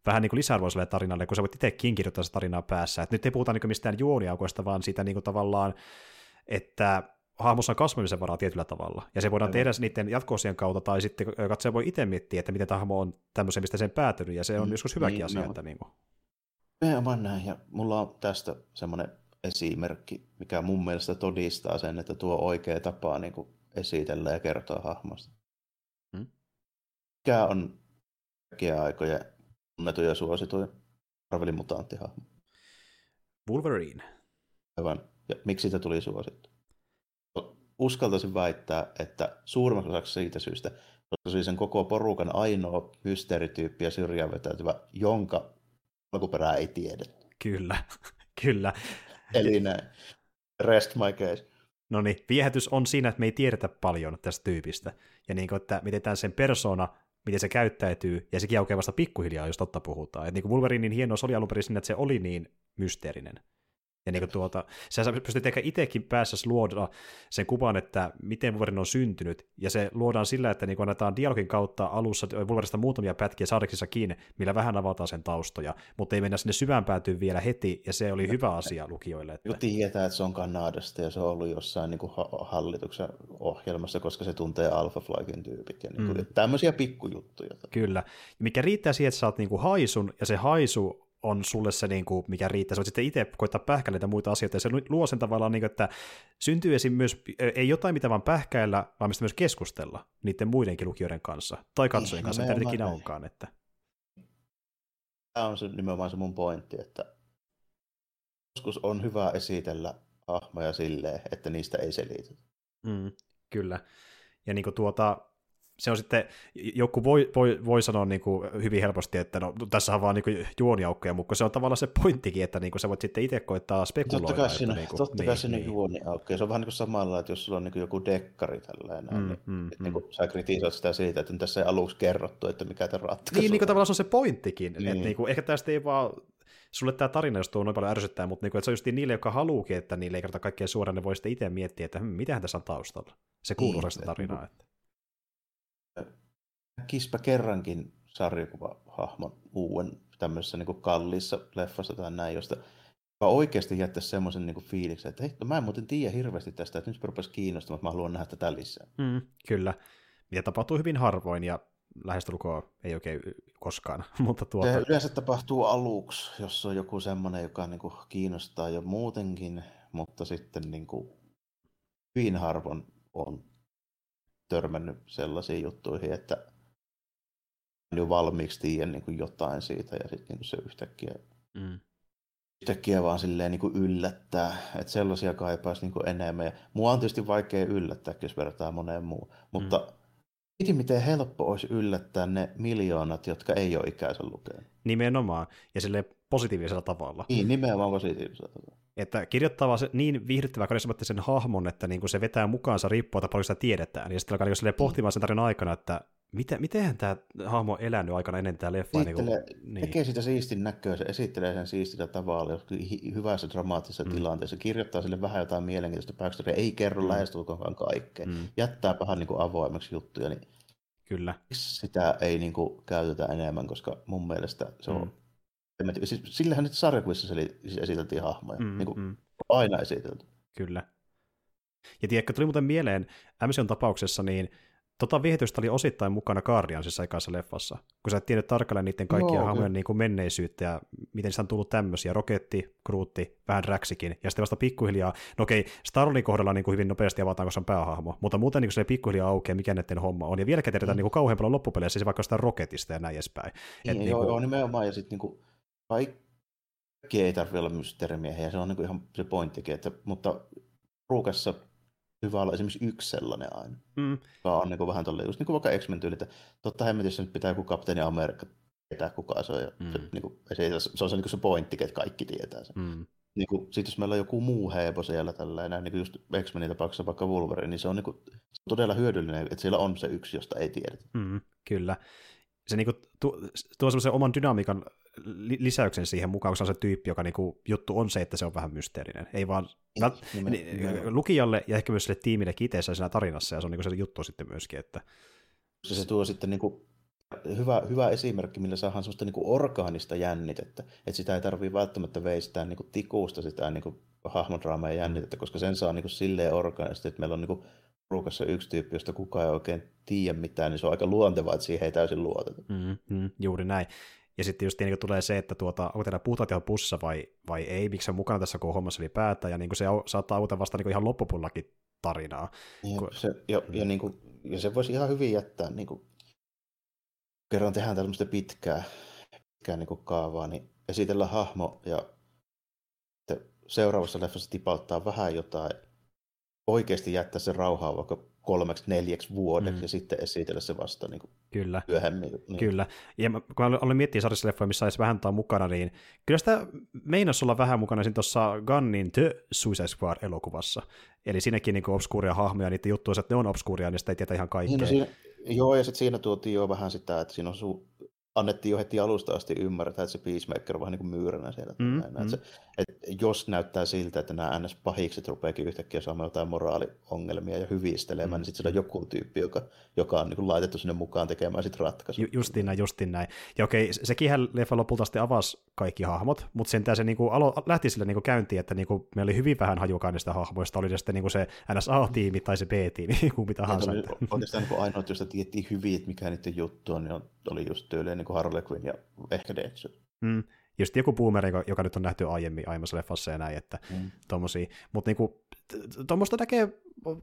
vähän niin kuin lisäarvoiselle tarinalle, kun sä voit itsekin kirjoittaa sitä tarinaa päässä. Et nyt ei puhuta niin kuin mistään juoniaukoista, vaan siitä niin kuin tavallaan, että hahmossa on kasvamisen varaa tietyllä tavalla. Ja se voidaan Aivan. tehdä niiden jatko kautta, tai sitten katsoja voi itse miettiä, että miten hahmo on tämmöisen, mistä sen päätynyt, ja se on mm, joskus hyväkin niin, asia. Että niin kuin. Nimenomaan näin, ja mulla on tästä semmoinen esimerkki, mikä mun mielestä todistaa sen, että tuo oikea tapa niin kuin esitellä ja kertoa hahmosta. Hmm? Mikä on aikojen tunnetuja ja suosituja Marvelin mutanttihahmo. Wolverine. Aivan. Ja miksi siitä tuli suosittu? Uskaltaisin väittää, että suurimmaksi osaksi siitä syystä, koska se oli sen koko porukan ainoa mysteerityyppi ja syrjään vetäytyvä, jonka alkuperää ei tiedetty. Kyllä, [laughs] kyllä. Eli näin. Rest my case. No niin, viehätys on siinä, että me ei tiedetä paljon tästä tyypistä. Ja niin kuin, että miten tämän sen persona, miten se käyttäytyy, ja sekin aukeaa vasta pikkuhiljaa, jos totta puhutaan. Että niin kuin Wolverinin hienous oli alun perin siinä, että se oli niin mysteerinen. Ja niin kuin tuota, sä pystyt ehkä itsekin päässä luoda sen kuvan, että miten Wolverine on syntynyt, ja se luodaan sillä, että niin annetaan dialogin kautta alussa Wolverinesta muutamia pätkiä kiinni, millä vähän avataan sen taustoja, mutta ei mennä sinne syvään päätyyn vielä heti, ja se oli hyvä asia lukijoille. Että... Joku tietää, että se on Kanadasta, ja se on ollut jossain niin kuin hallituksen ohjelmassa, koska se tuntee Alpha Flykin tyypit, ja niin kuin, mm. tämmöisiä pikkujuttuja. Kyllä, mikä riittää siihen, että sä oot niin kuin haisun, ja se haisu on sulle se, niin kuin, mikä riittää. Sä voit sitten itse koittaa pähkäillä niitä muita asioita, ja se luo sen tavallaan, niin kuin, että syntyy esim. myös, ei jotain, mitä vaan pähkäillä, vaan mistä myös keskustella niiden muidenkin lukijoiden kanssa, tai katsojien kanssa, mitä ikinä onkaan. Että... Tämä on se, nimenomaan se mun pointti, että joskus on hyvä esitellä hahmoja silleen, että niistä ei selitä. Mm, kyllä. Ja niin kuin tuota, se on sitten, joku voi, voi, voi sanoa niin kuin hyvin helposti, että no, tässä on vaan niin juoniaukkoja, mutta se on tavallaan se pointtikin, että niin kuin sä voit sitten itse koittaa spekuloida. Totta kai siinä, niin kuin, totta kai niin, siinä niin. juoniaukkoja. Se on vähän niin kuin samalla, että jos sulla on niin joku dekkari tällainen, mm, niin, mm, että mm. Niin sä kritisoit sitä siitä, että tässä ei aluksi kerrottu, että mikä tämä ratkaisu Niin, niin kuin tavallaan se on se pointtikin, niin. että niin kuin, ehkä tästä ei vaan sulle tämä tarina, jos tuo noin paljon ärsyttää, mutta niinku, että se on just niille, jotka haluukin, että niille ei kerta kaikkea suoraan, ne voi sitten itse miettiä, että hm, mitähän tässä on taustalla. Se kuuluu niin, sitä tarinaa. Että näkispä kerrankin sarjakuvahahmon uuden tämmöisessä niin kuin kalliissa leffassa tai näin, josta joka oikeasti jättäisi semmoisen niin fiiliksen, että hei, no mä en muuten tiedä hirveästi tästä, että nyt rupesi kiinnostamaan, että mä haluan nähdä tätä lisää. Mm, kyllä, mitä tapahtuu hyvin harvoin ja lähestulkoon ei oikein koskaan. [laughs] Mutta tuota... Se yleensä tapahtuu aluksi, jos on joku semmoinen, joka niin kuin kiinnostaa jo muutenkin, mutta sitten niin kuin hyvin harvoin on törmännyt sellaisiin juttuihin, että jo valmiiksi tiedä niin kuin jotain siitä ja sitten niin se yhtäkkiä, mm. yhtäkkiä vaan silleen niin kuin yllättää, että sellaisia kaipaisi niin kuin enemmän. Ja mua on tietysti vaikea yllättää, jos vertaa moneen muuhun, mutta mm. Mietin, miten helppo olisi yllättää ne miljoonat, jotka ei ole ikänsä lukenut. Nimenomaan, ja positiivisella tavalla. Niin, nimenomaan positiivisella tavalla. Että kirjoittaa se niin viihdyttävää karismaattisen hahmon, että niin kuin se vetää mukaansa riippuen, että paljon sitä tiedetään. Ja sitten alkaa niin pohtimaan sen tarinan aikana, että miten, mitenhän tämä hahmo on elänyt aikana ennen tämä leffa? Niin kuin, niin. Tekee sitä siistin näköä, se esittelee sen siistillä tavalla, hyvässä dramaattisessa mm. tilanteessa, kirjoittaa sille vähän jotain mielenkiintoista backstorya, ei kerro mm. lähestulkoonkaan kaikkea, mm. jättää vähän niin kuin avoimeksi juttuja, niin Kyllä. sitä ei niin kuin, käytetä enemmän, koska mun mielestä se on... Mm. Siis, sillähän nyt sarjakuvissa siis esiteltiin hahmoja, mm, niin kuin, mm. aina esitelty. Kyllä. Ja tiedätkö, tuli muuten mieleen MCn tapauksessa, niin Tota viehitystä oli osittain mukana Guardiansissa aikaisessa leffassa, kun sä et tiedä tarkalleen niiden kaikkien no, hahmojen niin kuin menneisyyttä ja miten se on tullut tämmöisiä, Roketti, Kruutti, vähän Räksikin, ja sitten vasta pikkuhiljaa, no okei, Starlin kohdalla niin kuin hyvin nopeasti avataan, koska se on päähahmo, mutta muuten niin kuin se pikkuhiljaa aukeaa, mikä näiden homma on, ja vieläkin tiedetään mm. niin kuin kauhean paljon loppupeleissä, siis vaikka sitä Roketista ja näin edespäin. Niin, Et, niin, joo, niin kuin... joo, nimenomaan, ja sitten niin kuin, kaikki ei tarvitse olla mysteerimiehiä, ja se on niin kuin ihan se pointtikin, että, mutta Ruukassa hyvä olla esimerkiksi yksi sellainen aina. Mm. Joka on niin kuin vähän tolle, just niin kuin vaikka X-Men tyyli, että totta hemmetissä nyt pitää joku kapteeni Amerikka tietää kuka se on. Ja mm. se, niin kuin, se, se, on se, niin kuin se pointti, että kaikki tietää sen. Mm. Niin kuin, sit jos meillä on joku muu heepo siellä tällainen, niin kuin just X-Menin tapauksessa vaikka Wolverine, niin se on, niin kuin, se on todella hyödyllinen, että siellä on se yksi, josta ei tiedetä. Mm, kyllä. Se niin kuin, tuo, tuo semmoisen oman dynamiikan lisäyksen siihen mukaan, kun se on se tyyppi, joka niinku, juttu on se, että se on vähän mysteerinen. Ei vaan niin, niin, niin, lukijalle ja ehkä myös sille tiimille itseessä siinä tarinassa, ja se on niinku se juttu sitten myöskin. Että... Se, se tuo sitten niinku hyvä, hyvä esimerkki, millä saadaan sellaista niinku orgaanista jännitettä, että sitä ei tarvitse välttämättä veistää niinku tikusta sitä niinku hahmodraamaa ja jännitettä, koska sen saa niinku silleen orgaanisesti, että meillä on niinku porukassa yksi tyyppi, josta kukaan ei oikein tiedä mitään, niin se on aika luontevaa, että siihen ei täysin luoteta. Mm-hmm, juuri näin. Ja sitten just niin tulee se, että tuota, onko teillä puhtaat ihan pussa vai, vai ei, miksi se on mukana tässä koko hommassa ylipäätään, ja niin kuin se saattaa auttaa vasta niin kuin ihan loppupullakin tarinaa. Ja, kun... se, ja, ja, niin kuin, ja se voisi ihan hyvin jättää, niin kuin, kerran tehdään tämmöistä pitkää, pitkään niin kaavaa, niin esitellä hahmo ja seuraavassa leffassa tipauttaa vähän jotain, oikeasti jättää se rauhaa vaikka kolmeksi, neljäksi vuodeksi mm. ja sitten esitellä se vasta niin kuin kyllä. myöhemmin. Niin. Kyllä. Ja kun mä miettinyt sarjassa missä olisi vähän mukana, niin kyllä sitä meinasi olla vähän mukana siinä tuossa Gunnin The Suicide Squad-elokuvassa. Eli siinäkin niin obskuuria hahmoja, niitä juttuja, että ne on obskuuria, niin sitä ei tiedä ihan kaikkea. Niin, no siinä, joo, ja sitten siinä tuotiin jo vähän sitä, että siinä on su- annettiin jo heti alusta asti ymmärtää, että se Peacemaker on vähän niin kuin myyränä siellä. Mm, että mm. Se, että jos näyttää siltä, että nämä NS-pahikset rupeakin yhtäkkiä saamaan jotain moraaliongelmia ja hyvistelemään, mm. niin sitten se on joku tyyppi, joka, joka on niin kuin laitettu sinne mukaan tekemään sitten ratkaisuja. Ju, justiin näin, justiin näin. Ja okei, sekin leffa lopulta sitten avasi kaikki hahmot, mutta sentään se niin kuin alo, lähti sille niin kuin käyntiin, että niin kuin, me oli hyvin vähän hajukaan niistä hahmoista, oli se sitten niin kuin se NSA-tiimi tai se B-tiimi, [laughs] kuin mitä tahansa. Oikeastaan niin ainoa, josta tiettiin hyvin, että mikä niiden juttu on, niin oli just tyyliin niin kuin Harley Quinn ja ehkä Deadshot. Mm. Just joku boomeri, joka nyt on nähty aiemmin aiemmassa leffassa ja näin, että mm. tommosia. Mutta niinku, tuommoista näkee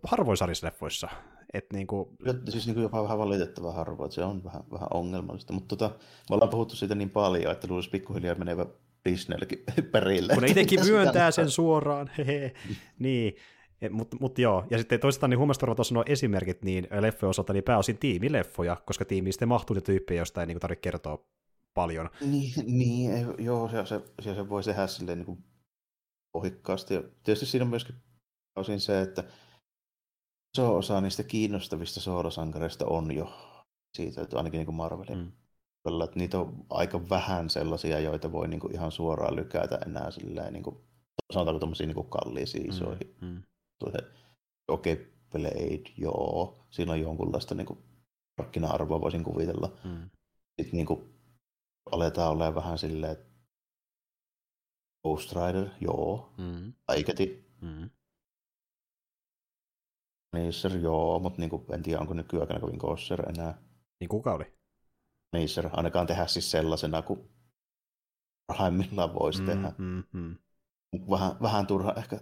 harvoin leffoissa. Et niinku... Siis niinku jopa vähän valitettava harvoin, että se on vähän, vähän ongelmallista. Mutta tota, me ollaan puhuttu siitä niin paljon, että luulisi pikkuhiljaa menevä Disneyllekin [laughs] perille. Kun ne itsekin myöntää sen suoraan, [laughs] hehe. niin. Mutta mut joo, ja sitten toisaalta niin huomioon tuossa nuo esimerkit niin leffojen osalta, niin pääosin tiimileffoja, koska tiimiin sitten mahtuu ne tyyppejä, joista ei niin tarvitse kertoa paljon. Niin, niin ei, joo, se, se, se, se voi tehdä silleen niin kuin ohikkaasti. Ja tietysti siinä on myöskin osin se, että iso osa niistä kiinnostavista soolosankareista on jo siitä, että ainakin niin kuin Marvelin mm. että niitä on aika vähän sellaisia, joita voi niin kuin ihan suoraan lykätä enää silleen, niin kuin, sanotaanko tuommoisiin niin kalliisiin isoihin. Mm. Mm. Okei, okay, Blade, joo, siinä on jonkunlaista niin kuin, markkina-arvoa voisin kuvitella. Mm. Sitten niin kuin, aletaan olemaan vähän silleen, että Ghost Rider, joo. Mm. Aiketi. Mm. Neisser, joo, mutta niinku, en tiedä, onko nykyaikana kovin Gosser enää. Niin kuka oli? Neisser, ainakaan tehdä siis sellaisena kuin parhaimmillaan voisi mm, tehdä. Mm, mm. Vähän, vähän turha ehkä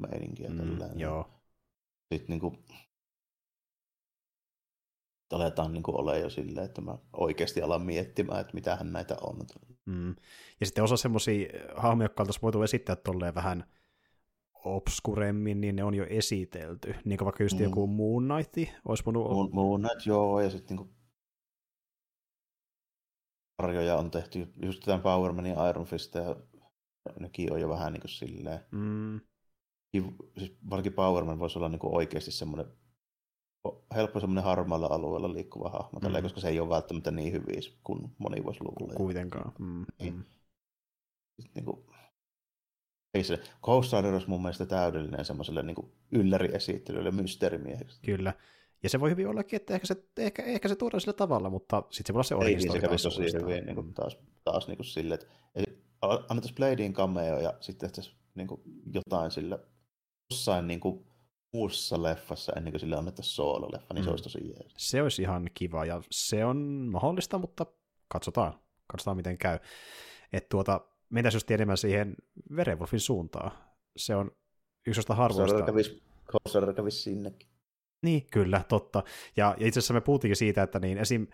paramilitarimeininkiä. Mm, joo. Sitten niin kuin, aletaan niin olemaan jo silleen, että mä oikeasti alan miettimään, että mitähän näitä on. Mm. Ja sitten osa semmoisia hahmoja, jotka oltaisiin voitu esittää tolleen vähän obskuremmin, niin ne on jo esitelty. Niin kuin vaikka just mm. joku Moon Knight olisi voinut... Moon, Moon Knight, joo, ja sitten niin sarjoja on tehty, just tämän Power Man ja Iron Fist, ja nekin on jo vähän niin kuin silleen. Mm. Siis varsinkin Power Man voisi olla niin kuin oikeasti semmoinen helppo semmoinen harmaalla alueella liikkuva hahmo, mm. koska se ei ole välttämättä niin hyvin kuin moni voisi luulla. Kuitenkaan. Mm. Niin. Mm. niin kuin, ei se, Ghost Rider olisi mun mielestä täydellinen semmoiselle niin ylläriesittelylle, mysteerimieheksi. Kyllä. Ja se voi hyvin ollakin, että ehkä se, ehkä, ehkä se tuodaan sillä tavalla, mutta sitten se voi olla se Ei, se kävisi tosi hyvin niin kuin taas, taas niin kuin sille, että annettaisiin Bladeen cameo ja sitten tehtäisiin niin kuin jotain sille jossain niin kuin muussa leffassa ennen kuin sille annettaisiin soololeffa, niin mm. se olisi tosi jees. Se olisi ihan kiva ja se on mahdollista, mutta katsotaan, katsotaan miten käy. Että tuota, mentäisiin just enemmän siihen Werewolfin suuntaan. Se on yksi harvoista. Kossarra kävisi sinnekin. Niin, kyllä, totta. Ja, ja itse asiassa me puhuttiinkin siitä, että niin esim.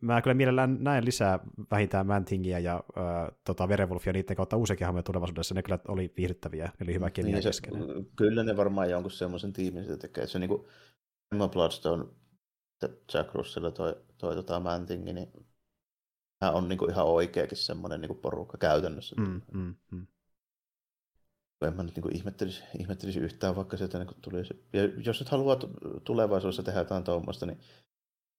Mä kyllä mielellään näen lisää vähintään Mantingia ja äh, tota, Werewolfia niiden kautta uusiakin hahmoja tulevaisuudessa. Ne kyllä oli viihdyttäviä, ne oli hyvä kemia niin, keskenään. Kyllä ne varmaan jonkun semmoisen tiimin sitä tekee. Se on niin kuin Emma Bloodstone, Jack Russell toi, toi tota Mantingi, niin hän on niin kuin ihan oikeakin semmoinen niin kuin porukka käytännössä. Mm, mm, mm en mä nyt niin ihmettelisi, ihmettelisi yhtään, vaikka sieltä niin tulisi. Ja jos nyt haluaa tulevaisuudessa tehdä jotain tuommoista, niin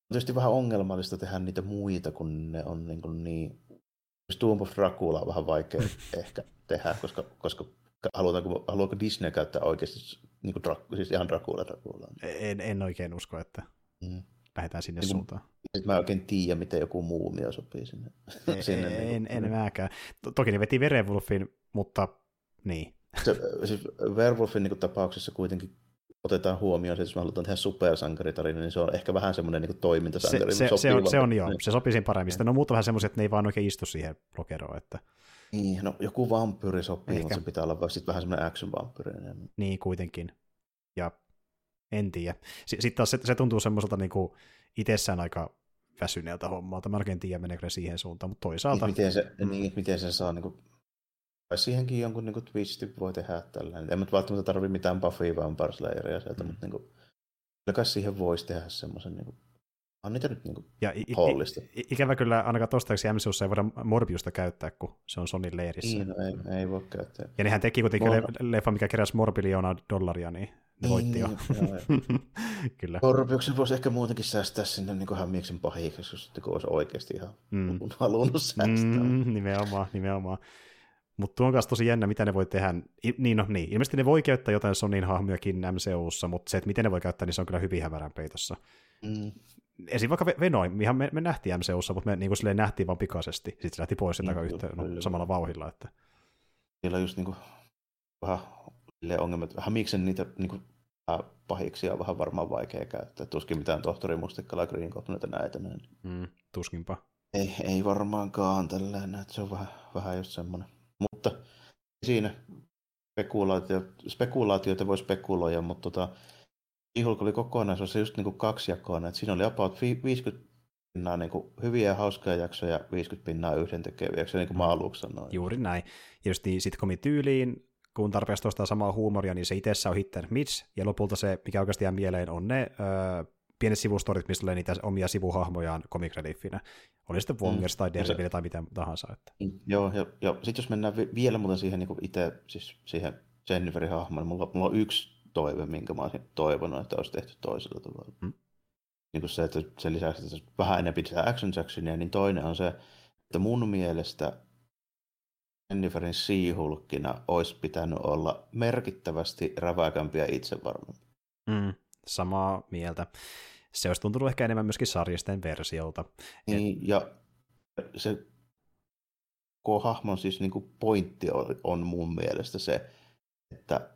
tietysti vähän ongelmallista tehdä niitä muita, kun ne on niin, kuin niin Tomb of Dracula on vähän vaikea [laughs] ehkä tehdä, koska, koska halutaanko, haluaako Disney käyttää oikeasti niin kuin Dra- siis ihan Dracula Dracula? En, en oikein usko, että mm. lähdetään sinne niin, suuntaan. Sitten mä en oikein tiedä, miten joku muumio sopii sinne. En, [laughs] sinne en, niin kuin, en, mäkään. Toki ne veti Werewolfin, mutta niin. Se, siis Werewolfin niin tapauksessa kuitenkin otetaan huomioon, että jos me halutaan tehdä supersankaritarina, niin se on ehkä vähän semmoinen niin toimintasankari. Se, se, se, on, se on joo, se sopii siinä paremmin. Sitten on muuta vähän semmoisia, että ne ei vaan oikein istu siihen lokeroon. Että... Niin, no joku vampyyri sopii, ehkä. mutta se pitää olla sitten vähän semmoinen action-vampyyri. Niin, kuitenkin. Ja en tiedä. Sitten taas se, se tuntuu semmoiselta niin kuin itsessään aika väsyneeltä hommalta. Mä oikein tiedä, meneekö ne siihen suuntaan, mutta toisaalta... Miten se, mm. niin, miten se saa niin kuin, vai siihenkin jonkun niin kuin, twistin voi tehdä tällä. En nyt välttämättä tarvitse mitään Buffy Vampire Slayeria sieltä, mm. mutta niin kuin, kyllä kai siihen voisi tehdä semmoisen niin kuin, on niitä nyt niin ja i- i- ikävä kyllä ainakaan toistaiseksi MCUssa ei voida Morbiusta käyttää, kun se on Sonin leirissä. Niin, no, ei, ei voi käyttää. Ja nehän teki kuitenkin Mor- leffa, mikä keräsi morbiljoonaa dollaria, niin ne voitti jo. Niin, [laughs] kyllä. Morbiuksen voisi ehkä muutenkin säästää sinne niin kuin Hämmieksen pahiksi, jos olisi oikeasti ihan mm. halunnut säästää. Mm, nimenomaan, nimenomaan. Mutta tuon kanssa tosi jännä, mitä ne voi tehdä. I, niin, no, niin, ilmeisesti ne voi käyttää jotain Sonin hahmojakin MCUssa, mutta se, että miten ne voi käyttää, niin se on kyllä hyvin hämärän peitossa. Mm esim. vaikka Venom, ihan me, me nähtiin MCUssa, mutta me niin kuin nähtiin vaan pikaisesti. Sitten se lähti pois sen takaa yhtä, no, samalla vauhilla. Että. Siellä on just niin kuin, vähän ongelmat. Vähän miksi niitä niin kuin, pahiksi on vähän varmaan vaikea käyttää. Tuskin mitään tohtori Mustikkala Green Goblinita näitä. Näin. Mm, tuskinpa. Ei, ei varmaankaan tällä että se on vähän, vähän just semmoinen. Mutta siinä spekulaatio, spekulaatioita voi spekuloida, mutta tota, Ihulk oli kokonaisuus just niin kuin kaksijakoinen, että siinä oli about 50 pinnaa niin kuin hyviä ja hauskoja jaksoja, 50 pinnaa yhdentekeviä, se niin kuin mä aluksi sanoin. Juuri näin. Ja just niin sitcomin tyyliin, kun tarpeeksi tuosta samaa huumoria, niin se itsessä on hittänyt Mitch, ja lopulta se, mikä oikeasti jää mieleen, on ne öö, pienet sivustorit, mistä tulee niitä omia sivuhahmojaan comic reliefinä. Oli sitten Wongers mm. tai Daredevil tai mitä tahansa. Että. Mm, joo, ja, ja sitten jos mennään vielä muuten siihen niin itse, siis siihen Jenniferin hahmoon, niin mulla, mulla on yksi toive, minkä mä olisin toivonut, että olisi tehty toisella tavalla. Mm. Niin kuin se, että sen lisäksi, että vähän enemmän sitä action Jacksonia, niin toinen on se, että mun mielestä Jenniferin siihulkkina olisi pitänyt olla merkittävästi räväkämpi ja itsevarmempi. Mm, samaa mieltä. Se olisi tuntunut ehkä enemmän myöskin sarjisten versiolta. Niin, Et... ja se hahmon siis niin kuin pointti on, on mun mielestä se, että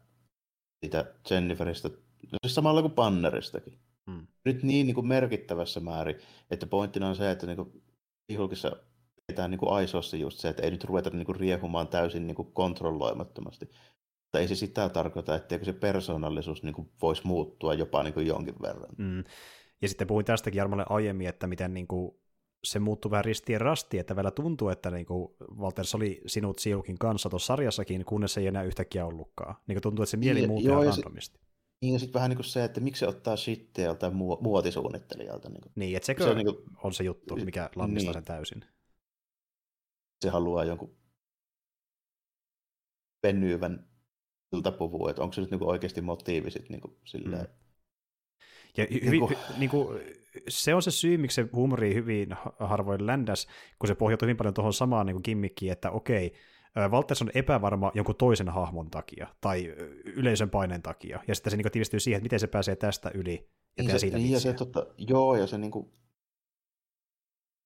siitä Jenniferistä, no siis samalla kuin Banneristakin. Hmm. Nyt niin, niin kuin merkittävässä määrin, että pointtina on se, että niin kuin pidetään niin kuin aisossa just se, että ei nyt ruveta niin kuin riehumaan täysin niin kuin kontrolloimattomasti. Mutta ei se sitä tarkoita, etteikö se persoonallisuus niin kuin voisi muuttua jopa niin kuin jonkin verran. Hmm. Ja sitten puhuin tästäkin Jarmolle aiemmin, että miten niin kuin se muuttui vähän ristiin rasti, että vielä tuntuu, että niin kuin Walters oli sinut Siukin kanssa tuossa sarjassakin, kunnes se ei enää yhtäkkiä ollutkaan. Niin kuin tuntuu, että se mieli muuttuu ihan randomisti. Niin, ja sitten vähän niin kuin se, että miksi se ottaa shittiä joltain muotisuunnittelijalta. Niin, kuin. niin että sekö se on, niin kuin, on se juttu, mikä lannistaa niin. sen täysin. Se haluaa jonkun venyvän iltapuvun, että onko se nyt niin kuin oikeasti motiivi sitten niin kuin, silleen, mm. Ja hy, niin kuin... Niin kuin, se on se syy, miksi se huumori hyvin harvoin ländäs, kun se pohjautuu hyvin paljon tuohon samaan niin kimmikkiin, että okei, Valtters on epävarma jonkun toisen hahmon takia tai yleisön paineen takia, ja sitten se niin tiivistyy siihen, että miten se pääsee tästä yli ja niin se, siitä niin ja se, totta, Joo, ja se niin kuin,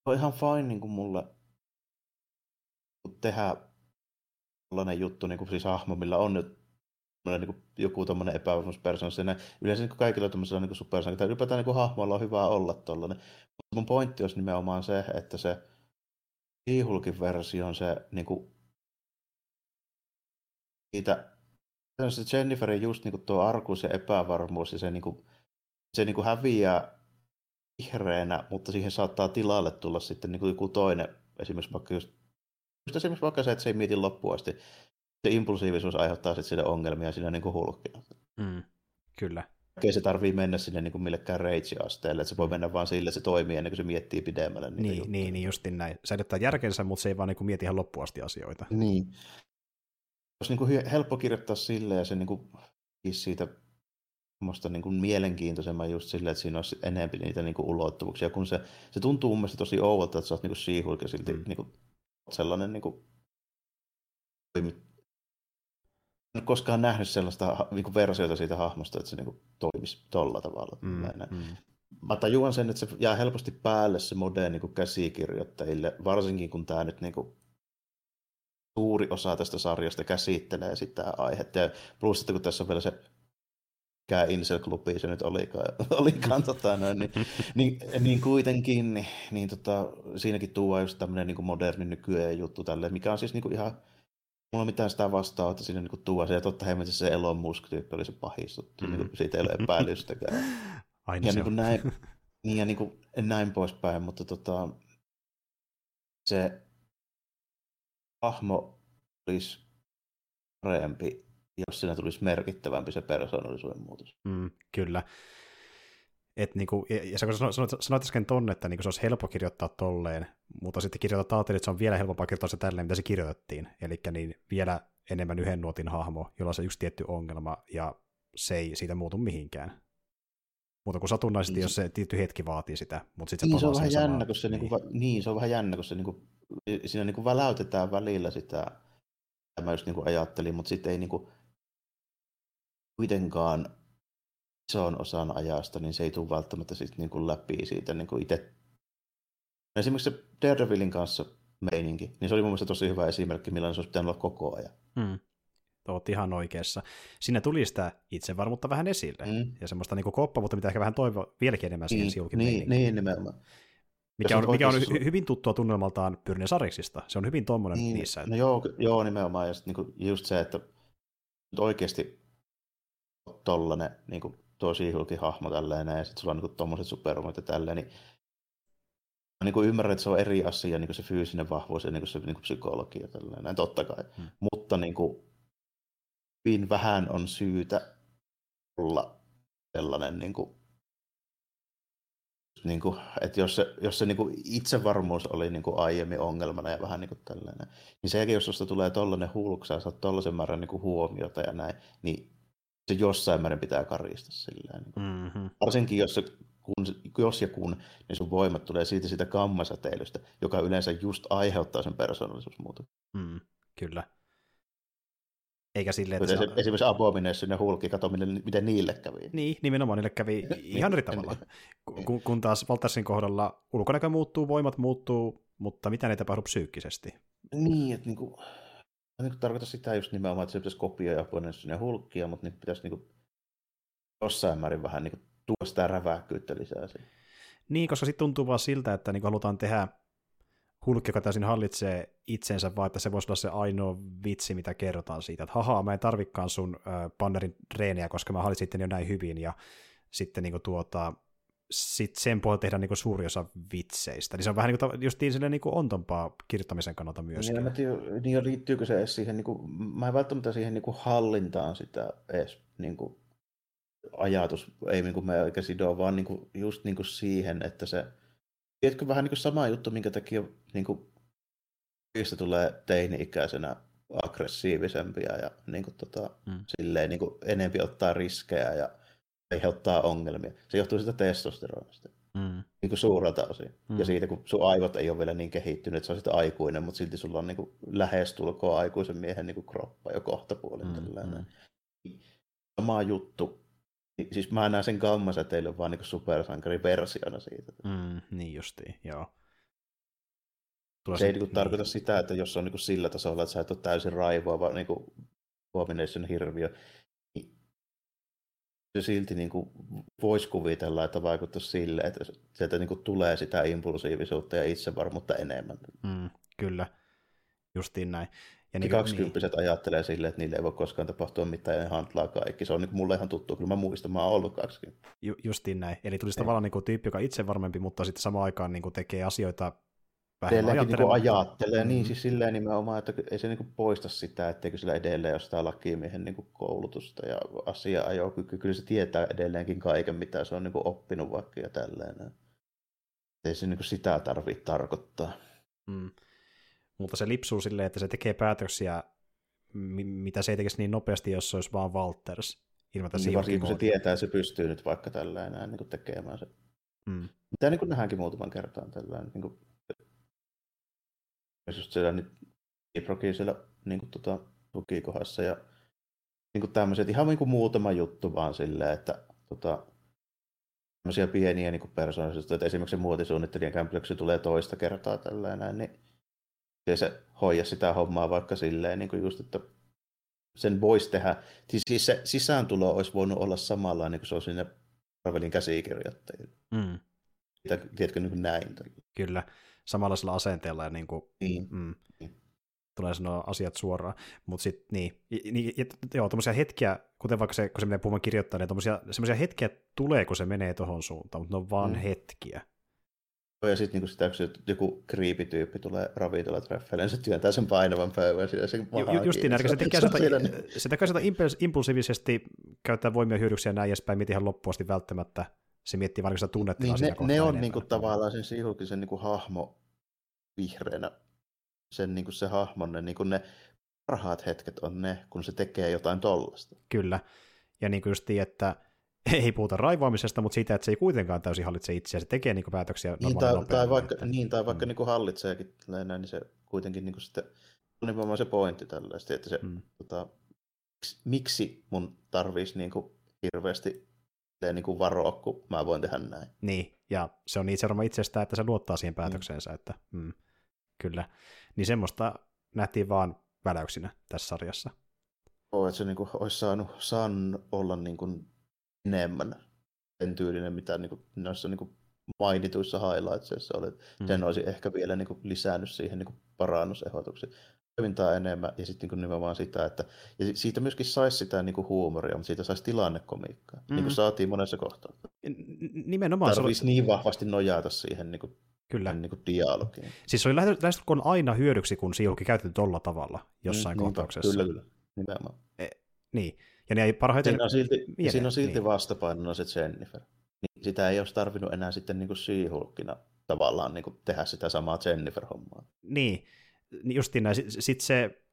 on ihan fine niin kuin mulle tehdä sellainen juttu, niin kuin siis hahmo, millä on nyt niin joku tuommoinen epävarmuuspersona. Yleensä niin kaikilla tuommoisilla niin supersankareilla ylipäätään niin hahmoilla on hyvä olla tuollainen. Mutta mun pointti olisi nimenomaan se, että se Ihulkin versio on se niin kuin, siitä se Jenniferin just niin kuin tuo arkuus ja epävarmuus ja se, niin kuin, se niin kuin häviää vihreänä, mutta siihen saattaa tilalle tulla sitten niin kuin joku toinen, esimerkiksi vaikka just, just esimerkiksi vaikka se, että se ei mieti loppuun asti se impulsiivisuus aiheuttaa sitten sille ongelmia siinä niin kuin hulkkina. Mm, kyllä. Ei se tarvii mennä sinne niin kuin millekään rage-asteelle, että se voi mennä vaan sille, että se toimii ennen kuin se miettii pidemmälle. Niin, niin, niin justin näin. Edetään järkensä, mutta se ei vaan niin kuin mieti ihan loppuasti asioita. Niin. Olisi niin kuin helppo kirjoittaa sille ja se niin kuin, siitä musta niin kuin mielenkiintoisemman just silleen, että siinä olisi enemmän niitä niin kuin ulottuvuuksia, kun se, se tuntuu mun mielestä tosi ouvolta, että sä oot niin kuin she silti mm. niin kuin, sellainen niin kuin, en koskaan nähnyt sellaista niin kuin versiota siitä hahmosta, että se niin kuin, toimisi tolla tavalla. Mm, mm. Mä tajuan sen, että se jää helposti päälle se mode niin käsikirjoittajille, varsinkin kun tämä nyt niin kuin, suuri osa tästä sarjasta käsittelee sitä aihetta. Ja plus, että kun tässä on vielä se mikä Incel-klubi se nyt olikaan, [laughs] olikaan tota, noin, niin, [laughs] niin, niin, kuitenkin, niin, niin tota, siinäkin tuo just tämmöinen niin moderni nykyään juttu tälle, mikä on siis niin kuin ihan mulla on mitään sitä vastaa, että siinä niin tuo se, ja totta hemmetissä se Elon Musk-tyyppi oli se pahis, mm. niin siitä ei ole epäilystäkään. [laughs] Aina ja se niin näin, [laughs] Niin ja niin kuin, näin poispäin, mutta tota, se hahmo olisi parempi, jos siinä tulisi merkittävämpi se persoonallisuuden muutos. Mm, kyllä. Et niinku, ja, ja sä kun sanoit, sanoit äsken tonne, että niinku se olisi helppo kirjoittaa tolleen, mutta sitten kirjoittaa ajattelin, että se on vielä helpompaa kirjoittaa se tälleen, mitä se kirjoitettiin. Eli niin vielä enemmän yhden nuotin hahmo, jolla on se yksi tietty ongelma, ja se ei siitä muutu mihinkään. Mutta kuin satunnaisesti, niin jos se tietty hetki vaatii sitä, mutta sitten se niin, se on vähän jännä, kun se, niin. Niinku, niin, se on vähän jännä, kun se niinku, siinä niinku väläytetään välillä sitä, mitä mä just niinku ajattelin, mutta sitten ei niinku, kuitenkaan ison osan ajasta, niin se ei tule välttämättä sit niinku läpi siitä niinku itse. Esimerkiksi se Daredevilin kanssa meininki, niin se oli mun mielestä tosi hyvä esimerkki, millainen se olisi pitänyt olla koko ajan. Hmm. Olet ihan oikeassa. Siinä tuli sitä itsevarmuutta vähän esille, mm. ja semmoista niin koppavuutta, mitä ehkä vähän toivo vieläkin enemmän siihen niin, niin, niin, nimenomaan. Mikä on, mikä on hy- hyvin tuttua tunnelmaltaan Pyrne Sariksista. Se on hyvin tuommoinen niin, niissä. No joo, joo nimenomaan. Ja niinku just se, että nyt oikeasti tollanen niin kuin tuo Siihulkin hahmo tälleen, ja sitten sulla on niin tuommoiset supervoimat ja tälleen, niin mä niin kuin ymmärrän, että se on eri asia, niin kuin se fyysinen vahvuus ja niin kuin se niin kuin psykologia, tälleen, totta kai. Hmm. Mutta niin kuin, hyvin vähän on syytä olla sellainen, niin kuin, niin kuin, että jos se, jos se niin kuin itsevarmuus oli niin kuin aiemmin ongelmana ja vähän niin kuin tällainen, niin sen jälkeen, jos susta tulee tollainen hulksa ja saat tollaisen määrän niin kuin huomiota ja näin, niin se jossain määrin pitää karista silleen. Niin mm-hmm. Varsinkin jos, se, kun, jos ja kun, niin sun voimat tulee siitä siitä kammasäteilystä, joka yleensä just aiheuttaa sen persoonallisuusmuutoksen. Mm, kyllä. Eikä silleen, että... Se, se... Esimerkiksi Abomination ja Hulk, kato miten niille kävi. Niin, nimenomaan niille kävi [laughs] ihan eri tavalla. kun, kun taas Valtersin kohdalla ulkonäkö muuttuu, voimat muuttuu, mutta mitä ne tapahtuu psyykkisesti? Niin, että niinku, niin tarkoita sitä just nimenomaan, että se pitäisi kopioida Abomination ja Hulkia, mutta niin pitäisi niinku jossain määrin vähän niinku tuoda sitä räväkkyyttä lisää siihen. Niin, koska sitten tuntuu vaan siltä, että niinku halutaan tehdä Hulk, joka täysin hallitsee itsensä, vaan että se voisi olla se ainoa vitsi, mitä kerrotaan siitä, että haha, mä en tarvikaan sun äh, Bannerin treeniä, koska mä hallitsin jo näin hyvin, ja sitten niin kuin, tuota, sit sen pohjalta tehdään niin suuri osa vitseistä. Niin se on vähän niin kuin, just niin, niin kuin ontompaa kirjoittamisen kannalta myös. Niin, tiedä, niin liittyykö se edes siihen, niin kuin, mä en välttämättä siihen niin kuin hallintaan sitä edes niin kuin, ajatus, ei niin kuin me eikä sidoa, vaan niin kuin, just niin kuin siihen, että se Tiedätkö vähän niin kuin sama juttu, minkä takia niin kuin, tulee teini-ikäisenä aggressiivisempia ja niin kuin, tota, mm. silleen, niin kuin, enempi ottaa riskejä ja aiheuttaa ongelmia. Se johtuu siitä testosteronista. Mm. Niin kuin suurelta osin. Mm. Ja siitä, kun sun aivot ei ole vielä niin kehittynyt, että sä olisit aikuinen, mutta silti sulla on niin kuin, lähestulkoon aikuisen miehen niin kuin, kroppa jo kohta puolin. Mm. Mm. Sama juttu niin, siis mä näen sen gammasäteilyn vaan niin supersankariversiona siitä. Mm, niin justiin, joo. Tuo se ei niin tarkoita sitä, että jos on niin sillä tasolla, että sä et ole täysin raivoava niin Abomination hirviö, se silti niin kuin voisi kuvitella, että vaikuttaisi sille, että sieltä niin kuin tulee sitä impulsiivisuutta ja itsevarmuutta enemmän. Mm, kyllä, justiin näin. Ja niin, kaksikymppiset niin. ajattelee silleen, että niille ei voi koskaan tapahtua mitään ja ne hantlaa kaikki. Se on niin mulle ihan tuttu, kyllä mä muistan, mä oon ollut 20. Ju, justiin näin. Eli tulisi tavallaan niin kuin tyyppi, joka itse varmempi, mutta sitten samaan aikaan niin kuin tekee asioita vähän niin ajattelee, mm. niin siis silleen nimenomaan, että ei se niin poista sitä, etteikö sillä edelleen ole sitä lakimiehen niin koulutusta ja asia-ajokyky. Kyllä se tietää edelleenkin kaiken, mitä se on niin oppinut vaikka ja tälleen. Ei se niin sitä tarvitse tarkoittaa. Mm mutta se lipsuu silleen, että se tekee päätöksiä, mitä se ei tekisi niin nopeasti, jos se olisi vaan Walters. Ilman, niin, varsinkin kun se tietää, se pystyy nyt vaikka tällä enää niin tekemään se. Mm. Mitä niin nähdäänkin muutaman kertaan tällä niin kuin, just siellä nyt Iprokin siellä niin kuin, tota, tukikohdassa ja niin kuin tämmöiset, ihan niin kuin muutama juttu vaan silleen, että tota, tämmöisiä pieniä niin persoonallisuuksia, että esimerkiksi muotisuunnittelijan kämpelyksi tulee toista kertaa tällainen, niin ja se hoida sitä hommaa vaikka silleen, niin kuin just, että sen voisi tehdä. Siis se sisääntulo olisi voinut olla samanlainen kuin se on sinne Marvelin käsikirjoittajille. Mm. Tiedätkö niin kuin näin? Kyllä, samanlaisella asenteella. Ja niin kuin, niin. Mm. niin. tulee sanoa asiat suoraan. Mutta sitten niin, niin ja, joo, tuommoisia hetkiä, kuten vaikka se, kun se menee puhumaan kirjoittaa, niin semmoisia hetkiä tulee, kun se menee tuohon suuntaan, mutta ne on vaan mm. hetkiä. Ja sitten niinku sitä, kun joku kriipityyppi tulee ravintolatreffeille, niin se työntää sen painavan pöydän siinä sen Ju, Justiin näin, se tekee sitä, se tekee sitä impulsiivisesti, käyttää voimia hyödyksiä ja näin edespäin, mieti ihan loppuun asti välttämättä. Se miettii vain sitä tunnetta niin, ne, ne on niinku tavallaan sen Sihulkisen niinku hahmo vihreänä, sen niinku se hahmon, ne, niinku ne parhaat hetket on ne, kun se tekee jotain tollasta. Kyllä, ja niin kuin justiin, että [laughs] ei puhuta raivaamisesta, mutta siitä, että se ei kuitenkaan täysin hallitse itseä, se tekee niin päätöksiä niin, tai, tai vaikka, niin, tai vaikka mm. niin kuin hallitseekin, näin, niin se kuitenkin niin kuin sitten, on nimenomaan se pointti tällaista, että se, mm. tota, miksi mun tarvitsisi niin kuin hirveästi niin kuin varoa, kun mä voin tehdä näin. Niin, ja se on itse varmaan itsestään, että se luottaa siihen päätökseensä, mm. että mm, kyllä. Niin semmoista nähtiin vaan väläyksinä tässä sarjassa. Oo, että se niin kuin, olisi saanut, saanut olla niin kuin enemmän sen tyylinen, mitä niin kuin, noissa niin kuin mainituissa highlightsissa oli. Mm. Sen olisi ehkä vielä niin kuin, lisännyt siihen niin kuin, parannusehdotuksia toimintaa enemmän ja sitten niin nimenomaan sitä, että ja siitä myöskin saisi sitä niin kuin huumoria, mutta siitä saisi tilannekomiikkaa, mm. niin kuin saatiin monessa kohtaa. Nimenomaan. Tarvitsisi oli... niin vahvasti nojata siihen niin kuin, Kyllä. Niin kuin dialogiin. Siis se oli lähestulkoon aina hyödyksi, kun Siulki käytetty tolla tavalla jossain mm, kohtauksessa. Kyllä, kyllä. Nimenomaan. E, niin. Ja ne ei parhaiten... Siinä on silti, viedä, siinä on silti niin. vastapainona se Jennifer. Niin sitä ei olisi tarvinnut enää sitten niin kuin tavallaan niin kuin tehdä sitä samaa Jennifer-hommaa. Niin justiin näin. Sitten se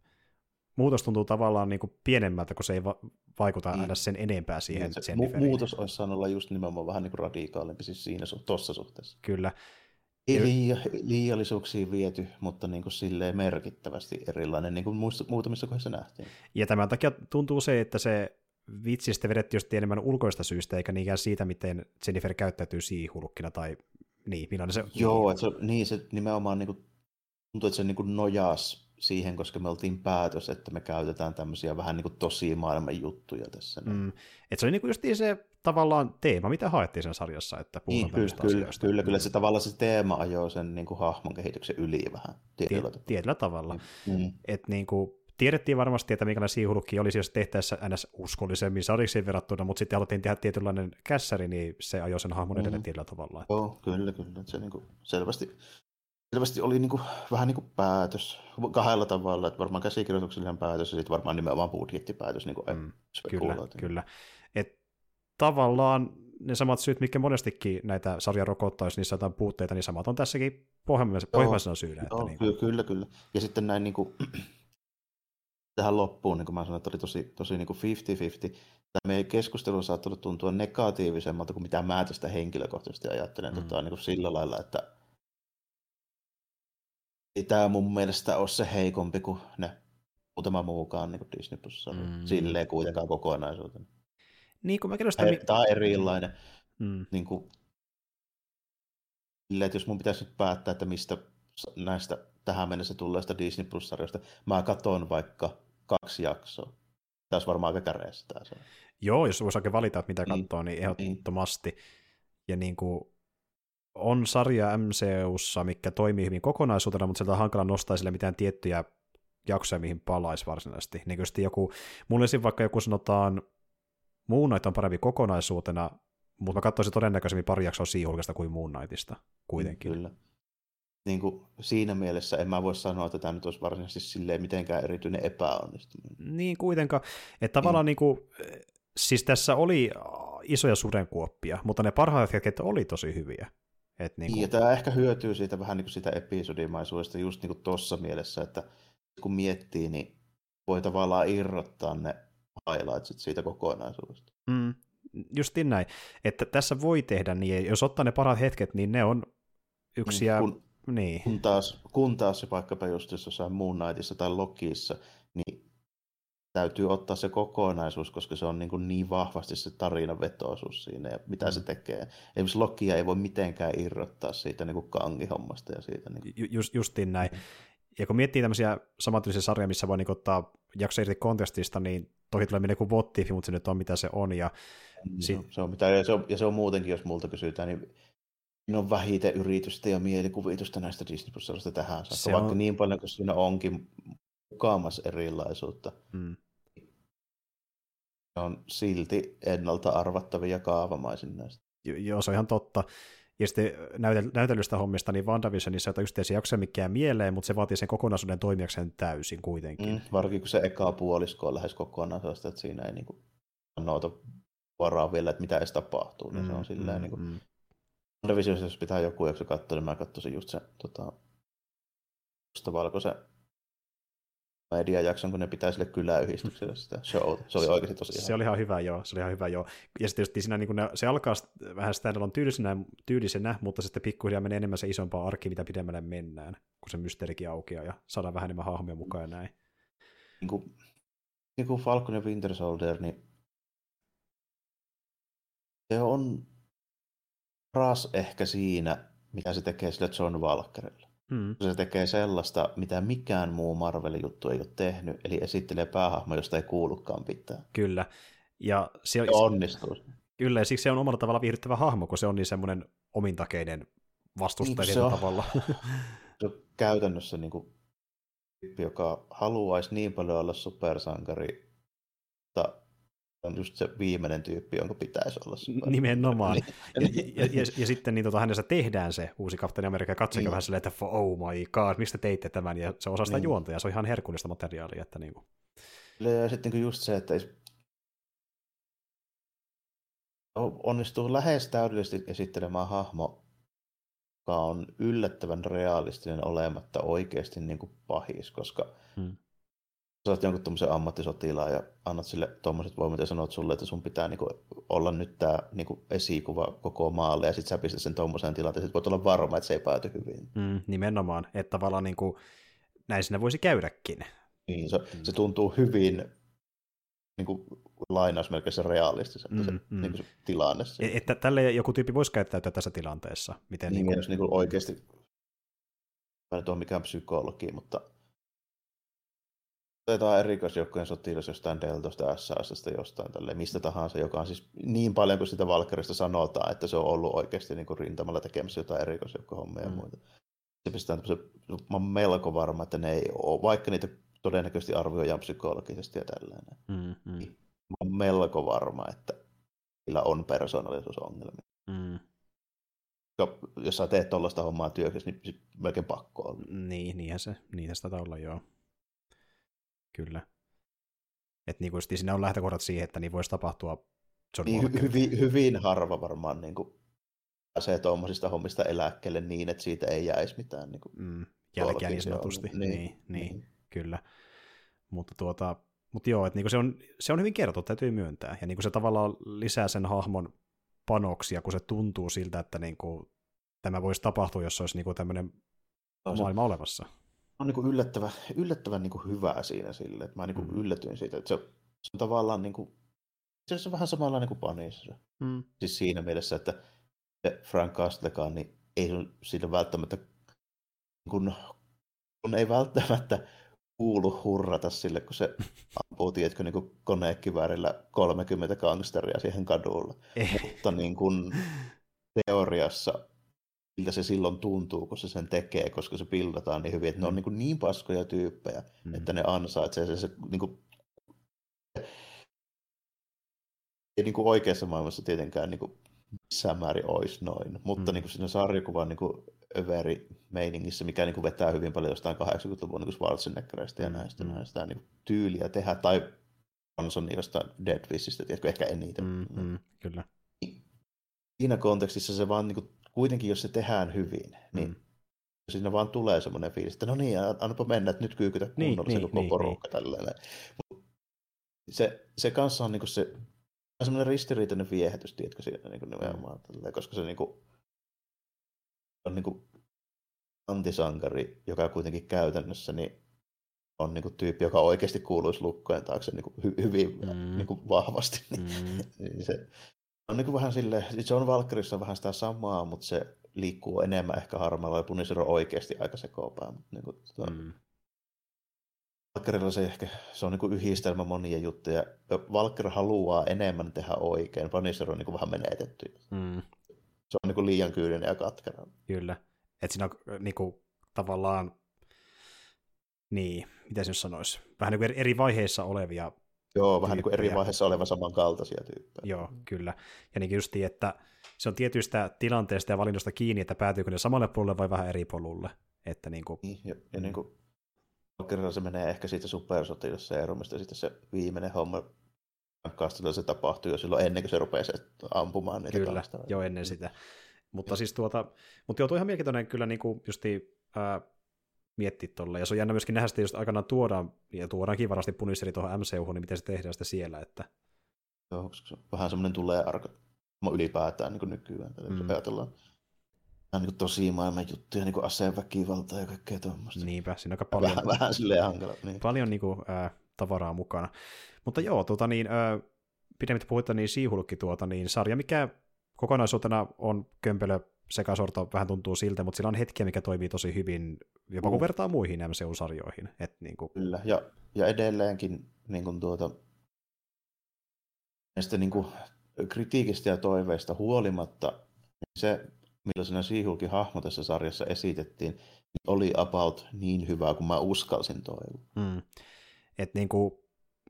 muutos tuntuu tavallaan niin kuin pienemmältä, kun se ei va- vaikuta niin. aina sen enempää siihen niin, se Jenniferiin. Muutos olisi saanut olla just nimenomaan vähän niin kuin radikaalimpi siis siinä tuossa suhteessa. Kyllä. Ei liia, liiallisuuksiin viety, mutta niin kuin silleen merkittävästi erilainen, niin kuin muutamissa kohdissa nähtiin. Ja tämän takia tuntuu se, että se vitsi sitten vedettiin just enemmän ulkoista syystä, eikä niinkään siitä, miten Jennifer käyttäytyy siihulkkina tai niin, millainen se... Joo, että se, niin se nimenomaan niin kuin, tuntuu, että se niin nojas siihen, koska me oltiin päätös, että me käytetään tämmöisiä vähän niin kuin tosi maailman juttuja tässä. Mm. Että se oli niin kuin just se tavallaan teema, mitä haettiin sen sarjassa, että puhutaan niin, kyllä, kyllä, asioista. Kyllä, kyllä, se tavallaan se teema ajoi sen niin kuin hahmon kehityksen yli vähän tietyllä tavalla. Tietyllä tavalla. Mm. Et niin kuin, tiedettiin varmasti, että minkälainen siihulukki olisi, jos tehtäessä ns. uskollisemmin sariksi verrattuna, mutta sitten haluttiin tehdä tietynlainen kässäri, niin se ajoi sen hahmon edelleen mm. tietyllä tavalla. Joo, kyllä, kyllä. Se niin kuin selvästi, selvästi oli niin kuin, vähän niin kuin päätös kahdella tavalla, että varmaan käsikirjoituksellinen päätös ja sitten varmaan nimenomaan budjettipäätös, niin kuin mm, kyllä, kyllä. Et tavallaan ne samat syyt, mitkä monestikin näitä sarja rokottaa, jos niissä on jotain puutteita, niin samat on tässäkin pohjimmaisena syynä. Että joo, niin kuin... kyllä, kyllä. Ja sitten näin niin kuin, [clears throat] tähän loppuun, niin kuin mä sanoin, että oli tosi, tosi niin kuin 50-50. Tämä meidän keskustelu on saattanut tuntua negatiivisemmalta kuin mitä mä tästä henkilökohtaisesti ajattelen. Mm. Tota, niin kuin sillä lailla, että ei tämä mun mielestä ole se heikompi kuin ne muutama muukaan niin kuin Disney Plus mm. silleen kuitenkaan kokonaisuutena. Niin kuin mäkin sitä... Tämä on erilainen. Mm. Niin kuin, että jos mun pitäisi nyt päättää, että mistä näistä tähän mennessä tulleista Disney Plus-sarjoista mä katson vaikka kaksi jaksoa. Tässä varmaan aika käreessä tämä se. Joo, jos voisi oikein valita, että mitä katsoa, niin, niin ehdottomasti. Niin. Ja niin kuin, on sarja MCUssa, mikä toimii hyvin kokonaisuutena, mutta sieltä on hankala nostaa sille mitään tiettyjä jaksoja, mihin palaisi varsinaisesti. Niin kuin joku, mulla olisi vaikka joku sanotaan, Moon Knight on parempi kokonaisuutena, mutta mä katsoisin todennäköisemmin pari jaksoa Seahulkista kuin Moon Knightista kuitenkin. Kyllä. Niin kuin siinä mielessä en mä voi sanoa, että tämä nyt olisi varsinaisesti silleen mitenkään erityinen epäonnistuminen. Niin kuitenkaan. Että tavallaan mm. niin kuin, siis tässä oli isoja sudenkuoppia, mutta ne parhaat hetket oli tosi hyviä. Et niin kuin... Ja tämä ehkä hyötyy siitä vähän niin kuin sitä episodimaisuudesta just niin kuin tuossa mielessä, että kun miettii, niin voi tavallaan irrottaa ne highlightsit siitä kokonaisuudesta. Mm, justin näin. Että tässä voi tehdä niin, jos ottaa ne parhaat hetket, niin ne on yksi ja... Kun, niin. kun, taas, kun taas se vaikkapa just jossain Moon Knightissa tai Lokiissa, niin täytyy ottaa se kokonaisuus, koska se on niin, kuin niin vahvasti se tarinavetoisuus siinä ja mitä mm. se tekee. Esimerkiksi Lokia ei voi mitenkään irrottaa siitä niin kuin kangihommasta ja siitä. Niin kuin... Just, justiin näin. Ja kun miettii tämmöisiä samantyylisiä sarjoja, missä voi niin ottaa jakso irti kontestista, niin toki tulee mieleen kuin what if, mutta se nyt on mitä se on. Ja, no, si- se on mitä, ja, se on, ja se on muutenkin, jos multa kysytään, niin siinä on vähiten yritystä ja mielikuvitusta näistä Disney Plus tähän saakka, vaikka on... niin paljon kuin siinä onkin loukkaamassa erilaisuutta. Mm. Ne on silti ennalta arvattavia kaavamaisin näistä. Jo- Joo, se on ihan totta. Ja sitten näytel- näytellystä hommista, niin WandaVisionissa ei just se jakso mikään mieleen, mutta se vaatii sen kokonaisuuden toimijakseen täysin kuitenkin. Mm, varsinkin kun se eka puolisko on lähes kokonaan sellaista, että siinä ei niinku noita varaa vielä, että mitä edes tapahtuu. Niin se on silleen, niinku, mm. WandaVisionissa, jos pitää joku jakso katsoa, niin mä katsoisin just se tota, valkoisen mediajakson, kun ne pitää sille kyläyhdistykselle sitä showta. Se oli oikeasti tosi Se oli ihan hyvä, joo. Se oli ihan hyvä, joo. Ja sitten tietysti siinä niin kuin ne, se alkaa vähän standalone tyylisenä, tyylisenä, mutta sitten pikkuhiljaa menee enemmän se isompaa arki, mitä pidemmälle mennään, kun se mysteerikin aukeaa ja saadaan vähän enemmän hahmoja mukaan ja näin. niin kuin, niin kuin Falcon ja Winter Soldier, niin se on paras ehkä siinä, mitä se tekee sille John Walkerille. Mm. Se tekee sellaista, mitä mikään muu Marvel-juttu ei ole tehnyt, eli esittelee päähahmo, josta ei kuulukaan pitää. Kyllä. Ja se, Se onnistuu. Kyllä, ja siksi se on omalla tavalla viihdyttävä hahmo, kun se on niin semmoinen omintakeinen vastustaja Niin, se on. tavalla. [laughs] [laughs] Se on käytännössä niin kuin, joka haluaisi niin paljon olla supersankari, on just se viimeinen tyyppi, jonka pitäisi olla supersankari. Nimenomaan. [laughs] Niin. Ja, ja, ja, ja sitten niin tota, hänessä tehdään se uusi Kapteeni Amerikka, ja katsoikin Niin. vähän silleen, että oh my god, mistä teitte tämän, ja se osaa sitä Niin. juonta, ja se on ihan herkullista materiaalia, että niin kuin, Ja sitten niin just se, että onnistuu lähes täydellisesti esittelemään hahmo, joka on yllättävän realistinen olematta oikeasti niin kuin pahis, koska Hmm. Sä oot jonkun tommosen ammattisotilaan ja annat sille tuommoiset voimat ja sanot sulle, että sun pitää niinku olla nyt tämä niinku esikuva koko maalle ja sit sä pistät sen tuommoiseen tilanteeseen, että voit olla varma, että se ei pääty hyvin. mm, nimenomaan, että tavallaan niin kuin, näin sinne voisi käydäkin. Niin, se, se tuntuu hyvin niinku lainausmerkeissä realistiselta se, Mm, mm. niinku se tilanne. E- Että tälle joku tyyppi voisi käyttäytyä tässä tilanteessa. Miten, Niin, niin kuin, jos niinku oikeasti, mä en ole mikään psykologi, mutta otetaan erikoisjoukkojen sotilas jostain Deltosta, SASsta, jostain tälle, mistä tahansa, joka on siis niin paljon kuin sitä Valkerista sanotaan, että se on ollut oikeasti niin kuin rintamalla tekemässä jotain erikoisjoukkohommia mm. Ja muita. Se pistetään tämmöisen, mä oon melko varma, että ne ei ole, vaikka niitä todennäköisesti arvioidaan psykologisesti ja tällainen. mm, mm, Mä oon melko varma, että niillä on persoonallisuusongelmia. mm, Jos sä teet tuollaista hommaa työksessä, niin melkein pakko on. niin, niinhän se, niinhän sitä olla, joo. Kyllä. Että niin kuin siinä on lähtökohdat siihen, että niin voisi tapahtua John Niin, hy- hyvin, hyvin harva varmaan niin kuin, pääsee tuommoisista hommista eläkkeelle niin, että siitä ei jäisi mitään. Niin kuin, mm, jälkeä niin sanotusti. Niin, Niin, niin, niin, niin. kyllä. Mutta, tuota, mutta joo, että niinku se, on, se on hyvin kerrottu, täytyy myöntää. Ja niinku se tavallaan lisää sen hahmon panoksia, kun se tuntuu siltä, että niinku, tämä voisi tapahtua, jos olisi niinku tämmöinen maailma olemassa. On niin kuin yllättävän, yllättävän niin kuin hyvä siinä sille, että mä niin kuin Mm. yllätyin siitä, että se, se on tavallaan niin kuin, se on vähän samanlainen kuin Punisher. Mm. Siis siinä mielessä, että Frank Castlekaan, niin ei se siitä välttämättä, kun, kun ei välttämättä kuulu hurrata sille, kun se [laughs] ampuu, tiedätkö, niin konekiväärillä 30 gangsteria siihen kadulla. Eh, Mutta niin kuin [laughs] teoriassa, miltä se silloin tuntuu, kun se sen tekee, koska se pildataan niin hyvin, että ne on Mm. niin, kuin niin paskoja tyyppejä, mm. että ne ansaitsee se, se, se niin kuin, ei niin kuin oikeassa maailmassa tietenkään niin kuin missään määrin olisi noin, mutta Mm. niin kuin siinä sarjakuvan niin kuin överi meiningissä, mikä niin kuin vetää hyvin paljon jostain 80-luvun niin kuin Schwarzeneggeristä ja Mm, näistä, mm. näistä niin kuin tyyliä tehdä, tai Johnson jostain Deadfishistä, tiedätkö, ehkä eniten. Mm, mm, kyllä. Siinä kontekstissa se vaan niin kuin, kuitenkin, jos se tehdään hyvin, niin Mm. siinä vaan tulee semmoinen fiilis, että no niin, annapa mennä, että nyt kyykytä Niin, kunnolla se niin, koko niin, porukka tällainen. Mut Se, se kanssa on niinku se, semmoinen ristiriitainen viehätys, tiedätkö, siinä niinku nimenomaan, Mm. tälleen, koska se niinku, on niinku antisankari, joka kuitenkin käytännössä niin on niinku tyyppi, joka oikeasti kuuluisi lukkojen taakse niinku hy, hyvin Mm. niinku vahvasti. Niin, Mm. [laughs] niin se on niinku vähän silleen, John Valkyrissa on vähän sitä samaa, mutta se liikkuu enemmän ehkä harmaalla ja Punisher on oikeasti aika sekopää. Mutta niinku, tota, Mm. Valkkerilla se ehkä se on niinku yhdistelmä monia juttuja. Valker haluaa enemmän tehdä oikein, Punisher on niinku vähän menetetty. Mm. Se on niinku liian kyyninen ja katkera. Kyllä. Että siinä on niin kuin, tavallaan niin, miten se nyt sanoisi, vähän niin kuin eri vaiheissa olevia Joo, vähän niin kuin eri vaiheessa oleva samankaltaisia tyyppejä. Joo, kyllä. Ja niin justiin, että se on tietystä tilanteesta ja valinnosta kiinni, että päätyykö ne samalle polulle vai vähän eri polulle. Että niin kuin... Ja, ja niin kuin, kerralla se menee ehkä siitä supersotilasseerumista, sitten se viimeinen homma kastilla se tapahtuu jo silloin ennen kuin se rupeaa se ampumaan niitä Kyllä, jo ennen sitä. Mutta ja. siis tuota, mutta joo, tuo ihan mielenkiintoinen kyllä niin kuin justi, ää, miettiä tuolla. Ja se on jännä myöskin nähdä sitten, jos aikanaan tuodaan, ja tuodaankin varasti punisseri tuohon MCU, niin miten se tehdään sitten siellä. Että... Joo, koska se vähän semmoinen tulee arka ylipäätään niin nykyään. Mm. Ajatellaan Nämä niin tosi maailman juttuja, niin aseväkivaltaa ja kaikkea tuommoista. Niinpä, siinä on aika paljon, vähän, [laughs] vähän silleen hankala. Niin. Paljon niin kuin, ää, tavaraa mukana. Mutta joo, tuota, niin, ää, pidemmittä puhetta, niin Siihulkki tuota, niin sarja, mikä kokonaisuutena on kömpelö sekasorto, vähän tuntuu siltä, mutta sillä on hetkiä, mikä toimii tosi hyvin, jopa uh. kun vertaa muihin MCU-sarjoihin. Et, niin kuin... Kyllä, ja, ja edelleenkin niin kuin tuota, näistä niin kuin, kritiikistä ja toiveista huolimatta, niin se millaisena Siihulkin hahmo tässä sarjassa esitettiin, niin oli about niin hyvä kuin mä uskalsin toivoa. Mm. Että niin kuin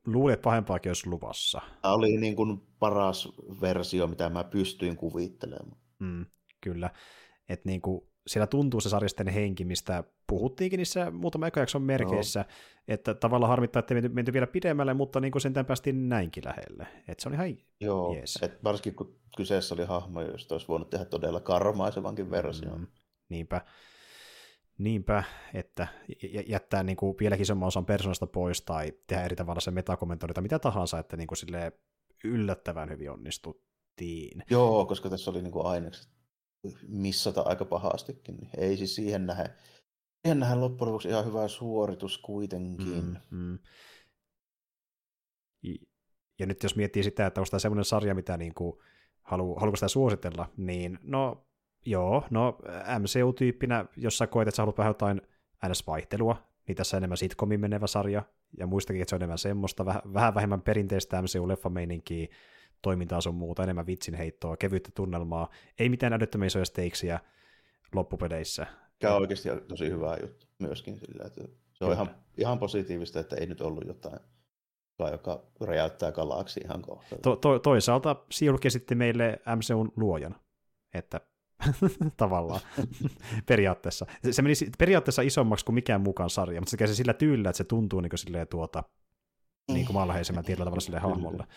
luulin, että pahempaakin olisi luvassa. Tämä oli niin kuin paras versio, mitä mä pystyin kuvittelemaan. Mm, kyllä. Että niin kuin siellä tuntuu se sarjasten henki, mistä puhuttiinkin niissä muutama ekajakson merkeissä, no. että tavallaan harmittaa, että menty, menty vielä pidemmälle, mutta niin kuin sentään päästiin näinkin lähelle. Että se on ihan Joo, jees. Et varsinkin kun kyseessä oli hahmo, josta olisi voinut tehdä todella karmaisevankin version. Mm, niinpä. Niinpä, että jättää niin kuin vieläkin isomman osan persoonasta pois tai tehdä eri tavalla se metakommentoida tai mitä tahansa, että niin kuin yllättävän hyvin onnistuttiin. Joo, koska tässä oli niin kuin ainekset missata aika pahastikin. Niin ei siis siihen nähden, siihen nähden loppujen lopuksi ihan hyvä suoritus kuitenkin. Mm, mm. Ja nyt jos miettii sitä, että onko tämä semmoinen sarja, mitä niin kuin halu, haluaako sitä suositella, niin no joo, no MCU-tyyppinä, jos sä koet, että sä haluat vähän jotain NS-vaihtelua, niin tässä on enemmän sitcomin menevä sarja, ja muistakin, että se on enemmän semmoista, vähän, vähän vähemmän perinteistä MCU-leffameininkiä, toimintaa sun muuta, enemmän vitsin heittoa, kevyttä tunnelmaa, ei mitään älyttömiä isoja steiksiä loppupeleissä. Tämä on oikeasti tosi hyvä juttu myöskin sillä, että se on ihan, ihan positiivista, että ei nyt ollut jotain, joka räjäyttää galaksi ihan kohta. To, to, toisaalta Siulki esitti meille MCUn luojana, että [laughs] tavallaan [laughs] periaatteessa. Se meni periaatteessa isommaksi kuin mikään mukaan sarja, mutta se käy sillä tyylillä, että se tuntuu niin kuin silleen tuota, niin kuin tietyllä tavalla sille hahmolle.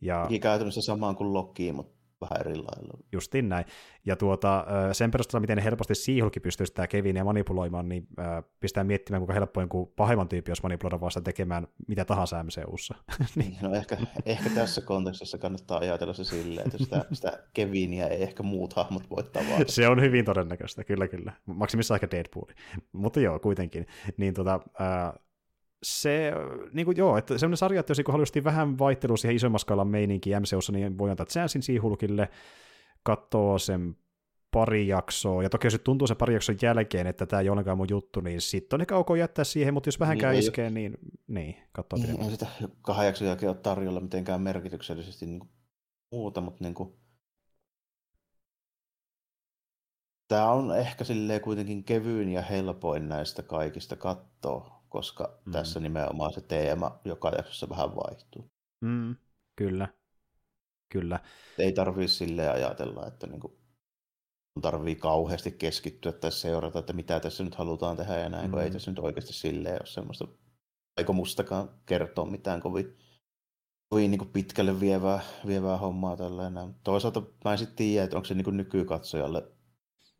Ja... käytännössä samaan kuin Loki, mutta vähän eri lailla. Justin näin. Ja tuota, sen perusteella, miten helposti Siihulki pystyy sitä Kevinia manipuloimaan, niin pistää miettimään, kuinka helppoa kuin pahemman tyyppi jos manipuloida vasta tekemään mitä tahansa MCUssa. [laughs] niin. No ehkä, ehkä tässä kontekstissa kannattaa ajatella se silleen, että sitä, sitä Kevinia ei ehkä muut hahmot voi tavata. se on hyvin todennäköistä, kyllä kyllä. Maksimissa ehkä Deadpool. Mutta joo, kuitenkin. Niin tota, se, niin kuin, joo, että semmoinen sarja, että jos niin haluaisi vähän vaihtelua siihen isomman skaalan meininkiin MCUssa, niin voi antaa chanssin Siihulkille, katsoo sen pari jaksoa, ja toki jos tuntuu se pari jakson jälkeen, että tämä ei ole ollenkaan mun juttu, niin sitten on ehkä ok jättää siihen, mutta jos vähänkään niin, iskee, niin, niin katsoo niin, Ei sitä kahden jakson jälkeen ole tarjolla mitenkään merkityksellisesti niin kuin muuta, mutta niin kuin, tämä on ehkä silleen kuitenkin kevyin ja helpoin näistä kaikista katsoa koska mm. tässä nimenomaan se teema joka jaksossa vähän vaihtuu. Mm, kyllä, kyllä. Ei tarvitse sille ajatella, että niinku tarvii kauheasti keskittyä tai seurata, että mitä tässä nyt halutaan tehdä ja näin, mm. kun ei mm. tässä nyt oikeasti silleen ole semmoista aikomustakaan kertoa mitään kovin, kovin niin pitkälle vievää, vievää hommaa tällainen. Toisaalta mä en sitten tiedä, että onko se niin nykykatsojalle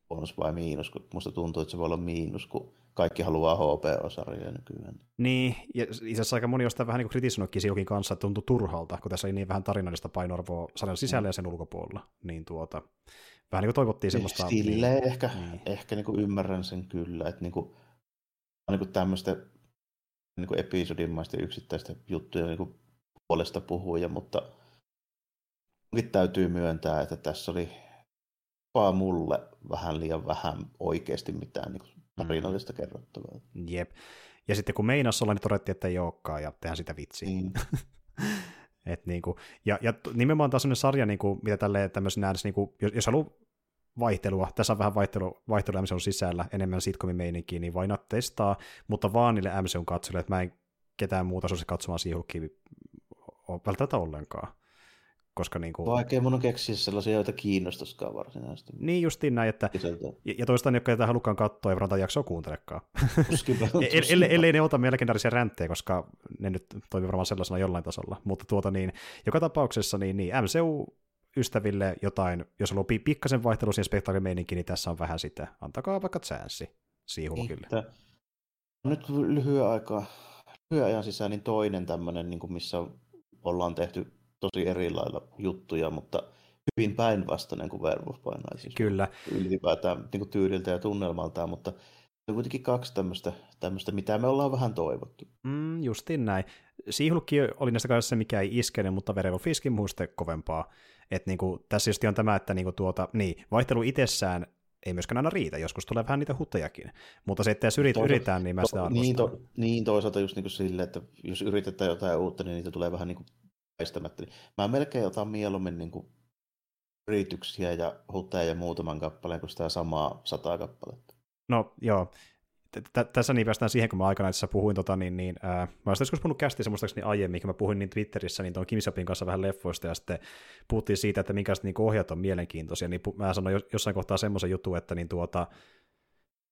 bonus vai miinus, kun musta tuntuu, että se voi olla miinus, kun kaikki haluaa HBO-sarjoja nykyään. Niin, ja itse asiassa aika moni jostain vähän niin kritisoinutkin Siukin kanssa, että tuntui turhalta, kun tässä oli niin vähän tarinallista painoarvoa sarjan sisällä ja sen ulkopuolella. Niin tuota, vähän niin kuin toivottiin semmoista... Silleen niin, ehkä, niin. ehkä niin kuin ymmärrän sen kyllä, että niin kuin, niin kuin tämmöistä niin kuin episodimaista yksittäistä juttuja niin kuin puolesta puhuja, mutta täytyy myöntää, että tässä oli vaan mulle vähän liian vähän oikeasti mitään niin tarinallista kerrottavaa. Jep. Ja sitten kun meinas olla, niin todettiin, että ei olekaan, ja tehdään sitä vitsiä. Mm. [laughs] Et niin kuin, ja, ja nimenomaan taas sellainen sarja, niin kuin, mitä tälle tämmöisen äänes, niin kuin, jos, jos haluaa vaihtelua. Tässä on vähän vaihtelu, vaihtelu MCUn sisällä, enemmän sitcomin meininkiä, niin vain testaa, mutta vaan niille MCUn katsojille, että mä en ketään muuta suosi katsomaan Siihulkia välttämättä ollenkaan. Koska niin kuin... Vaikea mun on keksiä sellaisia, joita kiinnostuskaan varsinaisesti. Niin justiin näin, että ja, ja toistaan, jotka ei halukkaan katsoa, ei varmaan jaksoa kuuntelekaan. [laughs] ellei, ellei ne ota meidän legendaarisia ränttejä, koska ne nyt toimii varmaan sellaisena jollain tasolla. Mutta tuota niin, joka tapauksessa niin, niin MCU ystäville jotain, jos haluaa pikkasen vaihtelu siihen spektaaklimeininkiin, niin tässä on vähän sitä. Antakaa vaikka chanssi Siihulkille. Nyt lyhyen aikaa, lyhyen ajan sisään niin toinen tämmöinen, niin kuin missä ollaan tehty tosi eri lailla juttuja, mutta hyvin päinvastainen kuin Werewolf by Night. Siis Kyllä. Ylipäätään niin kuin tyyliltä ja tunnelmaltaan, mutta on kuitenkin kaksi tämmöistä, tämmöistä, mitä me ollaan vähän toivottu. Mm, justiin näin. Siihulkki oli näistä kanssa se, mikä ei iskenyt, mutta Werewolf Fiskin muiste kovempaa. Et niinku, tässä just on tämä, että niinku tuota, niin, vaihtelu itsessään ei myöskään aina riitä, joskus tulee vähän niitä huttejakin, mutta se, että jos yrit, toisaalta, yritään, niin mä sitä arvostan. Niin, to, niin toisaalta just niin sille, että jos yritetään jotain uutta, niin niitä tulee vähän niin kuin väistämättä. Mä melkein otan mieluummin niin kuin yrityksiä ja hutteja ja muutaman kappaleen kuin sitä samaa sataa kappaletta. No joo, tässä niin päästään siihen, kun mä aikana itse puhuin, tota, niin, niin, ää, mä olisin joskus puhunut kästissä muistaakseni aiemmin, kun mä puhuin niin Twitterissä niin tuon Kimisopin kanssa vähän leffoista, ja sitten puhuttiin siitä, että minkälaiset niin ohjat on mielenkiintoisia, niin mä sanoin jossain kohtaa semmoisen jutun, että niin tuota,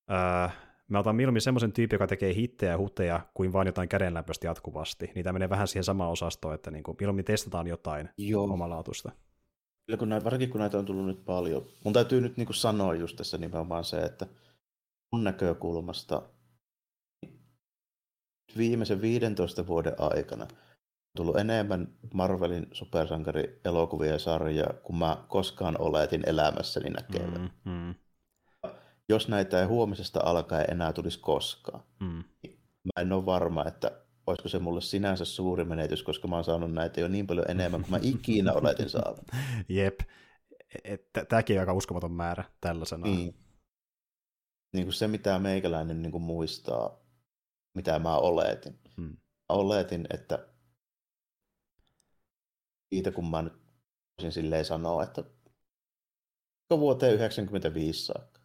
ää, mä otan mieluummin semmoisen tyypin, joka tekee hittejä ja hutteja, kuin vaan jotain kädenlämpöistä jatkuvasti. Tämä menee vähän siihen samaan osastoon, että niin kuin, mieluummin testataan jotain Joo. omalaatuista. Kyllä, kun näitä, varsinkin kun näitä on tullut nyt paljon. Mun täytyy nyt niin kuin sanoa just tässä nimenomaan se, että mun näkökulmasta viimeisen 15 vuoden aikana on tullut enemmän Marvelin supersankari-elokuvia ja sarjaa, kuin mä koskaan oletin elämässäni näkevän. Mm, mm. Jos näitä ei huomisesta alkaen enää tulisi koskaan, mm. niin mä en ole varma, että olisiko se mulle sinänsä suuri menetys, koska mä oon saanut näitä jo niin paljon enemmän kuin mä ikinä oletin saavan. [laughs] Jep. Tämäkin on aika uskomaton määrä tällaisena. Niin niin kuin se, mitä meikäläinen niin kuin muistaa, mitä mä oletin. Hmm. Mä oletin, että siitä kun mä nyt voisin silleen sanoa, että vuoteen 1995 saakka.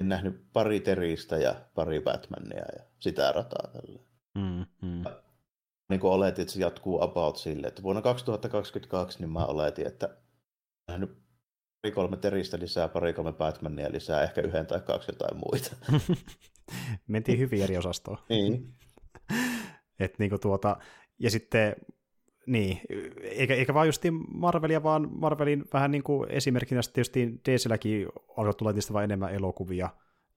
En nähnyt pari Teristä ja pari Batmania ja sitä rataa tällä. Hmm, hmm. Niin kuin oletin, että se jatkuu about sille, että vuonna 2022 niin mä oletin, että nähnyt pari kolme teristä lisää, pari kolme Batmania lisää, ehkä yhden tai kaksi jotain muita. [laughs] Mentiin hyvin eri osastoon. niin. [laughs] Et niinku tuota, ja sitten niin, eikä, eikä vaan just Marvelia, vaan Marvelin vähän niin kuin esimerkkinä sitten tietysti DClläkin alkoi tulla niistä vain enemmän elokuvia,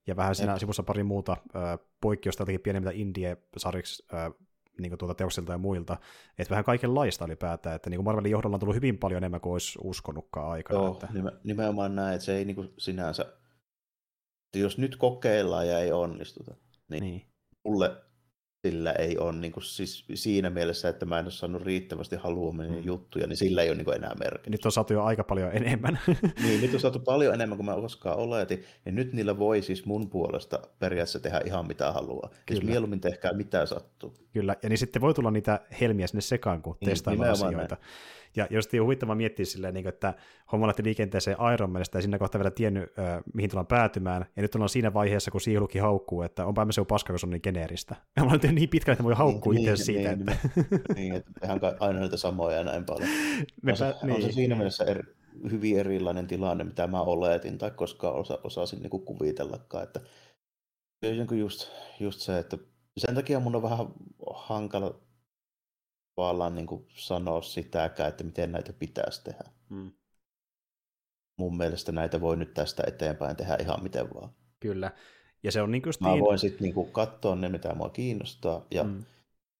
ja vähän siinä sivussa pari muuta äh, poikkeusta, pienemmiltä indie-sarjiksi äh, niin tuota teoksilta ja muilta, että vähän kaikenlaista ylipäätään, että niin kuin Marvelin johdolla on tullut hyvin paljon enemmän kuin olisi uskonutkaan aikana. Joo, että... nimenomaan näin, että se ei niin kuin sinänsä, että jos nyt kokeillaan ja ei onnistuta, niin, niin. mulle sillä ei ole niin kuin, siis siinä mielessä, että mä en ole saanut riittävästi haluamia mm. juttuja, niin sillä ei ole niin kuin enää merkitystä. Nyt on saatu jo aika paljon enemmän. [laughs] niin, nyt on saatu [laughs] paljon enemmän kuin mä koskaan oletin, ja nyt niillä voi siis mun puolesta periaatteessa tehdä ihan mitä haluaa. Kyllä. Jos mieluummin tehkää mitä sattuu. Kyllä, ja niin sitten voi tulla niitä helmiä sinne sekaan, kun niin, testaillaan asioita. Näin. Ja jos on huvittava miettiä silleen, niin kuin, että homma lähti liikenteeseen Iron Manista ja sinne kohta vielä tiennyt, äh, mihin tullaan päätymään, ja nyt ollaan siinä vaiheessa, kun Siilukin haukkuu, että onpa se on paska, kun se on niin geneeristä. Ja [laughs] mä olen niin pitkälle, että voi haukkua niin, itse niin, siitä. Niin, että... niin, että ihan aina niitä samoja ja näin paljon. [laughs] Me on, se, niin. on se siinä mielessä eri, hyvin erilainen tilanne, mitä mä oletin tai koskaan osa, osasin niin kuvitellakaan. Että just, just se, että sen takia mun on vähän hankala tavallaan niin kuin sanoa sitäkään, että miten näitä pitäisi tehdä. Hmm. Mun mielestä näitä voi nyt tästä eteenpäin tehdä ihan miten vaan. Kyllä. Ja se on niin kuin Mä niin... voin sitten niin katsoa ne, mitä mua kiinnostaa, ja hmm.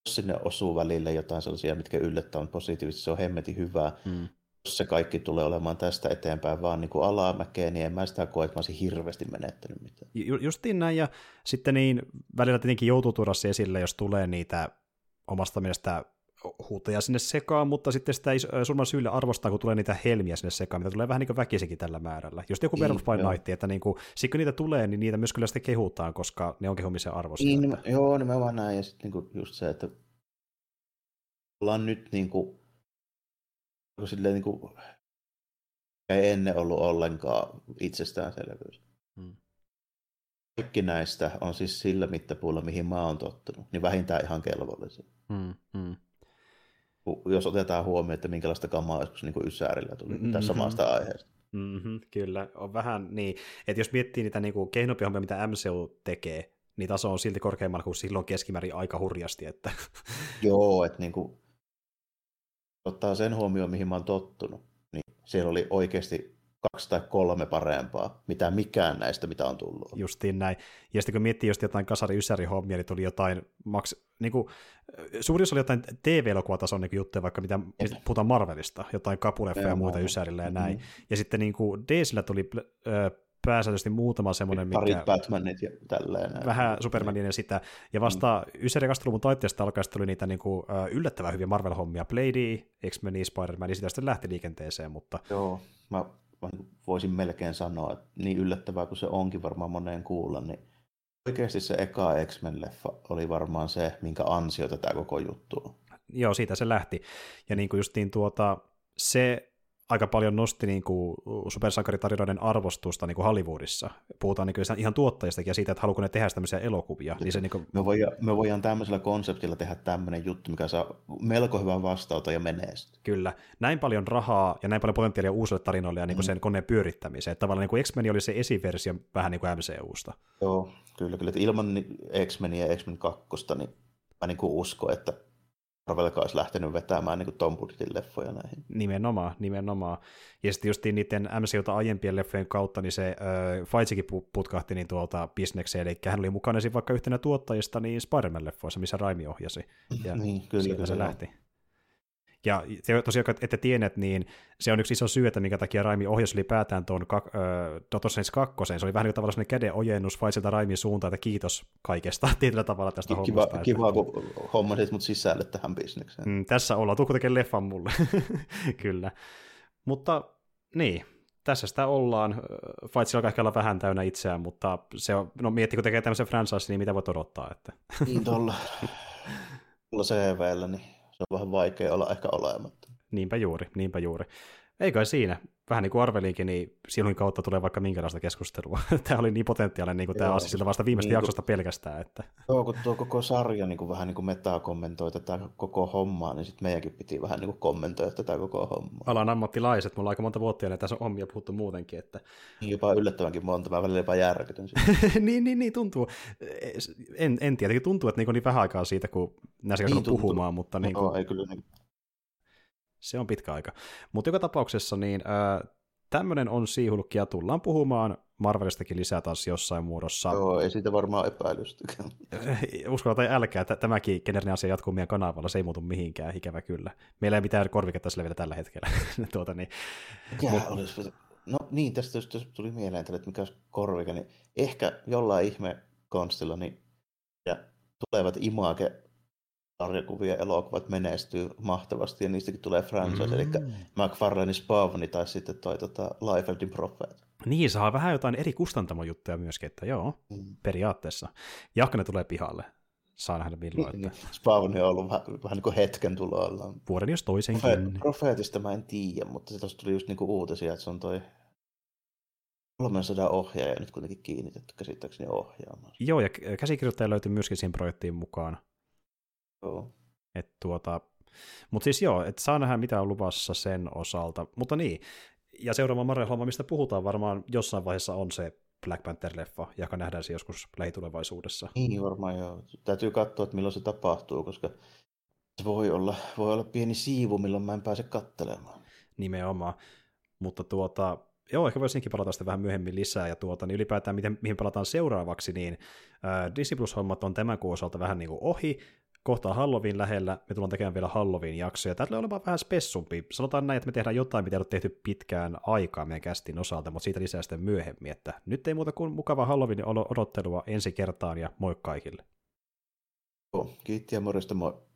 jos sinne osuu välille jotain sellaisia, mitkä yllättää on positiivisesti, se on hemmetin hyvää. Hmm. Jos se kaikki tulee olemaan tästä eteenpäin vaan niin kuin alamäkeen, niin en mä sitä koe, että mä olisin hirveästi menettänyt mitään. Ju- justiin näin, ja sitten niin välillä tietenkin joutuu tuoda se esille, jos tulee niitä omasta mielestä huuteja sinne sekaan, mutta sitten sitä ei surman syyllä arvostaa, kun tulee niitä helmiä sinne sekaan, mitä tulee vähän niin kuin väkisikin tällä määrällä. Just joku Werewolf by Night, että niin kuin, sit kun niitä tulee, niin niitä myös kyllä sitten kehutaan, koska ne on kehumisen arvosta. Niin, että... joo, nimenomaan näin, ja sitten niin just se, että ollaan nyt niin kuin, silleen niin kuin ei ennen ollut ollenkaan itsestäänselvyys. Hmm. Kaikki näistä on siis sillä mittapuulla, mihin mä oon tottunut, niin vähintään ihan kelvollisia. Hmm. Hmm. Jos otetaan huomioon, että minkälaista kamaa joskus niin Ysärillä tuli mm-hmm. tässä samasta aiheesta. Mm-hmm, kyllä, on vähän niin, että jos miettii niitä niin keinopihommia, mitä MCU tekee, niin taso on silti korkeammalla kuin silloin keskimäärin aika hurjasti. Että... [laughs] Joo, että niin kuin, ottaa sen huomioon, mihin mä oon tottunut, niin siellä oli oikeasti kaksi tai kolme parempaa, mitä mikään näistä, mitä on tullut. Justiin näin. Ja sitten kun miettii just jotain kasari ysäri hommia, niin tuli jotain, maks, niin kuin, suuri osa oli jotain TV-elokuvatason niin juttuja, vaikka mitä puhutaan Marvelista, jotain kapuleffa ja muita ysärillä ja näin. Mm-hmm. Ja sitten niin kuin DCllä tuli äh, pääsääntöisesti muutama semmoinen, mikä... Parit Batmanit ja tälleen. Vähän Supermanin ja sitä. Ja vasta mm. Ysäri 20-luvun taitteesta alkaen tuli niitä niin kuin, yllättävän hyviä Marvel-hommia. Blade, X-Men, Spider-Man, ja sitä sitten lähti liikenteeseen, mutta... Joo, mä voisin melkein sanoa, että niin yllättävää kuin se onkin varmaan moneen kuulla, niin oikeasti se eka X-Men-leffa oli varmaan se, minkä ansiota tämä koko juttu on. Joo, siitä se lähti. Ja niin kuin justiin tuota, se aika paljon nosti niin kuin supersankaritarinoiden arvostusta niin kuin Hollywoodissa. Puhutaan niin kuin ihan tuottajistakin ja siitä, että haluaako ne tehdä tämmöisiä elokuvia. Niin se, niin kuin... me, voidaan, me voidaan tämmöisellä konseptilla tehdä tämmöinen juttu, mikä saa melko hyvän vastauta ja menee Kyllä. Näin paljon rahaa ja näin paljon potentiaalia uusille tarinoille ja niin kuin mm. sen koneen pyörittämiseen. Tavallaan niin X-Men oli se esiversio vähän niin kuin MCUsta. Joo, kyllä. kyllä. Että ilman X-Menia ja X-Men 2, niin mä niin kuin uskon, että Marvelka olisi lähtenyt vetämään niin Tom leffoja näihin. Nimenomaan, nimenomaan. Ja sitten just niiden MCUta aiempien leffojen kautta, niin se äh, Faitsikin putkahti niin tuolta bisnekseen, eli hän oli mukana vaikka yhtenä tuottajista niin Spider-Man-leffoissa, missä Raimi ohjasi. Ja niin, kyllä, kyllä, se lähti. Ja tosiaan, että tiedät, niin se on yksi iso syy, että minkä takia Raimi ohjasi ylipäätään tuon kak- äh, Doctor Strange 2. Se oli vähän niin tavallaan sellainen käden ojennus Faisilta Raimin suuntaan, että kiitos kaikesta [laughs] tietyllä tavalla tästä kiva, hommasta. Kiva, että... kun hommasit mut sisälle tähän bisnekseen. Mm, tässä ollaan, tuu tekemään leffan mulle. [laughs] Kyllä. Mutta niin, tässä sitä ollaan. Faitsi alkaa ehkä olla vähän täynnä itseään, mutta se on, no mietti, kun tekee tämmöisen franchise, niin mitä voit odottaa? Että... Niin tuolla, [laughs] tuolla CVllä, niin se on vähän vaikea olla ehkä olematta. Niinpä juuri, niinpä juuri. Ei kai siinä. Vähän niin kuin arvelinkin, niin silloin kautta tulee vaikka minkälaista keskustelua. [laughs] tämä oli niin potentiaalinen niin kuin tämä asia sillä vasta viimeistä niin jaksosta pelkästään. Että... Joo, kun tuo koko sarja niin kuin vähän niin kuin metaa kommentoi tätä koko hommaa, niin sitten meidänkin piti vähän niin kuin kommentoida tätä koko hommaa. Alan ammattilaiset, mulla on aika monta vuotta ja tässä on hommia puhuttu muutenkin. Että... Niin jopa yllättävänkin monta, mä välillä jopa järkytyn [laughs] niin, niin, niin, tuntuu. En, en tiedä, tuntuu, että niin, niin vähän aikaa siitä, kun näissä niin, puhumaan, mutta... Niin kuin... no, ei kyllä niin se on pitkä aika. Mutta joka tapauksessa niin äh, tämmöinen on siihulkki ja tullaan puhumaan Marvelistakin lisää taas jossain muodossa. Joo, ei siitä varmaan epäilystäkään. [laughs] Uskalla tai älkää, että tämäkin generinen asia jatkuu meidän kanavalla, se ei muutu mihinkään, ikävä kyllä. Meillä ei mitään korviketta selvitä tällä hetkellä. [laughs] tuota, niin. Ja, Mut... olisi, no niin, tästä just tuli mieleen, että mikä olisi korvike, niin ehkä jollain ihme konstilla niin ja tulevat Image sarjakuvia elokuvat menestyy mahtavasti ja niistäkin tulee franchise, mm. eli McFarlanein Spavni tai sitten toi tota, Liefeldin Prophet. Niin, saa vähän jotain eri kustantamojuttuja myöskin, että joo, mm. periaatteessa. Ne tulee pihalle. Saa nähdä milloin. Että... Niin, Spavni on ollut vähän, vähän niin kuin hetken tuloilla. Vuoden jos toisenkin. Profeet, Profeetista mä en tiedä, mutta se tuli just niin kuin uutisia, että se on toi 300 ohjaaja nyt kuitenkin kiinnitetty käsittääkseni ohjaamaan. Joo, ja käsikirjoittaja löytyi myöskin siihen projektiin mukaan. Joo. Et tuota, mutta siis joo, että saa nähdä mitä on luvassa sen osalta. Mutta niin, ja seuraava Marvel-homma, mistä puhutaan varmaan jossain vaiheessa on se Black Panther-leffa, joka nähdään se joskus lähitulevaisuudessa. Niin varmaan joo. Täytyy katsoa, että milloin se tapahtuu, koska se voi olla, voi olla pieni siivu, milloin mä en pääse kattelemaan. Nimenomaan. Mutta tuota, joo, ehkä voisinkin palata sitä vähän myöhemmin lisää, ja tuota, niin ylipäätään miten, mihin palataan seuraavaksi, niin äh, Disney Plus-hommat on tämän kuun osalta vähän niin kuin ohi, kohta Halloween lähellä, me tullaan tekemään vielä Halloween-jaksoja. Tämä tulee olemaan vähän spessumpi. Sanotaan näin, että me tehdään jotain, mitä ei ole tehty pitkään aikaa meidän kästin osalta, mutta siitä lisää sitten myöhemmin. Että nyt ei muuta kuin mukava Halloween odottelua ensi kertaan ja moi kaikille. Kiitti ja morjesta moi.